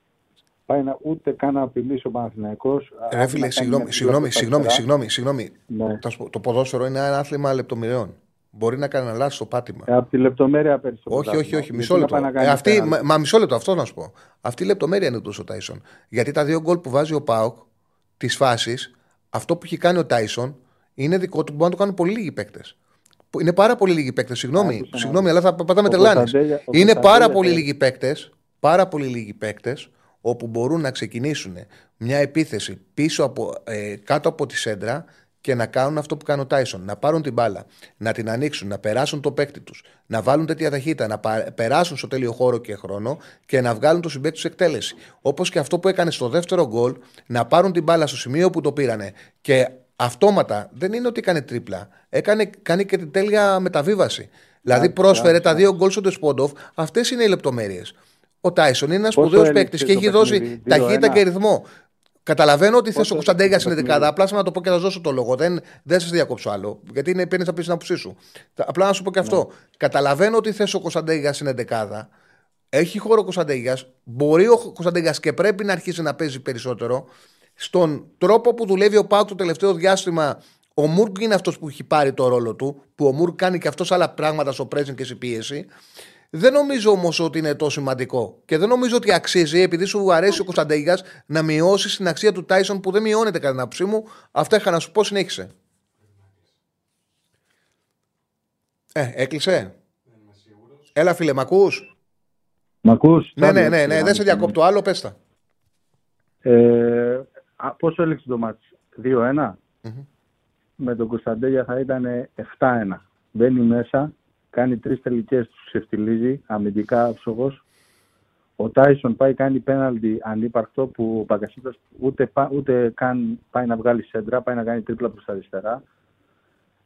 πάει να ούτε καν να απειλήσει ο Παναθηναϊκός.
Ρε
Άμα
φίλε,
κάνει
συγγνώμη,
μια
συγγνώμη,
πλάτη
συγγνώμη,
αριστερά.
συγγνώμη, συγγνώμη.
Ναι.
Θα σου πω, Το ποδόσφαιρο είναι ένα άθλημα λεπτομεριών. Μπορεί να κάνει να αλλάξει το πάτημα.
Ε, από τη λεπτομέρεια παίρνει το
όχι, όχι,
πρωτάθλημα.
όχι,
Γιατί
μισό
να
λεπτό.
πάει να κάνει
Ε, αυτή,
πέναλτι.
μα, μα μισό λεπτό, αυτό να σου πω. Αυτή η λεπτομέρεια είναι τόσο ο Τάισον. Γιατί τα δύο γκολ που βάζει ο Πάοκ τη φάση, αυτό που έχει κάνει ο Τάισον είναι δικό του που μπορούν να το κάνουν πολύ λίγοι παίκτες. Είναι πάρα πολύ λίγοι παίκτες. Συγγνώμη,
Άκουσα να
συγγνώμη,
δεις.
αλλά θα πατάμε
Ο
τρελάνε.
Κωνσταντέλια- ο
Είναι πάρα
Κωνσταντέλια
πολύ
θα-
λίγοι παίκτες, πάρα πολύ λίγοι παίκτες, όπου μπορούν να ξεκινήσουν μια επίθεση πίσω από, ε, κάτω από τη σέντρα και να κάνουν αυτό που κάνει ο Τάισον. Να πάρουν την μπάλα, να την ανοίξουν, να περάσουν το παίκτη τους, να βάλουν τέτοια ταχύτητα, να πα- περάσουν στο τέλειο χώρο και χρόνο και να βγάλουν το συμπέκτη τους εκτέλεση. Όπως και αυτό που έκανε στο δεύτερο γκολ, να πάρουν την μπάλα στο σημείο που το πήρανε και αυτόματα δεν είναι ότι έκανε τρίπλα. Έκανε, κάνει και την τέλεια μεταβίβαση. Δηλαδή
Άκουσα,
πρόσφερε
άκουσα.
τα δύο γκολ στον Τεσπόντοφ. Αυτές είναι οι λεπτομέρειες. Ο Τάισον είναι ένας
Πόσο
σπουδαίος
έλειξε
παίκτης
το
και έχει δώσει
παιχνίδι,
ταχύτητα
2-1.
και ρυθμό. Καταλαβαίνω ότι θες
Πόσο
ο Κωνσταντέγκα
έλειξε
είναι
το
δεκάδα.
παιχνίδι.
Απλά να το πω και να σου δώσω το λόγο. Δεν, δεν σα διακόψω άλλο. Γιατί είναι παίρνει να πεις την άποψή σου. Τα- Απλά να σου πω και αυτό.
Ναι.
Καταλαβαίνω ότι θες ο Κωνσταντέγκα είναι δεκάδα. Έχει χώρο ο Κωνσταντέγκα. Μπορεί ο Κωνσταντέγκα και πρέπει να αρχίσει να παίζει περισσότερο. Στον τρόπο που δουλεύει ο Πάουκ το τελευταίο διάστημα, ο Μουρκ είναι αυτός που έχει πάρει το ρόλο του. Που ο Μουρκ κάνει και αυτός άλλα πράγματα στο πρέσιν και στη πίεση. Δεν νομίζω όμως ότι είναι τόσο σημαντικό. Και δεν νομίζω ότι αξίζει, επειδή σου αρέσει ο Κωνσταντέγκα, να μειώσει την αξία του Τάισον που δεν μειώνεται κατά την άποψή μου. Αυτά είχα να σου πω, συνέχισε. Ε, έκλεισε. Έλα, φίλε, μ' ακούς;
Μ' ακούς;
Ναι, ναι,
Τάδε,
ναι, ναι, δεν σε διακόπτω άλλο, πες τα.
Ε, α, πόσο έλειξε το μάτς, 2-1.
Μμμ.
Με τον Κωνσταντέλια θα ήταν 7-1. Μπαίνει μέσα, κάνει τρεις τελικές, τους ξεφτιλίζει, αμυντικά άψογος. Ο Τάισον πάει κάνει πέναλτι ανύπαρκτο που ο Παγκασίτας ούτε, πα- ούτε καν πάει να βγάλει σέντρα, πάει να κάνει τρίπλα προς τα αριστερά.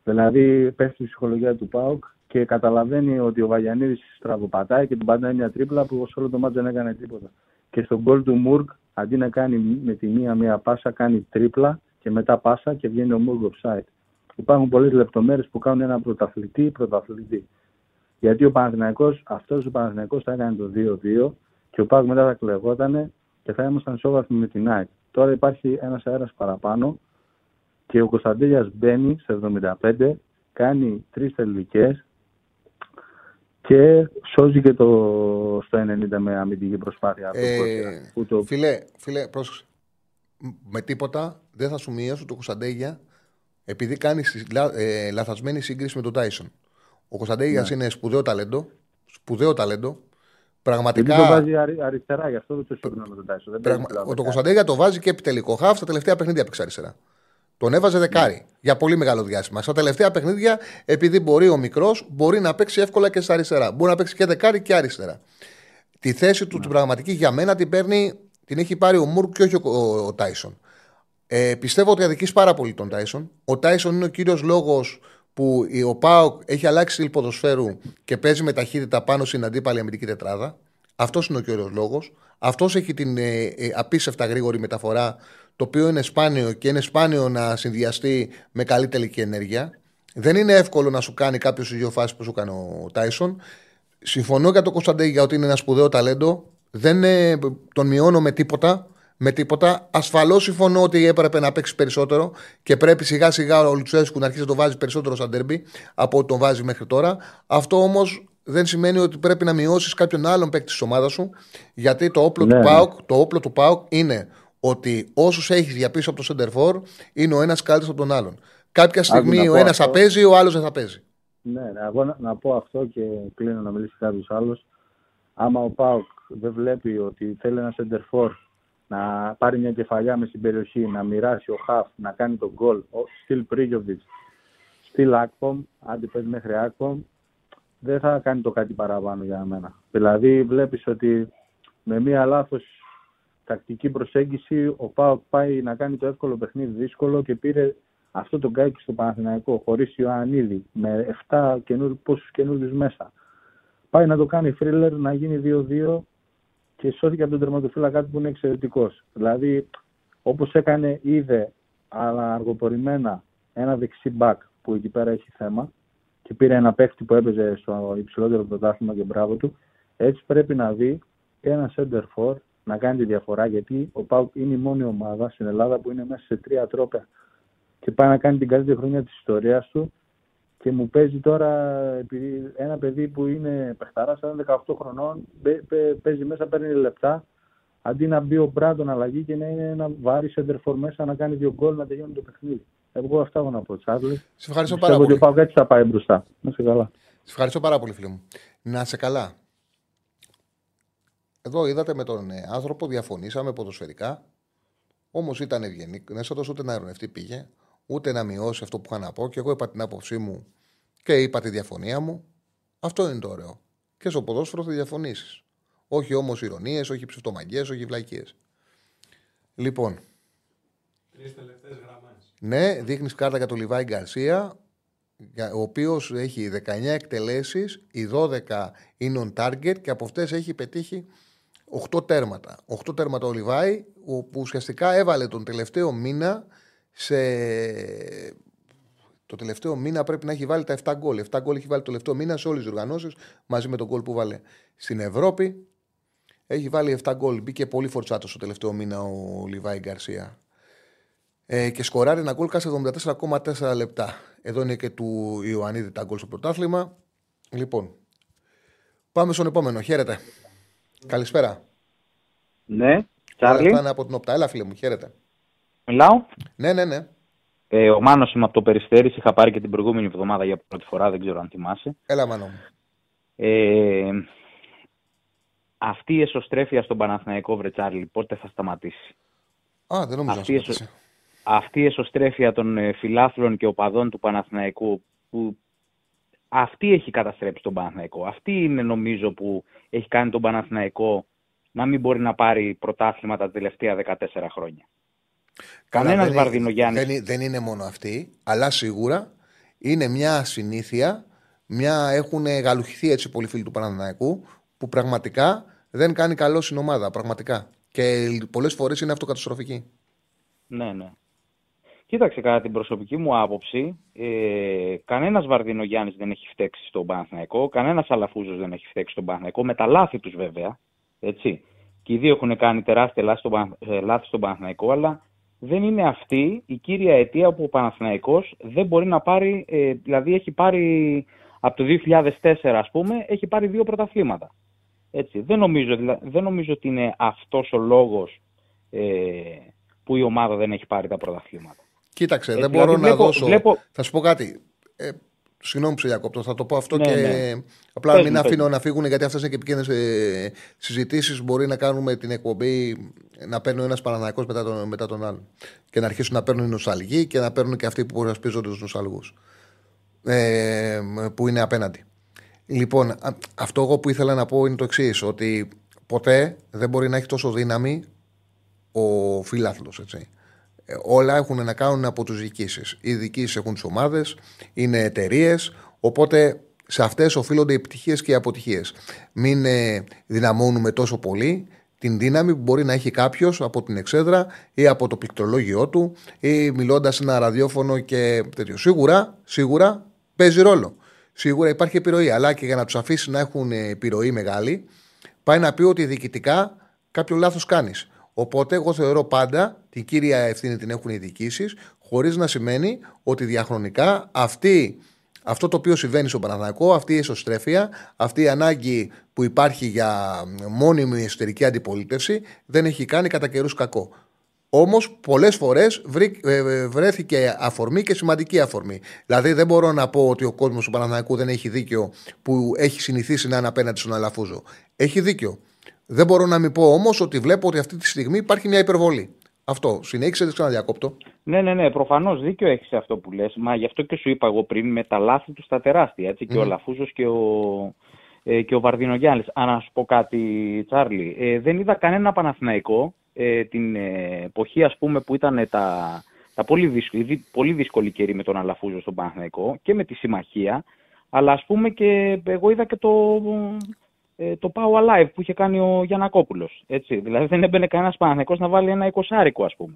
Δηλαδή πέφτει η ψυχολογία του ΠΑΟΚ και καταλαβαίνει ότι ο Βαγιανίδης στραβοπατάει και του πατάει μια τρίπλα που σε όλο το μάτι δεν έκανε τίποτα. Και στον γκολ του Μουργκ, αντί να κάνει με τη μία μία πάσα, κάνει τρίπλα και μετά πάσα και βγαίνει ο Μουργκ offside. Υπάρχουν πολλές λεπτομέρειες που κάνουν ένα πρωταθλητή πρωταθλητή. Γιατί ο Παναθηναϊκός, αυτός ο Παναθηναϊκός θα έκανε το 2-2 και ο Πάκ μετά θα κλεγότανε και θα ήμασταν ισόβαθμοι με την ΑΕΚ. Τώρα υπάρχει ένας αέρας παραπάνω και ο Κωνσταντέλιας μπαίνει στο 75, κάνει τρεις τελικές και σώζει και το στο 90 με αμυντική προσπάθεια. από το
Ε,
Κώστα, που το...
Φίλε, φίλε, πρόσεξε. Μ- Με τίποτα δεν θα σου μειώσω το Κωνσταντέγια επειδή κάνει ε, λαθασμένη σύγκριση με τον Τάισον. Ο Κωνσταντέγιας
Ναι.
είναι σπουδαίο ταλέντο. Σπουδαίο ταλέντο.
Γιατί
Πραγματικά.
το βάζει αρι- αριστερά, γι' αυτό δεν το σύγκρινα με τον Τάισον. Δεν
Πραγμα...
παίζει
Ο το
πλάκα.
Κωνσταντέγια το βάζει και επιτελικό χάφ στα τελευταία παιχνίδια παίξει αριστερά. Τον έβαζε δεκάρι για πολύ μεγάλο διάστημα. Στα τελευταία παιχνίδια, επειδή μπορεί ο μικρός, μπορεί να παίξει εύκολα και στα αριστερά. Μπορεί να παίξει και δεκάρι και αριστερά. Τη θέση του την πραγματική για μένα την παίρνει, την έχει πάρει ο Μουρκ και όχι ο, ο, ο Τάισον. Ε, πιστεύω ότι αδικείς πάρα πολύ τον Τάισον. Ο Τάισον είναι ο κύριος λόγος που η- ο Πάοκ έχει αλλάξει στυλ ποδοσφαίρου και παίζει με ταχύτητα πάνω στην αντίπαλη αμυντική τετράδα. Αυτός είναι ο κύριος λόγος. Αυτός έχει την ε, ε, απίστευτα γρήγορη μεταφορά, το οποίο είναι σπάνιο και είναι σπάνιο να συνδυαστεί με καλή τελική ενέργεια. Δεν είναι εύκολο να σου κάνει κάποιος τι δύο φάσεις που σου κάνει ο Τάισον. Συμφωνώ για τον Κωνσταντέγια ότι είναι ένα σπουδαίο ταλέντο. Δεν ε, τον μειώνω με τίποτα. Με τίποτα. Ασφαλώς συμφωνώ ότι έπρεπε να παίξει περισσότερο και πρέπει σιγά σιγά ο Λουτσέσκου να αρχίσει να το βάζει περισσότερο σαν τέρμπι από ό,τι τον βάζει μέχρι τώρα. Αυτό όμως δεν σημαίνει ότι πρέπει να μειώσεις κάποιον άλλον παίκτη της ομάδας σου. Γιατί το όπλο,
Ναι,
του
ναι.
ΠΑΟΚ, το όπλο του ΠΑΟΚ είναι ότι όσους έχεις για πίσω από το Σεντερφόρ είναι ο ένας καλύτερος από τον άλλον. Κάποια στιγμή
να
ο
πω
ένας
αυτό.
θα παίζει, ο άλλος δεν θα παίζει.
Ναι, ναι, εγώ να, να πω αυτό και κλείνω να μιλήσει κάποιος άλλος. Άμα ο ΠΑΟΚ δεν βλέπει ότι θέλει ένα σέντερ φορ να πάρει μια κεφαλιά μες στην περιοχή, να μοιράσει ο χαφ, να κάνει τον γκολ, ο στυλ Πρίγιοβιτς, στυλ Άκπομ, άντε παίζει μέχρι Άκπομ, δεν θα κάνει το κάτι παραπάνω για μένα. Δηλαδή βλέπεις ότι με μία λάθος τακτική προσέγγιση ο ΠΑΟΚ πάει να κάνει το εύκολο παιχνίδι δύσκολο και πήρε αυτό το γκολάκι στο Παναθηναϊκό χωρίς Ιωαννίδη με 7 καινούριου, πόσους καινούριους μέσα. Πάει να το κάνει θρίλερ να γίνει 2-2 και σώθηκε από τον τερματοφύλακα του που είναι εξαιρετικός. Δηλαδή, όπως έκανε, είδε αλλά αργοπορημένα ένα δεξί μπακ που εκεί πέρα έχει θέμα και πήρε ένα παίκτη που έπαιζε στο υψηλότερο πρωτάθλημα και μπράβο του. Έτσι πρέπει να δει και ένα center for να κάνει τη διαφορά γιατί ο Πάουκ είναι η μόνη ομάδα στην Ελλάδα που είναι μέσα σε τρία τρόπια και πάει να κάνει την καλύτερη χρονιά της ιστορίας του και μου παίζει τώρα επειδή ένα παιδί που είναι παιχταράς, σαν 18 χρονών, μπε- παι- παίζει μέσα, παίρνει λεπτά. Αντί να μπει ο Μπράντον αλλαγή και να είναι ένα βάρη σεντερφόρ μέσα να κάνει δύο γκολ να τελειώνει το παιχνίδι. Εγώ αυτά έχω να πω, Τσάρλι.
Σε ευχαριστώ
Πιστεύω
πάρα
ότι
πολύ.
ο Πάουκ έτσι θα πάει μπροστά. Να είσαι καλά.
Σε ευχαριστώ πάρα πολύ, φίλε μου. Να σε καλά. Εδώ είδατε με τον ε, άνθρωπο, διαφωνήσαμε ποδοσφαιρικά. Όμως ήταν ευγενή. Νέσοδο ούτε να ειρωνευτεί πήγε. Ούτε να μειώσει αυτό που είχα να πω. Και εγώ είπα την άποψή μου και είπα τη διαφωνία μου. Αυτό είναι το ωραίο. Και στο ποδόσφαιρο θα διαφωνήσεις. Όχι όμως ηρωνίες, όχι ψευτομαγκέ, όχι βλακίες. Λοιπόν.
Τρεις τελευταίες γραμμές.
Ναι, δείχνεις κάρτα για τον Λιβάη Γκαρσία, ο οποίος έχει 19 εκτελέσεις, οι 12 είναι on target και από αυτές έχει πετύχει 8 τέρματα. 8 τέρματα ο Λιβάη, που ουσιαστικά έβαλε τον τελευταίο μήνα σε. Το τελευταίο μήνα πρέπει να έχει βάλει τα 7 γκολ. 7 γκολ έχει βάλει το τελευταίο μήνα σε όλες τις οργανώσεις μαζί με τον γκολ που βάλε στην Ευρώπη. Έχει βάλει 7 γκολ. Μπήκε πολύ φορτσάτος το τελευταίο μήνα ο Λιβάη Γκαρσία. Ε, και σκοράρει ένα γκολ κάθε 74,4 λεπτά. Εδώ είναι και του Ιωαννίδη τα γκολ στο πρωτάθλημα. Λοιπόν, πάμε στον επόμενο. Χαίρετε. Καλησπέρα.
Ναι, Τσάρλι.
Θα από την Οπτά. Έλα, φίλε μου, χαίρετε.
Μιλάω;
Ναι, ναι, ναι.
Ε, ο Μάνος είμαι από το Περιστέρι. Είχα πάρει και την προηγούμενη εβδομάδα για πρώτη φορά. Δεν ξέρω αν θυμάσαι.
Έλα, Μάνο μου.
Ε, αυτή η εσωστρέφεια στον Παναθηναϊκό Βρετσάρλι πότε θα σταματήσει;
Α, δεν νομίζω
αυτή,
να σταματήσει.
αυτή η εσωστρέφεια των ε, φιλάθλων και οπαδών του Παναθηναϊκού που αυτή έχει καταστρέψει τον Παναθηναϊκό. Αυτή είναι νομίζω που έχει κάνει τον Παναθηναϊκό να μην μπορεί να πάρει πρωτάθλημα τα τελευταία 14 χρόνια. Κανένας
δεν,
Βαρδινογιάννης.
Δεν, δεν είναι μόνο αυτή, αλλά σίγουρα είναι μια συνήθεια. Μια, έχουν γαλουχηθεί έτσι πολλοί φίλοι του Παναθηναϊκού που πραγματικά δεν κάνει καλό στην ομάδα. Πραγματικά. Και πολλές φορές είναι αυτοκαταστροφική.
Ναι, ναι. Κοίταξε, κατά την προσωπική μου άποψη, ε, κανένας Βαρδινογιάννης δεν έχει φταίξει στον Παναθηναϊκό, κανένας Αλαφούζος δεν έχει φταίξει στον Παναθηναϊκό, με τα λάθη τους βέβαια. Έτσι. Και οι δύο έχουν κάνει τεράστια λάθη στον, ε, λάθη στον Παναθηναϊκό, αλλά δεν είναι αυτή η κύρια αιτία που ο Παναθηναϊκός δεν μπορεί να πάρει, ε, δηλαδή έχει πάρει από το 2004 ας πούμε, έχει πάρει δύο πρωταθλήματα. Έτσι. Δεν, νομίζω, δεν νομίζω ότι είναι αυτός ο λόγος ε, που η ομάδα δεν έχει πάρει τα πρωταθλήματα.
Κοίταξε,
Ε,
δεν
δηλαδή
μπορώ να
βλέπω-
δώσω.
βλέπω-
Θα σου πω κάτι. Ε, συγγνώμη που σε διακόπτω, θα το πω αυτό
Ναι,
και
ναι.
απλά
Πες
μην
μου, πες
αφήνω
μου.
να φύγουν γιατί αυτές είναι και επικίνδυνες ε, συζητήσεις. Μπορεί να κάνουμε την εκπομπή να παίρνει ο ένας Παναναναϊκό μετά τον, μετά τον άλλον. Και να αρχίσουν να παίρνουν οι νοσταλγοί και να παίρνουν και αυτοί που προσπίζονται τους νοσταλγού. Ε, που είναι απέναντι. Λοιπόν, α- αυτό εγώ που ήθελα να πω είναι το εξής: Ότι ποτέ δεν μπορεί να έχει τόσο δύναμη ο φίλαθλο. Έτσι. Ε, όλα έχουν να κάνουν από τους διοικήσεις. Οι διοικήσεις έχουν τις ομάδες, είναι εταιρείες, οπότε σε αυτές οφείλονται οι επιτυχίες και οι αποτυχίες. Μην ε, δυναμώνουμε τόσο πολύ την δύναμη που μπορεί να έχει κάποιος από την εξέδρα ή από το πληκτρολόγιο του ή μιλώντας σε ένα ραδιόφωνο και τέτοιο. Σίγουρα, σίγουρα παίζει ρόλο. Σίγουρα υπάρχει επιρροή, αλλά και για να τους αφήσει να έχουν ε, επιρροή μεγάλη, πάει να πει ότι διοικητικά κάποιο λάθος κάνεις. Οπότε, εγώ θεωρώ πάντα την κύρια ευθύνη την έχουν οι διοικήσεις, χωρίς να σημαίνει ότι διαχρονικά αυτή, αυτό το οποίο συμβαίνει στον Παναθηναϊκό, αυτή η εσωστρέφεια, αυτή η ανάγκη που υπάρχει για μόνιμη εσωτερική αντιπολίτευση, δεν έχει κάνει κατά καιρούς κακό. Όμως, πολλές φορές βρέθηκε αφορμή και σημαντική αφορμή. Δηλαδή, δεν μπορώ να πω ότι ο κόσμος του Παναθηναϊκού δεν έχει δίκιο που έχει συνηθίσει να είναι απέναντι στον Αλαφούζο. Έχει δίκιο. Δεν μπορώ να μην πω όμως ότι βλέπω ότι αυτή τη στιγμή υπάρχει μια υπερβολή. Αυτό. Συνέχισε, δεν ξαναδιακόπτω.
Ναι, ναι, ναι, προφανώς δίκιο έχεις σε αυτό που λες. Μα γι' αυτό και σου είπα εγώ πριν με τα λάθη του στα τεράστια. Έτσι, και ο
Μμμ.
Λαφούζος και ο, ε, και ο Βαρδινογιάννης. Αν να σου πω κάτι, Τσάρλι, ε, δεν είδα κανένα Παναθηναϊκό ε, την ε, εποχή ας πούμε, που ήταν τα, τα πολύ, δύσκολη, δι- πολύ δύσκολη καιρή με τον Αλαφούζο στον Παναθηναϊκό και με τη συμμαχία. Αλλά ας πούμε και εγώ είδα και το, ε, το Power Alive που είχε κάνει ο Γιανακόπουλος. Έτσι. Δηλαδή δεν έμπαινε κανένας Παναθηναϊκός να βάλει ένα εικοσάρικο ας πούμε.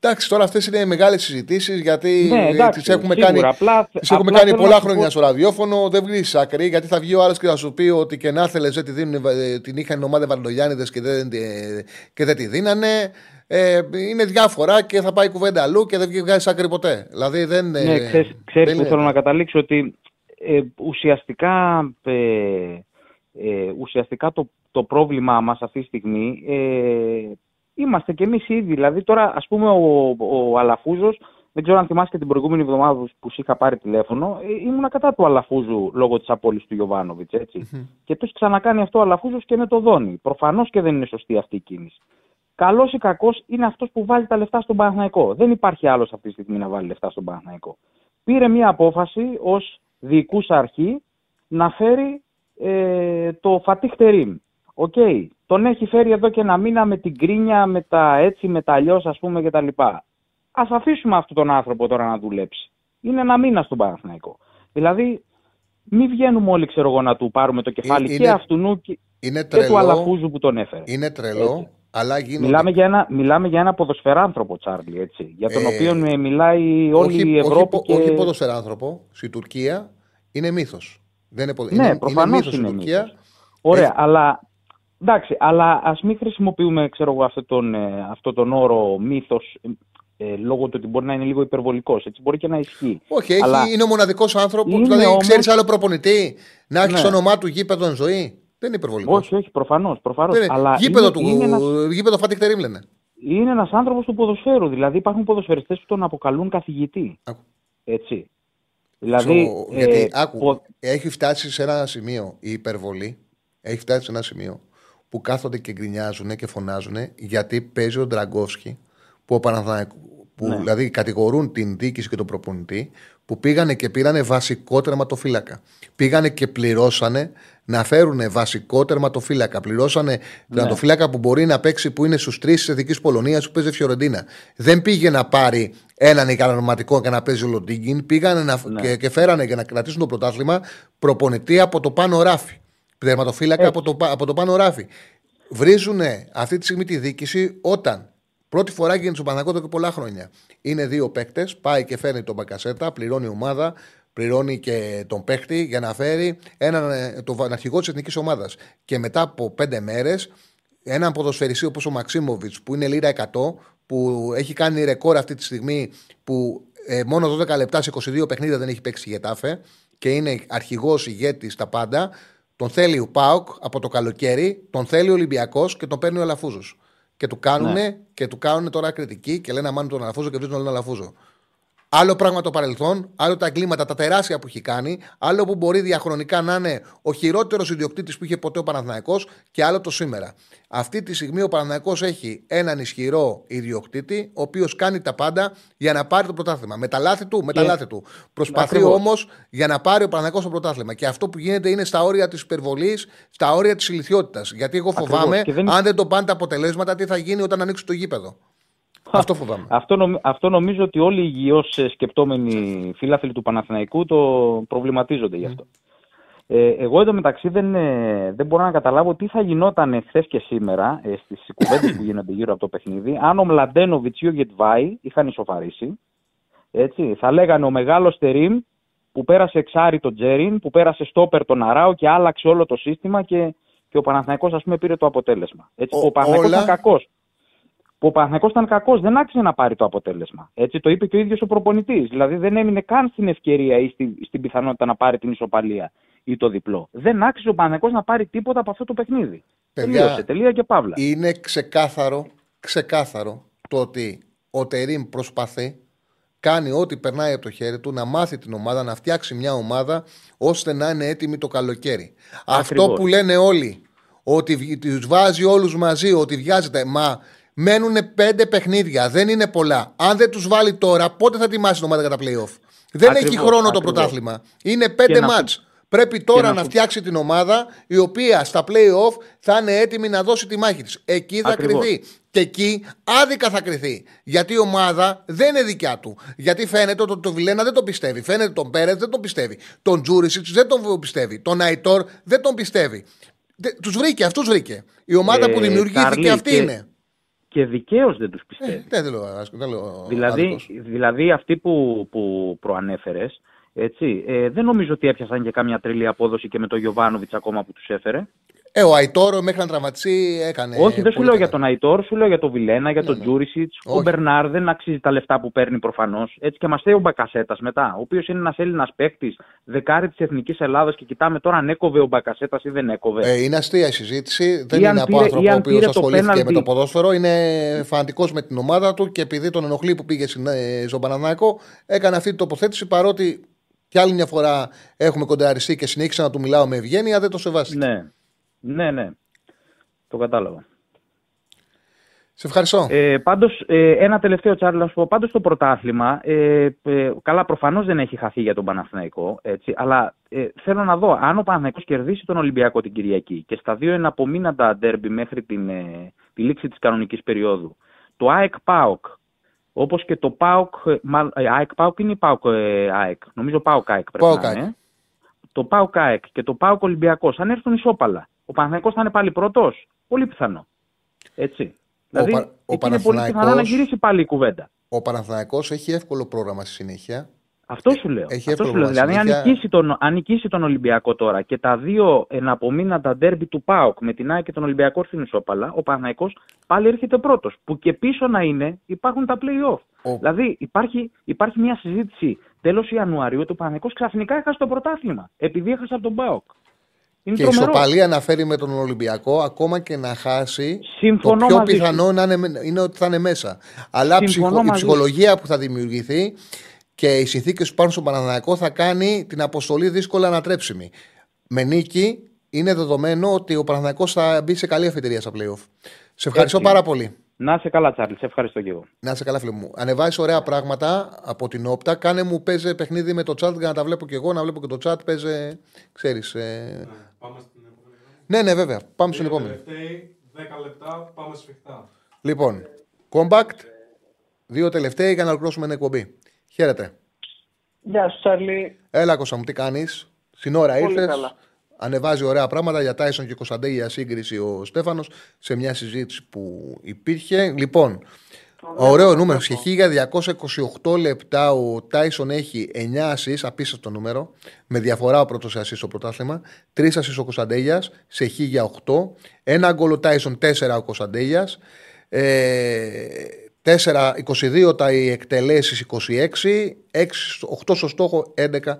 Εντάξει, τώρα αυτές είναι μεγάλες συζητήσεις γιατί
Ναι, εντάξει,
τι έχουμε
σίγουρα.
κάνει,
Απλά-
τις έχουμε
απλά
κάνει
θέλω
πολλά
να σου
χρόνια
πω-
στο ραδιόφωνο. Δεν βγεις άκρη γιατί θα βγει ο άλλος και θα σου πει ότι και να θέλει δεν τη δίνουν, ε, την είχαν ομάδα Βαρντογιάννηδε και, δεν, ε, και δεν τη δίνανε. Ε, είναι διάφορα και θα πάει η κουβέντα αλλού και δεν βγάζει άκρη ποτέ. Δηλαδή δεν. ε,
Ναι, ξέρεις, ξέρεις
δεν
που
είναι-
θέλω να καταλήξω ότι ε, ουσιαστικά, ε, ε, ουσιαστικά το, το πρόβλημά μας αυτή τη στιγμή ε, είμαστε κι εμείς ήδη. Δηλαδή τώρα ας πούμε ο, ο Αλαφούζος, δεν ξέρω αν θυμάσαι και την προηγούμενη εβδομάδα που- που σου είχα πάρει τηλέφωνο, ε, ήμουνα κατά του Αλαφούζου λόγω της απόλυσης του Γιωβάνοβιτς, έτσι. Και το έχει ξανακάνει αυτό ο Αλαφούζος και με το Δόνι. Προφανώς και δεν είναι σωστή αυτή η κίνηση. καλός ή κακός είναι αυτός που βάλει τα λεφτά στον Παναθηναϊκό. Δεν υπάρχει άλλος αυτή τη στιγμή να βάλει λεφτά στον Παναθηναϊκό. Πήρε μια απόφαση ως διοικούσα αρχή να φέρει ε, το Φατίχ Τερίμ. Οκ. Τον έχει φέρει εδώ και ένα μήνα με την γκρίνια, με τα έτσι, με τα αλλιώς ας πούμε κτλ. Ας αφήσουμε αυτόν τον άνθρωπο τώρα να δουλέψει. Είναι ένα μήνα στον Παναθηναϊκό. Δηλαδή, μην βγαίνουμε όλοι ξέρω εγώ, να του πάρουμε το κεφάλι
είναι-
και αυτού και,
Είναι
και του
τρελό.
Αλαφούζου που τον έφερε.
Είναι τρελό,
Έτσι.
Αλλά γίνονται.
Μιλάμε για, ένα, μιλάμε για ένα ποδοσφαιράνθρωπο, Τσάρλι, έτσι, για τον
Ε,
οποίο ε, μιλάει όλη
όχι,
η Ευρώπη.
όχι,
και...
όχι ποδοσφαιράνθρωπο. Στη Τουρκία είναι μύθος. Δεν είναι, ποδο-
Ναι,
είναι,
προφανώς
μύθος
είναι
στην Τουρκία.
μύθος. Ωραία,
Έχει-
αλλά εντάξει, αλλά ας μην χρησιμοποιούμε ξέρω εγώ, αυτό, τον, ε, αυτό τον όρο μύθος ε, λόγω του ότι μπορεί να είναι λίγο υπερβολικός. Έτσι μπορεί και να ισχύει.
Όχι, έχει,
Αλλά
είναι ο μοναδικός άνθρωπος.
είναι
Δηλαδή,
όμως-
ξέρει άλλο προπονητή να έχει
Ναι.
στο όνομά του γήπεδο εν ζωή; Δεν είναι υπερβολικό.
Όχι, όχι, προφανώς. Προφανώς,
Δεν είναι.
αλλά
γήπεδο
είναι,
του.
είναι ένας,
Γήπεδο Φάτιχ Τερίμ λένε.
είναι ένας άνθρωπος του ποδοσφαίρου. Δηλαδή υπάρχουν ποδοσφαιριστές που τον αποκαλούν καθηγητή.
Άκου.
Έτσι. Δηλαδή,
Στο- γιατί,
ε,
άκου,
πο-
έχει φτάσει σε ένα σημείο η υπερβολή. Έχει φτάσει σε ένα σημείο που κάθονται και γκρινιάζουν και φωνάζουν γιατί παίζει ο Ντραγκόφσκι που ο Παναθηναϊκό- που
Ναι.
δηλαδή κατηγορούν την διοίκηση και τον προπονητή που πήγανε και πήρανε βασικό τερματοφύλακα. Πήγανε και πληρώσανε να φέρουν βασικό τερματοφύλακα. Πληρώσανε
Ναι.
τερματοφύλακα που μπορεί να παίξει που είναι στους τρεις της Εθνικής Πολωνίας που παίζει Φιωρεντίνα. Δεν πήγε να πάρει έναν ικανοποιηματικό και να παίζει ο Λοντίγκιν. Πήγανε να...
Ναι.
και, και φέρανε για να κρατήσουν το πρωτάθλημα προπονητή από το πάνω ράφι. Τερματοφύλακα
Έτσι.
από το, πα- από το πάνω ράφι. Βρίζουν αυτή τη στιγμή τη διοίκηση όταν πρώτη φορά γίνεται στο Παναγό εδώ και πολλά χρόνια. Είναι δύο παίκτες, πάει και φέρνει τον Μπακασέτα, πληρώνει η ομάδα, πληρώνει και τον παίκτη για να φέρει έναν, ε, τον αρχηγό της εθνικής ομάδας. Και μετά από πέντε μέρες, έναν ποδοσφαιριστή όπως ο Μαξίμοβιτς που είναι λίρα 100, που έχει κάνει ρεκόρ αυτή τη στιγμή που ε, μόνο 12 λεπτά σε 22 παιχνίδια δεν έχει παίξει η Γετάφε και είναι αρχηγός ηγέτης στα πάντα. Τον θέλει ο Πάοκ από το καλοκαίρι, τον θέλει ο Ολυμπιακός και τον παίρνει ο Αλαφούζος. Και του κάνουν
Ναι.
και του κάνουν τώρα κριτική και λένε αμάν τον Αλαφούζο και βρίσκουν τον Αλαφούζο. Άλλο πράγμα το παρελθόν, άλλο τα εγκλήματα, τα τεράστια που έχει κάνει, άλλο που μπορεί διαχρονικά να είναι ο χειρότερος ιδιοκτήτης που είχε ποτέ ο Παναθηναϊκός και άλλο το σήμερα. Αυτή τη στιγμή ο Παναθηναϊκός έχει έναν ισχυρό ιδιοκτήτη, ο οποίος κάνει τα πάντα για να πάρει το πρωτάθλημα. Με τα λάθη του, με τα
Και-
λάθη του. Προσπαθεί
Ακριβώς.
όμως για να πάρει ο Παναθηναϊκός το πρωτάθλημα. Και αυτό που γίνεται είναι στα όρια της υπερβολής, στα όρια της ηλικιότητας. Γιατί εγώ
Ακριβώς.
φοβάμαι,
Και δεν-
αν δεν το πάνε τα αποτελέσματα, τι θα γίνει όταν ανοίξει το γήπεδο. Αυτό φοβάμαι.
Αυτό, νομ- αυτό νομίζω ότι όλοι οι υγιώς ε, σκεπτόμενοι φίλαθλοι του Παναθηναϊκού το προβληματίζονται γι' αυτό. Ε, εγώ εντωμεταξύ δεν, ε, δεν μπορώ να καταλάβω τι θα γινόταν χθες και σήμερα ε, στις κουβέντες που γίνονται γύρω από το παιχνίδι αν ο Μλαντένοβιτς ή ο Γετβάη είχαν ισοφαρίσει. Έτσι, θα λέγανε ο μεγάλος Τερίμ που πέρασε εξάρι τον Τζέριν, που πέρασε στόπερ τον Αράο και άλλαξε όλο το σύστημα και, και ο Παναθηναϊκός ας πούμε πήρε το αποτέλεσμα. Έτσι,
Ο-
που ο Παναθηναϊκός
όλα-
ήταν κακός που ο Παναθηναϊκός ήταν κακός, δεν άξιζε να πάρει το αποτέλεσμα. Έτσι το είπε και ο ίδιος ο προπονητής. Δηλαδή δεν έμεινε καν στην ευκαιρία ή στην, στην πιθανότητα να πάρει την ισοπαλία ή το διπλό. Δεν άξιζε ο Παναθηναϊκός να πάρει τίποτα από αυτό το παιχνίδι.
Παιδιά,
Τελείωσε, τελεία και παύλα.
Είναι ξεκάθαρο, ξεκάθαρο το ότι ο Τερίμ προσπαθεί, κάνει ό,τι περνάει από το χέρι του, να μάθει την ομάδα, να φτιάξει μια ομάδα ώστε να είναι έτοιμη το καλοκαίρι. Αυτό
Ακριβώς.
που λένε όλοι, ότι τους βάζει όλους μαζί, ότι βιάζεται, μα μένουν πέντε παιχνίδια, δεν είναι πολλά. Αν δεν τους βάλει τώρα, πότε θα ετοιμάσει την ομάδα για τα playoff; Δεν έχει
Ακριβώς,
χρόνο το
ακριβώς.
πρωτάθλημα. Είναι πέντε
να σου-
μάτς. Πρέπει τώρα
να
να
σου-
φτιάξει την ομάδα η οποία στα play-off θα είναι έτοιμη να δώσει τη μάχη της. Εκεί θα
Ακριβώς.
κρυθεί. Και εκεί άδικα θα κρυθεί. Γιατί η ομάδα δεν είναι δικιά του. Γιατί φαίνεται ότι το Βιλένα δεν τον πιστεύει. Φαίνεται τον Πέρετ δεν τον πιστεύει. Τον Τζούρισιτς δεν τον πιστεύει. Τον Αϊτόρ δεν τον πιστεύει. Τους βρήκε, αυτούς βρήκε. Η ομάδα
Ε,
που δημιουργήθηκε
Καρλή,
αυτή
και-
είναι.
Και δικαίως δεν τους πιστεύεις.
Ε, δεν λέω, άσχο, δεν λέω
δηλαδή,
άδικος.
δηλαδή αυτοί που, που προανέφερες, έτσι, ε, δεν νομίζω ότι έπιασαν και κάμια τρελή απόδοση και με τον Γιωβάνοβιτς ακόμα που τους έφερε.
Ε, ο Αϊτόρ μέχρι να τραυματιστεί έκανε.
Όχι, δεν σου
πολύ
λέω
καλά.
για τον Αϊτόρ, σου λέω για τον Βιλένα, για
Ναι,
τον
ναι.
Τζούρισιτς. Ο
Όχι.
Μπερνάρ δεν αξίζει τα λεφτά που παίρνει προφανώς. Έτσι και μας θέλει ο Μπακασέτας μετά, ο οποίος είναι ένας Έλληνας παίκτης, δεκάρι της Εθνικής Ελλάδας και κοιτάμε τώρα αν έκοβε ο Μπακασέτας ή δεν έκοβε.
Ε, είναι αστεία η συζήτηση. Δεν
Ή αν
είναι από
πήρε-
άνθρωπο
ή
ο
αν
οποίος
πήρε το
ασχολήθηκε με
πέναλτι.
το ποδόσφαιρο. Είναι φανατικός με την ομάδα του και επειδή τον ενοχλεί που πήγε στην- ε, στον Παναναναϊκό, έκανε αυτή την τοποθέτηση παρότι κι άλλη μια φορά έχουμε κονταριστεί και συνέχισα να του μιλάω με ευγένεια, δεν το σεβάστηκε.
Ναι, ναι, ναι. Το κατάλαβα.
Σε ευχαριστώ.
Ε, πάντως, ε, ένα τελευταίο Τσάρλ, να σου πω, πάντως το πρωτάθλημα, ε, ε, καλά προφανώς δεν έχει χαθεί για τον Παναθηναϊκό, έτσι, αλλά ε, θέλω να δω, αν ο Παναθηναϊκός κερδίσει τον Ολυμπιακό την Κυριακή και στα δύο εναπομείναντα ντέρμπι μέχρι την, ε, τη λήξη της κανονικής περίοδου, το ΑΕΚ ΠΑΟΚ, όπως και το ΠΑΟΚ, ε, μα, ε, ΑΕΚ ΠΑΟΚ είναι η ΠΑΟΚ ε, ΑΕΚ, νομίζω ΠΑΟΚ ΑΕΚ πρέπει
ΠΑΟΚ
να είναι. Το ΠΑΟΚ ΑΕΚ και το ΠΑΟΚ Ολυμπιακός, αν έρθουν ισόπαλα, ο Παναθηναϊκός θα είναι πάλι πρώτος, πολύ πιθανό. Έτσι. Δηλαδή,
Πα- ο
εκεί είναι πολύ πιθανό να
Παναθηναϊκός-
γυρίσει πάλι η κουβέντα.
Ο Παναθηναϊκός έχει εύκολο πρόγραμμα στη συνέχεια.
Αυτό σου λέω.
Έχει
Αυτό σου
εύκολο
λέω. Δηλαδή, αν
συνέχεια.
νικήσει, τον, αν νικήσει τον Ολυμπιακό τώρα και τα δύο εναπομείναντα ντέρμπι του ΠΑΟΚ με την ΑΕΚ και τον Ολυμπιακό στην Ισόπαλα, ο Παναθηναϊκός πάλι έρχεται πρώτος. Που και πίσω να είναι υπάρχουν τα play-off.
Ο-
Δηλαδή, υπάρχει, υπάρχει μια συζήτηση τέλος Ιανουαρίου ότι ο Παναθηναϊκός ξαφνικά έχασε το πρωτάθλημα επειδή έχασε από τον ΠΑΟΚ. Είναι
Και η
τρομερός.
ισοπαλία να φέρει με τον Ολυμπιακό, ακόμα και να χάσει.
Συμφωνώ
το πιο
μαζί σου.
πιθανό να είναι, είναι ότι θα είναι μέσα. Αλλά
Συμφωνώ
ψυχο- η
μαζί σου.
ψυχολογία που θα δημιουργηθεί και οι συνθήκες που υπάρχουν στον Παναναναϊκό θα κάνει την αποστολή δύσκολα ανατρέψιμη. Με νίκη είναι δεδομένο ότι ο Παναναναϊκός θα μπει σε καλή αφετηρία στα playoff. Σε ευχαριστώ
Έτσι.
πάρα πολύ.
Να είσαι καλά, Τσάρλ. Σε ευχαριστώ και εγώ.
Να είσαι καλά, φίλε μου. Ανεβάζεις ωραία πράγματα από την όπτα. Κάνε μου παίζε παιχνίδι με το chat για να τα βλέπω και εγώ, να βλέπω και το chat. Παίζε. Ξέρεις. Ε...
Ναι, πάμε στην επόμενη γραμμή.
Ναι, ναι, βέβαια. Πάμε στην
Δύο
επόμενη.
τελευταίοι, 10 λεπτά, πάμε σφιχτά.
Λοιπόν, compact. Δύο τελευταίοι για να ολοκληρώσουμε την εκπομπή. Χαίρετε.
Γεια σου, Τσάρλι.
Έλα, Κώστα μου, τι κάνεις; Στην ώρα
Πολύ
ήρθες.
καλά.
Ανεβάζει ωραία πράγματα για Τάισον και Κωνσταντέ για σύγκριση ο Στέφανος σε μια συζήτηση που υπήρχε. Λοιπόν, ωραίο νούμερο. Σε 1228 λεπτά ο Τάισον έχει 9 ασεί, απίστευτο νούμερο, με διαφορά ο πρώτος ασεί στο πρωτάθλημα. 3 ασεί ο Κωνσταντέλιας σε 1008. Ένα γκολ ο Τάισον, 4 ο Κωνσταντέλιας. Ε, 4, 22 τα οι εκτελέσεις 26, 6, 8 στο στόχο 11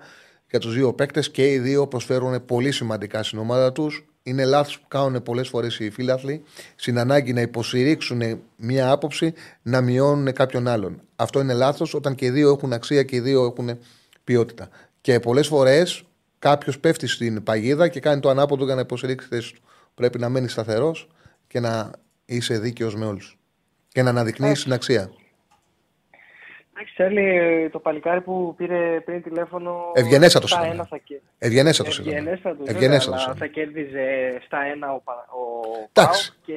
για τους δύο παίκτες και οι δύο προσφέρουν πολύ σημαντικά στην ομάδα τους. Είναι λάθος που κάνουν πολλές φορές οι φίλαθλοι στην ανάγκη να υποστηρίξουν μια άποψη να μειώνουν κάποιον άλλον. Αυτό είναι λάθος όταν και οι δύο έχουν αξία και οι δύο έχουν ποιότητα. Και πολλές φορές κάποιος πέφτει στην παγίδα και κάνει το ανάποδο για να υποστηρίξει τη θέση του. Πρέπει να μένεις σταθερός και να είσαι δίκαιος με όλους. Και να αναδεικνύεις την αξία.
Εντάξει, Τσάρλι, το παλικάρι που πήρε πριν τηλέφωνο.
Ευγενέστατος
στα
ήταν.
ένα θα κε-
Ευγενέστατος ήταν.
Ευγενέστατος, βέβαια,
Ευγενέστατος
αλλά
ήταν.
θα κέρδιζε στα ένα ο, Πα- ο
Εντάξει.
Πάοκ και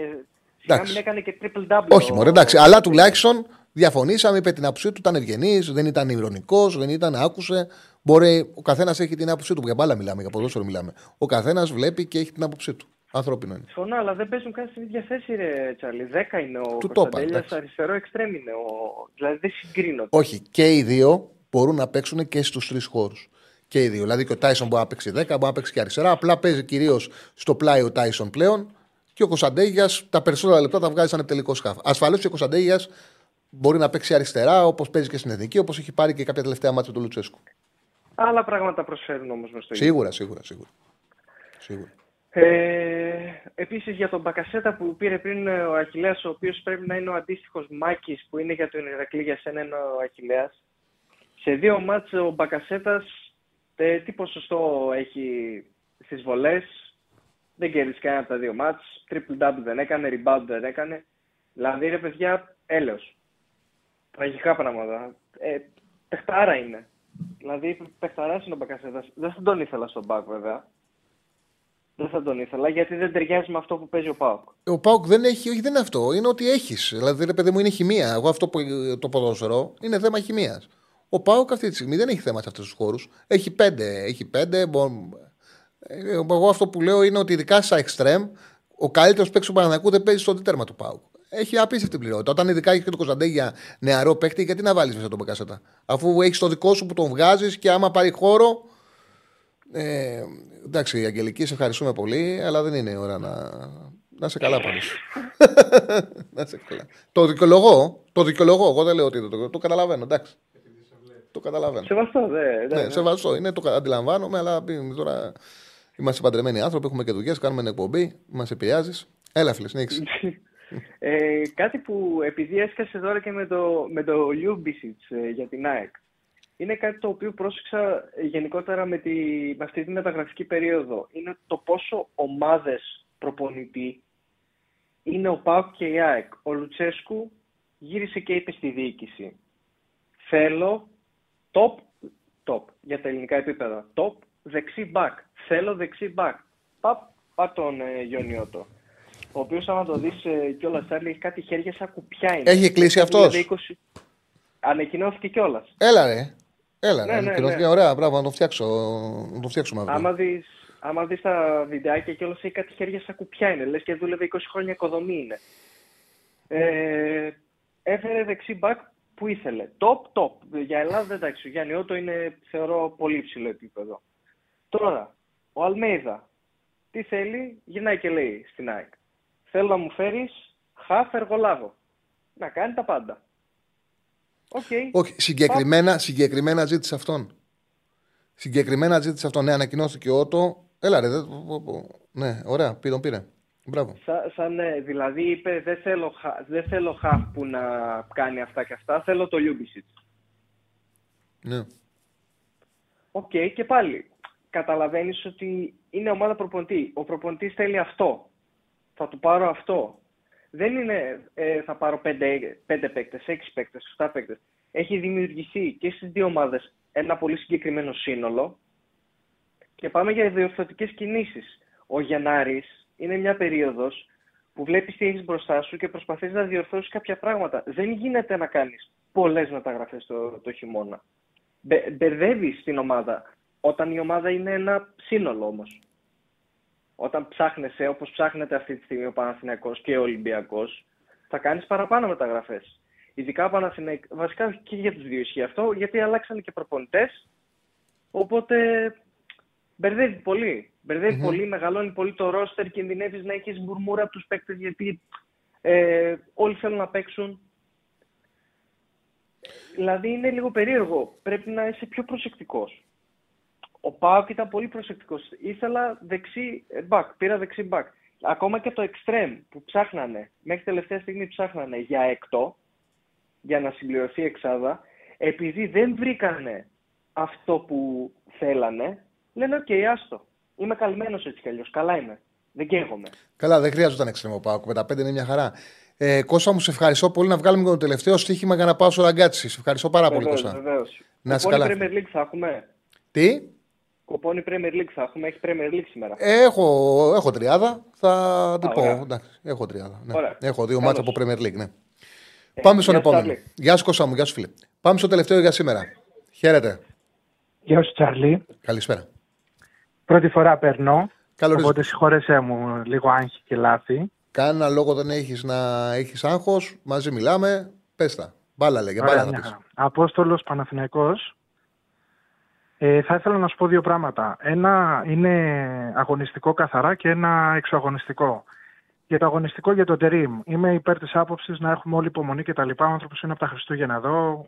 σιγά
Εντάξει.
μην έκανε και triple double.
Όχι,
ο-
μωρέ, εντάξει. Αλλά τουλάχιστον διαφωνήσαμε, είπε την άποψή του, ήταν ευγενής, δεν ήταν ηρωνικός, δεν ήταν, άκουσε. Μπορεί, ο καθένας έχει την άποψή του. Για μπάλα μιλάμε, για ποδόσφαιρο μιλάμε. Ο καθένας βλέπει και έχει την άποψή του. Ανθρώπινο είναι.
Συμφωνώ, αλλά δεν παίζουν καν στην ίδια θέση, ρε Τσάρλι. 10 είναι ο
Του το είπα,
Κωνσταντέλιας,
εντάξει.
αριστερό εξτρέμ είναι ο. Δηλαδή δεν συγκρίνονται.
Όχι, και οι δύο μπορούν να παίξουν και στους τρεις χώρους. Και οι δύο. Δηλαδή και ο Τάισον μπορεί να παίξει 10, μπορεί να παίξει και αριστερά. Απλά παίζει κυρίως στο πλάι ο Τάισον πλέον. Και ο Κωνσταντέγια τα περισσότερα λεπτά τα βγάζει σαν τελικό σκάφ. Ασφαλώς και ο Κωνσταντέγια μπορεί να παίξει αριστερά όπως παίζει και στην εθνική, όπως έχει πάρει και κάποια τελευταία μάτια του Λουτσέσκου.
Άλλα πράγματα προσφέρουν όμως μες στο ίδιο.
Σίγουρα, σίγουρα, σίγουρα. σίγουρα.
Ε, επίσης για τον Μπακασέτα που πήρε πριν ε, ο Αχιλέας, ο οποίος πρέπει να είναι ο αντίστοιχος Μάκης που είναι για τον Ηρακλή, για σένα είναι ο Αχιλέας. Σε δύο μάτς ο Μπακασέτας ε, τι ποσοστό έχει στις βολές, δεν κέρδισε κανένα από τα δύο μάτς, triple double δεν έκανε, rebound δεν έκανε. Δηλαδή ρε παιδιά, έλεος. Τραγικά πράγματα. Ε, παιχτάρα είναι. Δηλαδή παιχταράς είναι ο Μπακασέτας. Δεν θα τον ήθελα στον Μπακ βέβαια. Δεν θα τον ήθελα γιατί δεν ταιριάζει με αυτό που παίζει ο Πάοκ.
Ο Πάουκ δεν έχει, όχι, δεν είναι αυτό. Είναι ότι έχεις. Δηλαδή, ρε παιδί μου, είναι χημεία. Εγώ αυτό που το ποδόσφαιρο είναι θέμα χημείας. Ο Πάουκ αυτή τη στιγμή δεν έχει θέμα σε αυτούς τους χώρους. Έχει πέντε. Έχει πέντε. μπο- Ε, Εγώ αυτό που λέω είναι ότι ειδικά στα extreme, ο καλύτερος παίκτης του Παναναναϊκού δεν παίζει στο τέρμα του Πάουκ. Έχει απίστευτη πληρότητα. Όταν ειδικά έχει και το Κωνσταντέ για νεαρό παίκτη, γιατί να βάλεις μέσα τον Μπακασέτα; Αφού έχεις το δικό σου που τον βγάζεις και άμα πάρει χώρο. Ε, εντάξει, Αγγελική, σε ευχαριστούμε πολύ, αλλά δεν είναι η ώρα να, να σε καλά πάντως. να σε καλά. Το δικαιολογώ, το δικαιολογώ. Εγώ δεν λέω ότι δεν το, το καταλαβαίνω, εντάξει. Το καταλαβαίνω.
Σεβαστό, δε. δε,
Ναι,
δε.
σεβαστό είναι, το αντιλαμβάνομαι, αλλά πει- τώρα είμαστε παντρεμένοι άνθρωποι, έχουμε και δουλειές, κάνουμε εκπομπή, μας επηρεάζεις. Έλα, φίλε, συνέχισε.
Ε, κάτι που επειδή έσκασες τώρα και με το, με το Λιούμπισιτς ε, για την ΑΕΚ. Είναι κάτι το οποίο πρόσεξα ε, γενικότερα με, τη, με αυτή τη μεταγραφική περίοδο. Είναι το πόσο ομάδες προπονητή είναι ο ΠΑΟΚ και η ΑΕΚ. Ο Λουτσέσκου γύρισε και είπε στη διοίκηση. Θέλω top, top για τα ελληνικά επίπεδα. Top δεξί back. Θέλω δεξί back. Παπ, πά τον ε, Γιονιώτο. Ο οποίος, άμα το δεις ε, κιόλας, Τσάρλι, έχει κάτι χέρια σαν κουπιά. Είναι.
Έχει κλείσει
Έχει
αυτός;
δηλαδή 20 Ανακοινώθηκε κιόλας.
Έλα ρε. Έλα,
Ναι,
ρε.
ναι,
Ανακοινώθηκε.
ναι.
Ωραία, μπράβο, να το φτιάξω. Να το φτιάξουμε αύριο.
Άμα δεις, άμα δεις τα βιντεάκια κιόλα έχει κάτι χέρια σαν κουπιά είναι. Λες και δούλευε 20 χρόνια οικοδομή είναι. Ε, έφερε δεξί μπακ που ήθελε. Top, top. Για Ελλάδα εντάξει, ο Γιάννη Ότο είναι θεωρώ πολύ ψηλό επίπεδο. Τώρα, ο Αλμέιδα, τι θέλει, γυρνάει και λέει στην ΑΕΚ. Θέλω να μου φέρεις χαφ εργολάβο. Να κάνει τα πάντα. Οκ.
Όχι, συγκεκριμένα, συγκεκριμένα ζήτησε αυτόν. Συγκεκριμένα ζήτησε αυτόν. Ναι, ανακοινώθηκε ο Ότο. Έλα ρε. δεν- Ναι, ωραία, πήρε, τον πήρε. Μπράβο.
Σα, σαν, ναι, δηλαδή είπε δεν θέλω, χα- δεν θέλω χαφ που να κάνει αυτά και αυτά, θέλω το Λιούμπιτσιτς.
Ναι.
Οκ, και πάλι καταλαβαίνεις ότι είναι ομάδα προπονητή. Ο προπονητής θέλει αυτό. Θα του πάρω αυτό. Δεν είναι ε, θα πάρω πέντε, πέντε παίκτες, έξι παίκτες, εφτά παίκτες. Έχει δημιουργηθεί και στις δύο ομάδες ένα πολύ συγκεκριμένο σύνολο και πάμε για διορθωτικές κινήσεις. Ο Γενάρης είναι μια περίοδος που βλέπεις τι έχεις μπροστά σου και προσπαθείς να διορθώσεις κάποια πράγματα. Δεν γίνεται να κάνεις πολλές μεταγραφές το, το χειμώνα. Μπε, μπερδεύεις την ομάδα όταν η ομάδα είναι ένα σύνολο όμως. Όταν ψάχνεσαι, όπως ψάχνεται αυτή τη στιγμή ο Παναθηναϊκός και ο Ολυμπιακός, θα κάνεις παραπάνω μεταγραφές. Ειδικά ο Παναθηναϊκός, βασικά και για τους δύο ισχύει αυτό, γιατί αλλάξαν και προπονητές, οπότε μπερδεύει πολύ. Μπερδεύει
Μμμ.
πολύ, μεγαλώνει πολύ το ρόστερ, κινδυνεύεις να έχεις μπουρμούρα από τους παίκτες, γιατί ε, όλοι θέλουν να παίξουν. Δηλαδή είναι λίγο περίεργο. Πρέπει να είσαι πιο προσεκτικός. Ο Πάοκ ήταν πολύ προσεκτικός. Ήθελα δεξί back, πήρα δεξί back. Ακόμα και το extreme που ψάχνανε, μέχρι τελευταία στιγμή ψάχνανε για έκτο, για να συμπληρωθεί η εξάδα, επειδή δεν βρήκανε αυτό που θέλανε, λένε οκ, άστο. Είμαι καλυμμένος έτσι κι αλλιώς, καλά είμαι. Δεν καίγομαι.
Καλά, δεν χρειάζονταν εξτρέμ ο ΠΑΟ. Με τα πέντε είναι μια χαρά. Ε, Κώστα μου, σε ευχαριστώ πολύ να βγάλουμε και το τελευταίο στοίχημα για να πάω στο ραγκάτσι. Σε ευχαριστώ πάρα πολύ,
Βεβαίως,
Κώστα.
βεβαίως.
Να είσαι
Κουπόνι
καλά.
Premier League θα έχουμε.
Τι,
Κουπόνι Premier League θα έχουμε. Έχει Premier League σήμερα.
έχω, έχω τριάδα. Θα την
Α,
πω.
ωραία.
Εντάξει, έχω τριάδα. Ναι.
Ωραία.
Έχω δύο
Καλώς.
μάτια από Premier League. Ναι.
Ε,
Πάμε στον
γεια σου,
επόμενο.
Τσάρλι.
Γεια σου, Κώστα μου, γεια σου, φίλε. Πάμε στο τελευταίο για σήμερα. Χαίρετε.
Γεια σου Τσαρλί.
Καλησπέρα.
Πρώτη φορά περνώ.
Καλώς ήρθες.
οπότε συγχώρεσέ μου λίγο άγχη και λάθη.
Κανένα λόγο δεν έχεις να έχεις άγχος. Μαζί μιλάμε. Πες τα. Μπάλα λέγε.
Ωραία,
Μπάλα θα
μια
πεις.
χαρά. Απόστολος Παναθηναϊκός. Ε, θα ήθελα να σου πω δύο πράγματα. Ένα είναι αγωνιστικό καθαρά και ένα εξωαγωνιστικό. Για το αγωνιστικό για τον Τερίμ. Είμαι υπέρ της άποψης να έχουμε όλη υπομονή και τα λοιπά. Ο άνθρωπος είναι από τα Χριστούγεννα εδώ.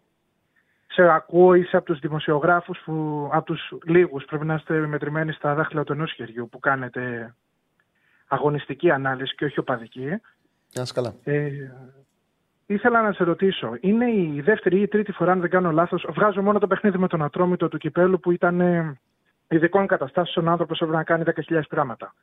Σε ακούω, είσαι από τους δημοσιογράφους που, από τους λίγους, πρέπει να είστε μετρημένοι στα δάχτυλα του ενός χεριού, που κάνετε αγωνιστική ανάλυση και όχι οπαδική.
Να είσαι καλά.
Ε, ήθελα να σε ρωτήσω, είναι η δεύτερη ή η τρίτη φορά, αν δεν κάνω λάθος, βγάζω μόνο το παιχνίδι με τον Ατρόμητο του Κυπέλου που ήταν ε, ειδικών καταστάσεων, ο άνθρωπος έπρεπε να κάνει 10.000 πειράματα.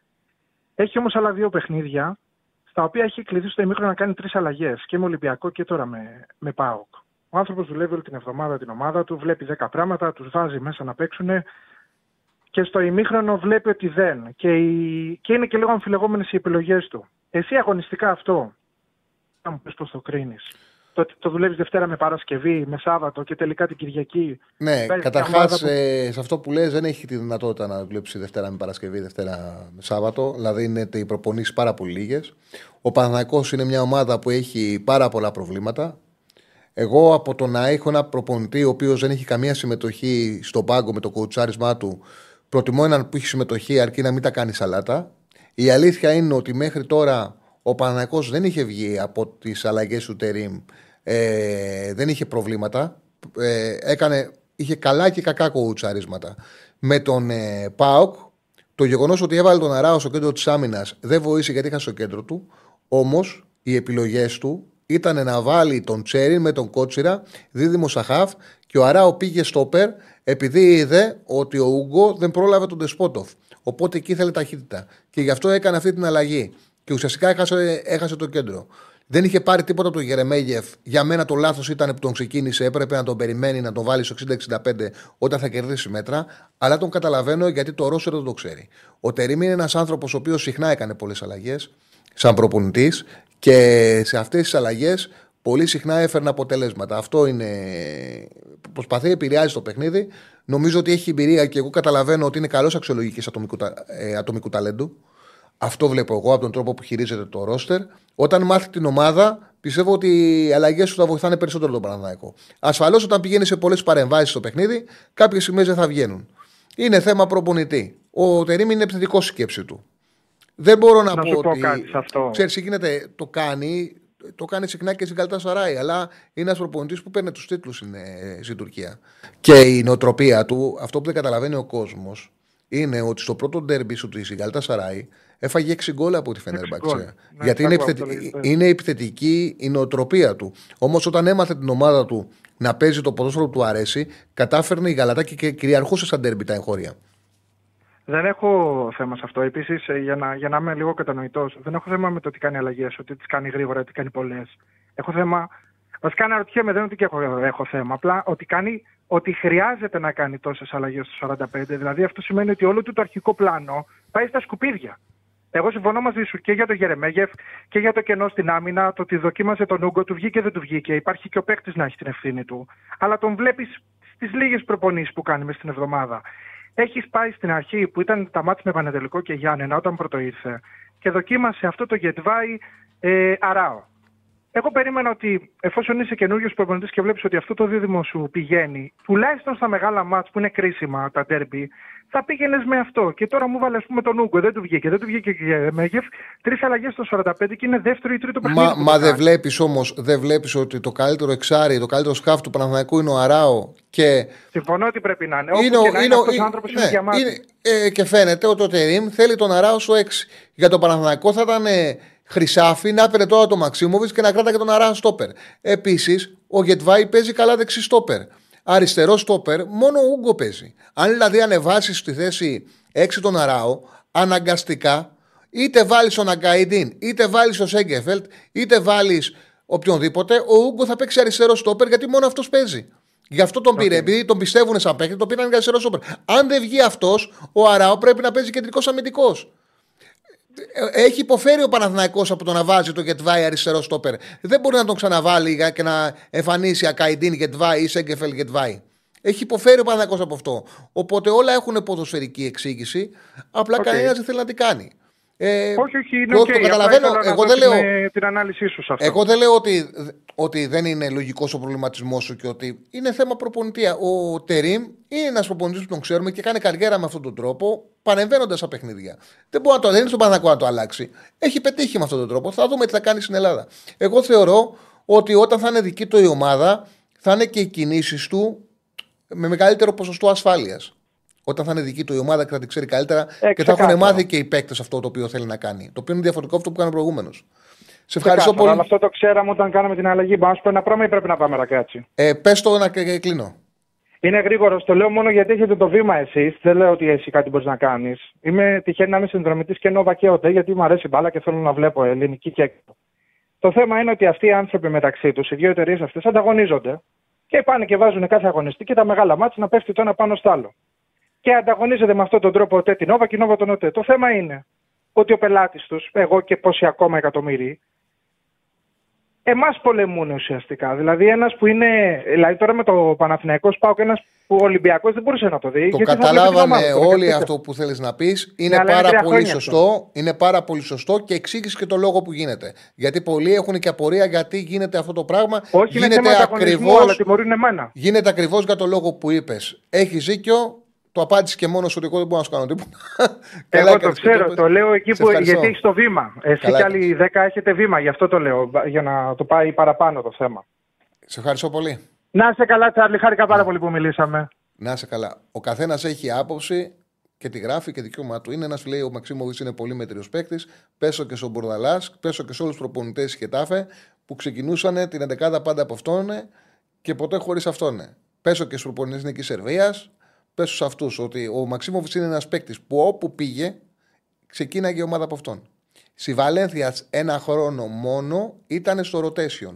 Έχει όμως άλλα δύο παιχνίδια, στα οποία έχει κλειδί στο ημίχρονο να κάνει τρεις αλλαγές, και με Ολυμπιακό και τώρα με, με ΠΑΟΚ. Ο άνθρωπος δουλεύει όλη την εβδομάδα την ομάδα του, βλέπει 10 πράγματα, τους βάζει μέσα να παίξουν και στο ημίχρονο βλέπει ότι δεν. Και, η... και είναι και λίγο αμφιλεγόμενες οι επιλογές του. Εσύ αγωνιστικά αυτό, να μου πει πώς το κρίνεις. Το ότι το δουλεύεις Δευτέρα με Παρασκευή, με Σάββατο και τελικά την Κυριακή.
Ναι,
Παίρνεις μια
καταρχάς
ομάδα που-
σε αυτό που λες δεν έχει τη δυνατότητα να δουλέψει Δευτέρα με Παρασκευή, Δευτέρα με Σάββατο. Δηλαδή είναι οι προπονήσεις πάρα πολύ λίγες. Ο Παναθηναϊκός είναι μια ομάδα που έχει πάρα πολλά προβλήματα. Εγώ από το να έχω ένα προπονητή ο οποίος δεν έχει καμία συμμετοχή στον πάγκο με το κοουτσάρισμά του, προτιμώ έναν που έχει συμμετοχή αρκεί να μην τα κάνει σαλάτα. Η αλήθεια είναι ότι μέχρι τώρα ο Παναθηναϊκός δεν είχε βγει από τις αλλαγές του Τερίμ. Ε, δεν είχε προβλήματα. Ε, έκανε, είχε καλά και κακά κοουτσαρίσματα. Με τον ε, Πάοκ, το γεγονός ότι έβαλε τον Αράο στο κέντρο της άμυνας δεν βοήθησε γιατί είχα στο κέντρο του. Όμως οι επιλογές του ήταν να βάλει τον Τσέρι με τον Κότσιρα, δίδυμο Σαχάφ και ο Αράο πήγε στο Περ επειδή είδε ότι ο Ούγκο δεν πρόλαβε τον Τεσπότοφ. Οπότε εκεί ήθελε ταχύτητα. Και γι' αυτό έκανε αυτή την αλλαγή. Και ουσιαστικά έχασε, έχασε το κέντρο. Δεν είχε πάρει τίποτα από τον Γερεμέγεφ. Για μένα το λάθος ήταν που τον ξεκίνησε. Έπρεπε να τον περιμένει να τον βάλει στο 60-65 όταν θα κερδίσει μέτρα. Αλλά τον καταλαβαίνω γιατί το Ρώσο δεν το ξέρει. Ο Τερήμ είναι ένας άνθρωπος ο οποίος συχνά έκανε πολλές αλλαγές σαν προπονητής και σε αυτές τις αλλαγές πολύ συχνά έφερνε αποτελέσματα. Αυτό είναι. Προσπαθεί, επηρεάζει το παιχνίδι. Νομίζω ότι έχει εμπειρία και εγώ καταλαβαίνω ότι είναι καλός αξιολογικής ατομικού, τα- ε, ατομικού ταλέντου. Αυτό βλέπω εγώ από τον τρόπο που χειρίζεται το ρόστερ. Όταν μάθει την ομάδα, πιστεύω ότι οι αλλαγές σου θα βοηθάνε περισσότερο τον Παναθηναϊκό. Ασφαλώς, όταν πηγαίνει σε πολλές παρεμβάσεις στο παιχνίδι, κάποιες στιγμές δεν θα βγαίνουν. Είναι θέμα προπονητή. Ο Τερήμ είναι επιθετικό στη σκέψη του. Δεν μπορώ να,
Να
πω
σου πω
ότι.
κάτι σε αυτό.
Ξέρεις, τι γίνεται, το κάνει, το κάνει συχνά και στην Καλτά Σαράι, αλλά είναι ένας προπονητής που παίρνει τους τίτλους στην, ε, στην Τουρκία. Και η νοοτροπία του, αυτό που δεν καταλαβαίνει ο κόσμος, είναι ότι στο πρώτο ντέρμπι σου της Γκάλτα Σαράι έφαγε 6 γκολ από τη
γκολ.
Φενέρμπαξε.
Ναι,
γιατί
τα
είναι,
ακούω
επιθετη-
αυτό, λέγεται.
είναι επιθετική η νοοτροπία του. Όμως όταν έμαθε την ομάδα του να παίζει το ποδόσφαιρο που του αρέσει, κατάφερνε η Γαλατά και και κυριαρχούσε στα ντέρμπι τα εγχώρια.
Δεν έχω θέμα σε αυτό. Επίσης, για να, για να είμαι λίγο κατανοητός, δεν έχω θέμα με το τι κάνει αλλαγέ, ότι τις κάνει γρήγορα, τι κάνει πολλές. Έχω θέμα. Βασικά αναρωτιέμαι, δεν είναι ότι και έχω, έχω θέμα. Απλά ότι κάνει ότι χρειάζεται να κάνει τόσες αλλαγές στο 45. Δηλαδή, αυτό σημαίνει ότι όλο του το αρχικό πλάνο πάει στα σκουπίδια. Εγώ συμφωνώ μαζί σου και για το Γερεμέγεφ και για το κενό στην άμυνα, το ότι δοκίμασε τον Ούγκο, του βγήκε δεν του βγήκε. Υπάρχει και ο παίκτης να έχει την ευθύνη του. Αλλά τον βλέπεις στις λίγες προπονήσεις που κάνει μες στην εβδομάδα. Έχεις πάει στην αρχή που ήταν τα μάτια με Πανετελικό και Γιάννενα όταν πρώτο ήρθε και δοκίμασε αυτό το Γετβάη ε, Αράο. Εγώ περίμενα ότι εφόσον είσαι καινούριο προπονητής και βλέπεις ότι αυτό το δίδυμο σου πηγαίνει, τουλάχιστον στα μεγάλα μάτς που είναι κρίσιμα τα ντέρμπι, θα πήγαινες με αυτό. Και τώρα μου βάλε, ας πούμε, τον Ούγκο, δεν του βγήκε, δεν του βγήκε και Μέγεφ. Τρεις αλλαγές στο 45 και είναι δεύτερο ή τρίτο παιχνίδι.
Μα,
που
μα
το
δεν
κάνει.
βλέπεις όμως δεν βλέπεις ότι το καλύτερο εξάρι, το καλύτερο σκάφ του Παναθηναϊκού είναι ο Αράο και
Συμφωνώ ότι πρέπει να είναι.
είναι,
Όπου
ο-
και να είναι,
είναι, ο-
αυτός ο
είναι-
άνθρωπος
ναι,
είναι διαμάτι.
είναι- ε, και φαίνεται ότι ο Τερήμ θέλει τον Αράο στο 6. Για τον Παναθηναϊκό θα ήταν ε, χρυσάφι να έπαιρνε τώρα τον Μαξίμοβιτ και να κράταγε τον Αράο στόπερ. Επίσης, ο Γετβάη παίζει καλά δεξί στόπερ. Αριστερό στόπερ, μόνο ο Ούγκο παίζει. Αν δηλαδή ανεβάσεις στη θέση 6 τον Αράο, αναγκαστικά είτε βάλεις τον Αγκαϊντίν, είτε βάλεις τον Σέγκεφελτ, είτε βάλεις οποιονδήποτε, ο Ούγκο θα παίξει αριστερό στόπερ γιατί μόνο αυτός παίζει. Γι' αυτό τον πήρε, επειδή τον πιστεύουν σαν παίκτη, τον πήραν για αριστερό στόπερ. Αν δεν βγει αυτός, ο Αράο πρέπει να παίζει κεντρικός αμυντικός. Έχει υποφέρει ο Παναθηναϊκός από το να βάζει το Γετβάη αριστερό στόπερ. Δεν μπορεί να τον ξαναβάλει για- και να εμφανίσει Ακαϊντίν Γεντβάι ή Σένκεφελντ Γεντβάι. Έχει υποφέρει ο Παναθηναϊκός από αυτό. Οπότε όλα έχουν ποδοσφαιρική εξήγηση. Απλά
Οκ.
κανένας δεν θέλει να την κάνει. Ε,
Όχι, όχι, είναι
το-
οκ.
το
Απλά
καταλαβαίνω.
ήθελα να
Εγώ
δω
δεν
την,
λέω.
ε, την ανάλυση σου σε αυτό.
Εγώ δεν λέω ότι, ότι δεν είναι λογικός ο προβληματισμός σου και ότι είναι θέμα προπονητή. Ο Τερίμ είναι ένας προπονητής που τον ξέρουμε και κάνει καριέρα με αυτόν τον τρόπο, παρεμβαίνοντας στα παιχνίδια. Δεν, μπορεί να το, δεν είναι στον Παναγό να το αλλάξει. Έχει πετύχει με αυτόν τον τρόπο. Θα δούμε τι θα κάνει στην Ελλάδα. Εγώ θεωρώ ότι όταν θα είναι δική του η ομάδα, θα είναι και οι κινήσεις του με μεγαλύτερο ποσοστό ασφάλειας. Όταν θα είναι δική του η ομάδα και θα την ξέρει καλύτερα και θα έχουν
ξεκάθαρα.
μάθει και οι παίκτες αυτό το οποίο θέλει να κάνει. Το οποίο είναι διαφορετικό από αυτό που έκανε προηγούμενος. Σε ευχαριστώ
Ξεκάθαρα,
πολύ.
Αλλά αυτό το ξέραμε όταν κάναμε την αλλαγή. Μπορώ να σου πω ένα πράγμα ή πρέπει να πάμε ρακάτσι.
Ε, Πες το να και- και κλείνω.
Είναι γρήγορο. Το λέω μόνο γιατί έχετε το βήμα εσείς. Δεν λέω ότι εσύ κάτι μπορείς να κάνεις. Είμαι τυχαίνει να είμαι συνδρομητής και Νόβα και ΟΤΕ γιατί μου αρέσει η μπάλα και θέλω να βλέπω ελληνική και έξω. Το θέμα είναι ότι αυτοί οι άνθρωποι μεταξύ τους, οι δύο εταιρείες αυτές, ανταγωνίζονται και πάνε και βάζουν κάθε αγωνιστή και τα μεγάλα μάτια να πέφτει το ένα πάνω στο άλλο. Και ανταγωνίζεται με αυτόν τον τρόπο ΟΤΕ την Νόβα και η Νόβα τον ΟΤΕ. Το θέμα είναι ότι ο πελάτης τους, εγώ και πόσοι ακόμα εκατομμύριοι, εμάς πολεμούν ουσιαστικά. Δηλαδή, ένας που είναι. Δηλαδή, τώρα με το Παναθηναϊκός Σπάουκ, ένας που ο Ολυμπιακός δεν μπορούσε να το δει.
Το
γιατί θα βλέπει την
καταλάβανε
ομάδα του,
όλοι
καταλαβαίνετε.
αυτό που θέλεις να πεις. Είναι
Ναι, αλλά είναι
πάρα
τρία
πολύ
χρόνια
σωστό. Είναι πάρα πολύ σωστό και εξήγησε και το λόγο που γίνεται. Γιατί πολλοί έχουν και απορία γιατί γίνεται αυτό το πράγμα.
Όχι, είναι θέμα
γίνεται
ανταγωνισμού,
ακριβώ.
αλλά τιμωρούν εμένα.
Γίνεται ακριβώς για το λόγο που είπες. Έχεις δίκιο. Το απάντησε και μόνος ότι εγώ δεν μπορώ να σου κάνω τίποτα. Καλά
Εγώ το
έκανες και
ξέρω,
είπες.
το λέω εκεί
Σε
που.
ευχαριστώ.
Γιατί έχεις το βήμα. Εσύ
Καλά
και άλλοι 10 έχετε βήμα, γι' αυτό το λέω. Για να το πάει παραπάνω το θέμα.
Σε ευχαριστώ πολύ.
Να είσαι καλά, Τσάρλι. Χάρηκα πάρα πολύ που μιλήσαμε.
Να είσαι καλά. Ο καθένας έχει άποψη και τη γράφει και δικαίωμά του. Είναι ένας που λέει: Ο Μαξίμοβιτ είναι πολύ μέτριος παίκτης. Πέσω και στον Μπορδαλά, πέσω και σε όλους τους προπονητές τη Χετάφε που ξεκινούσαν την 11 πάντα από αυτόν και ποτέ χωρίς αυτόν. Πέσω και στους προπονητές Νική Σερβίας. Πέσω σε αυτούς ότι ο Μαξίμοβιτς είναι ένας παίκτης που όπου πήγε ξεκίναγε η ομάδα από αυτόν. Στη Βαλένθια ένα χρόνο μόνο ήταν στο rotation.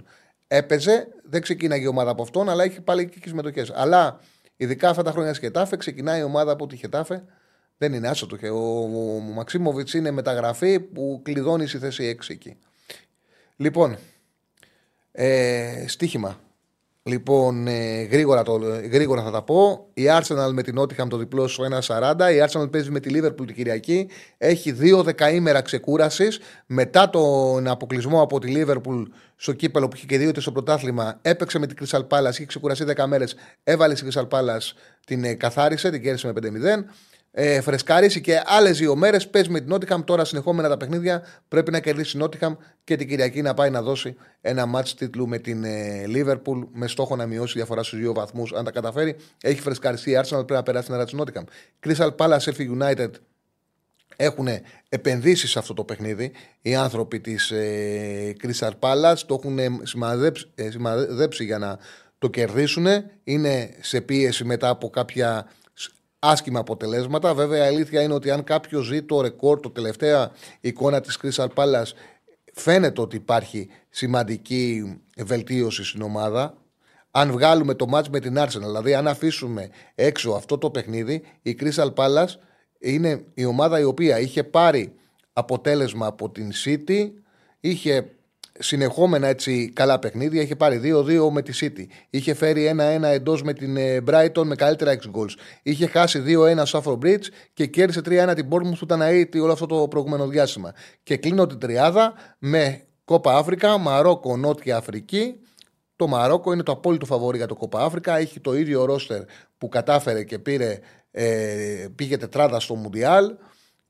Έπαιζε, δεν ξεκίναγε η ομάδα από αυτόν, αλλά έχει πάλι και συμμετοχέ. Αλλά ειδικά αυτά τα χρόνια στη Χετάφε, ξεκινάει η ομάδα από τη Χετάφε. Δεν είναι άσο το. Ο, ο, ο Μαξίμοβιτς είναι μεταγραφή που κλειδώνεις στη θέση 6 εκεί. Λοιπόν, ε, στοίχημα. Λοιπόν, ε, γρήγορα, το, γρήγορα θα τα πω. Η Arsenal με την Nottingham το διπλό στο 1-40. Η Arsenal παίζει με τη Liverpool την Κυριακή. Έχει δύο δεκαήμερα ξεκούρασης. Μετά τον αποκλεισμό από τη Liverpool στο κύπελο που είχε και δύο στο πρωτάθλημα, έπαιξε με την Crystal Palace. Είχε ξεκουραστεί 10 μέρες. Έβαλε στην Crystal Palace, την ε, καθάρισε, την κέρδισε με 5-0 ε, φρεσκάρισε και άλλες δύο μέρες παίζει με την Νότιχαμ. Τώρα συνεχόμενα τα παιχνίδια πρέπει να κερδίσει η Νότιχαμ και την Κυριακή να πάει να δώσει ένα μάτς τίτλου με την Λίβερπουλ ε, με στόχο να μειώσει διαφορά στους δύο βαθμούς. Αν τα καταφέρει, έχει φρεσκαριστεί η Arsenal, πρέπει να περάσει την αέρα της Νότιχαμ. Crystal Palace, Sheffield United έχουν επενδύσεις σε αυτό το παιχνίδι οι άνθρωποι της ε, Crystal Palace. Το έχουν σημαδέψει, ε, σημαδέψει για να το κερδίσουν. Είναι σε πίεση μετά από κάποια άσχημα αποτελέσματα. Βέβαια, η αλήθεια είναι ότι αν κάποιος ζει το ρεκόρ, το τελευταία εικόνα της Crystal Palace, φαίνεται ότι υπάρχει σημαντική βελτίωση στην ομάδα. Αν βγάλουμε το μάτς με την Arsenal, δηλαδή αν αφήσουμε έξω αυτό το παιχνίδι, η Crystal Palace είναι η ομάδα η οποία είχε πάρει αποτέλεσμα από την City, είχε συνεχόμενα έτσι καλά παιχνίδια. Είχε πάρει 2-2 με τη City. Είχε φέρει 1-1 εντός με την ε, Brighton με καλύτερα 6 goals. Είχε χάσει 2-1 στο Afro Bridge και κέρδισε 3-1 την Bournemouth που ήταν αίτητη όλο αυτό το προηγούμενο διάστημα. Και κλείνω την τριάδα με Κόπα Αφρικα, Μαρόκο, Νότια Αφρική. Το Μαρόκο είναι το απόλυτο φαβόρι για το Κόπα Αφρικα. Έχει το ίδιο ρόστερ που κατάφερε και πήρε, ε, πήγε τετράδα στο Μουντιάλ.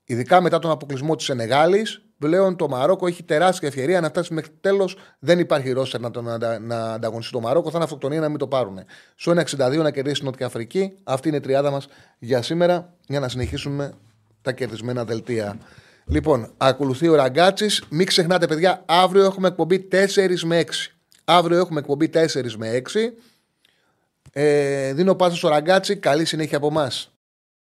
Ειδικά μετά τον αποκλεισμό της Ενεγάλη, πλέον το Μαρόκο έχει τεράστια ευκαιρία να φτάσει μέχρι τέλος. Δεν υπάρχει ρόστερ να, τον, να, να ανταγωνιστεί το Μαρόκο. Θα είναι αυτοκτονία να μην το πάρουν. Στο 1,62 να κερδίσει η Νότια Αφρική. Αυτή είναι η τριάδα μας για σήμερα για να συνεχίσουμε τα κερδισμένα δελτία. Λοιπόν, ακολουθεί ο Ραγκάτσης. Μην ξεχνάτε, παιδιά, αύριο έχουμε εκπομπή 4 με 6. Αύριο έχουμε εκπομπή 4 με 6. Ε, δίνω πάσα στο Ραγκάτσι. Καλή συνέχεια από εμάς.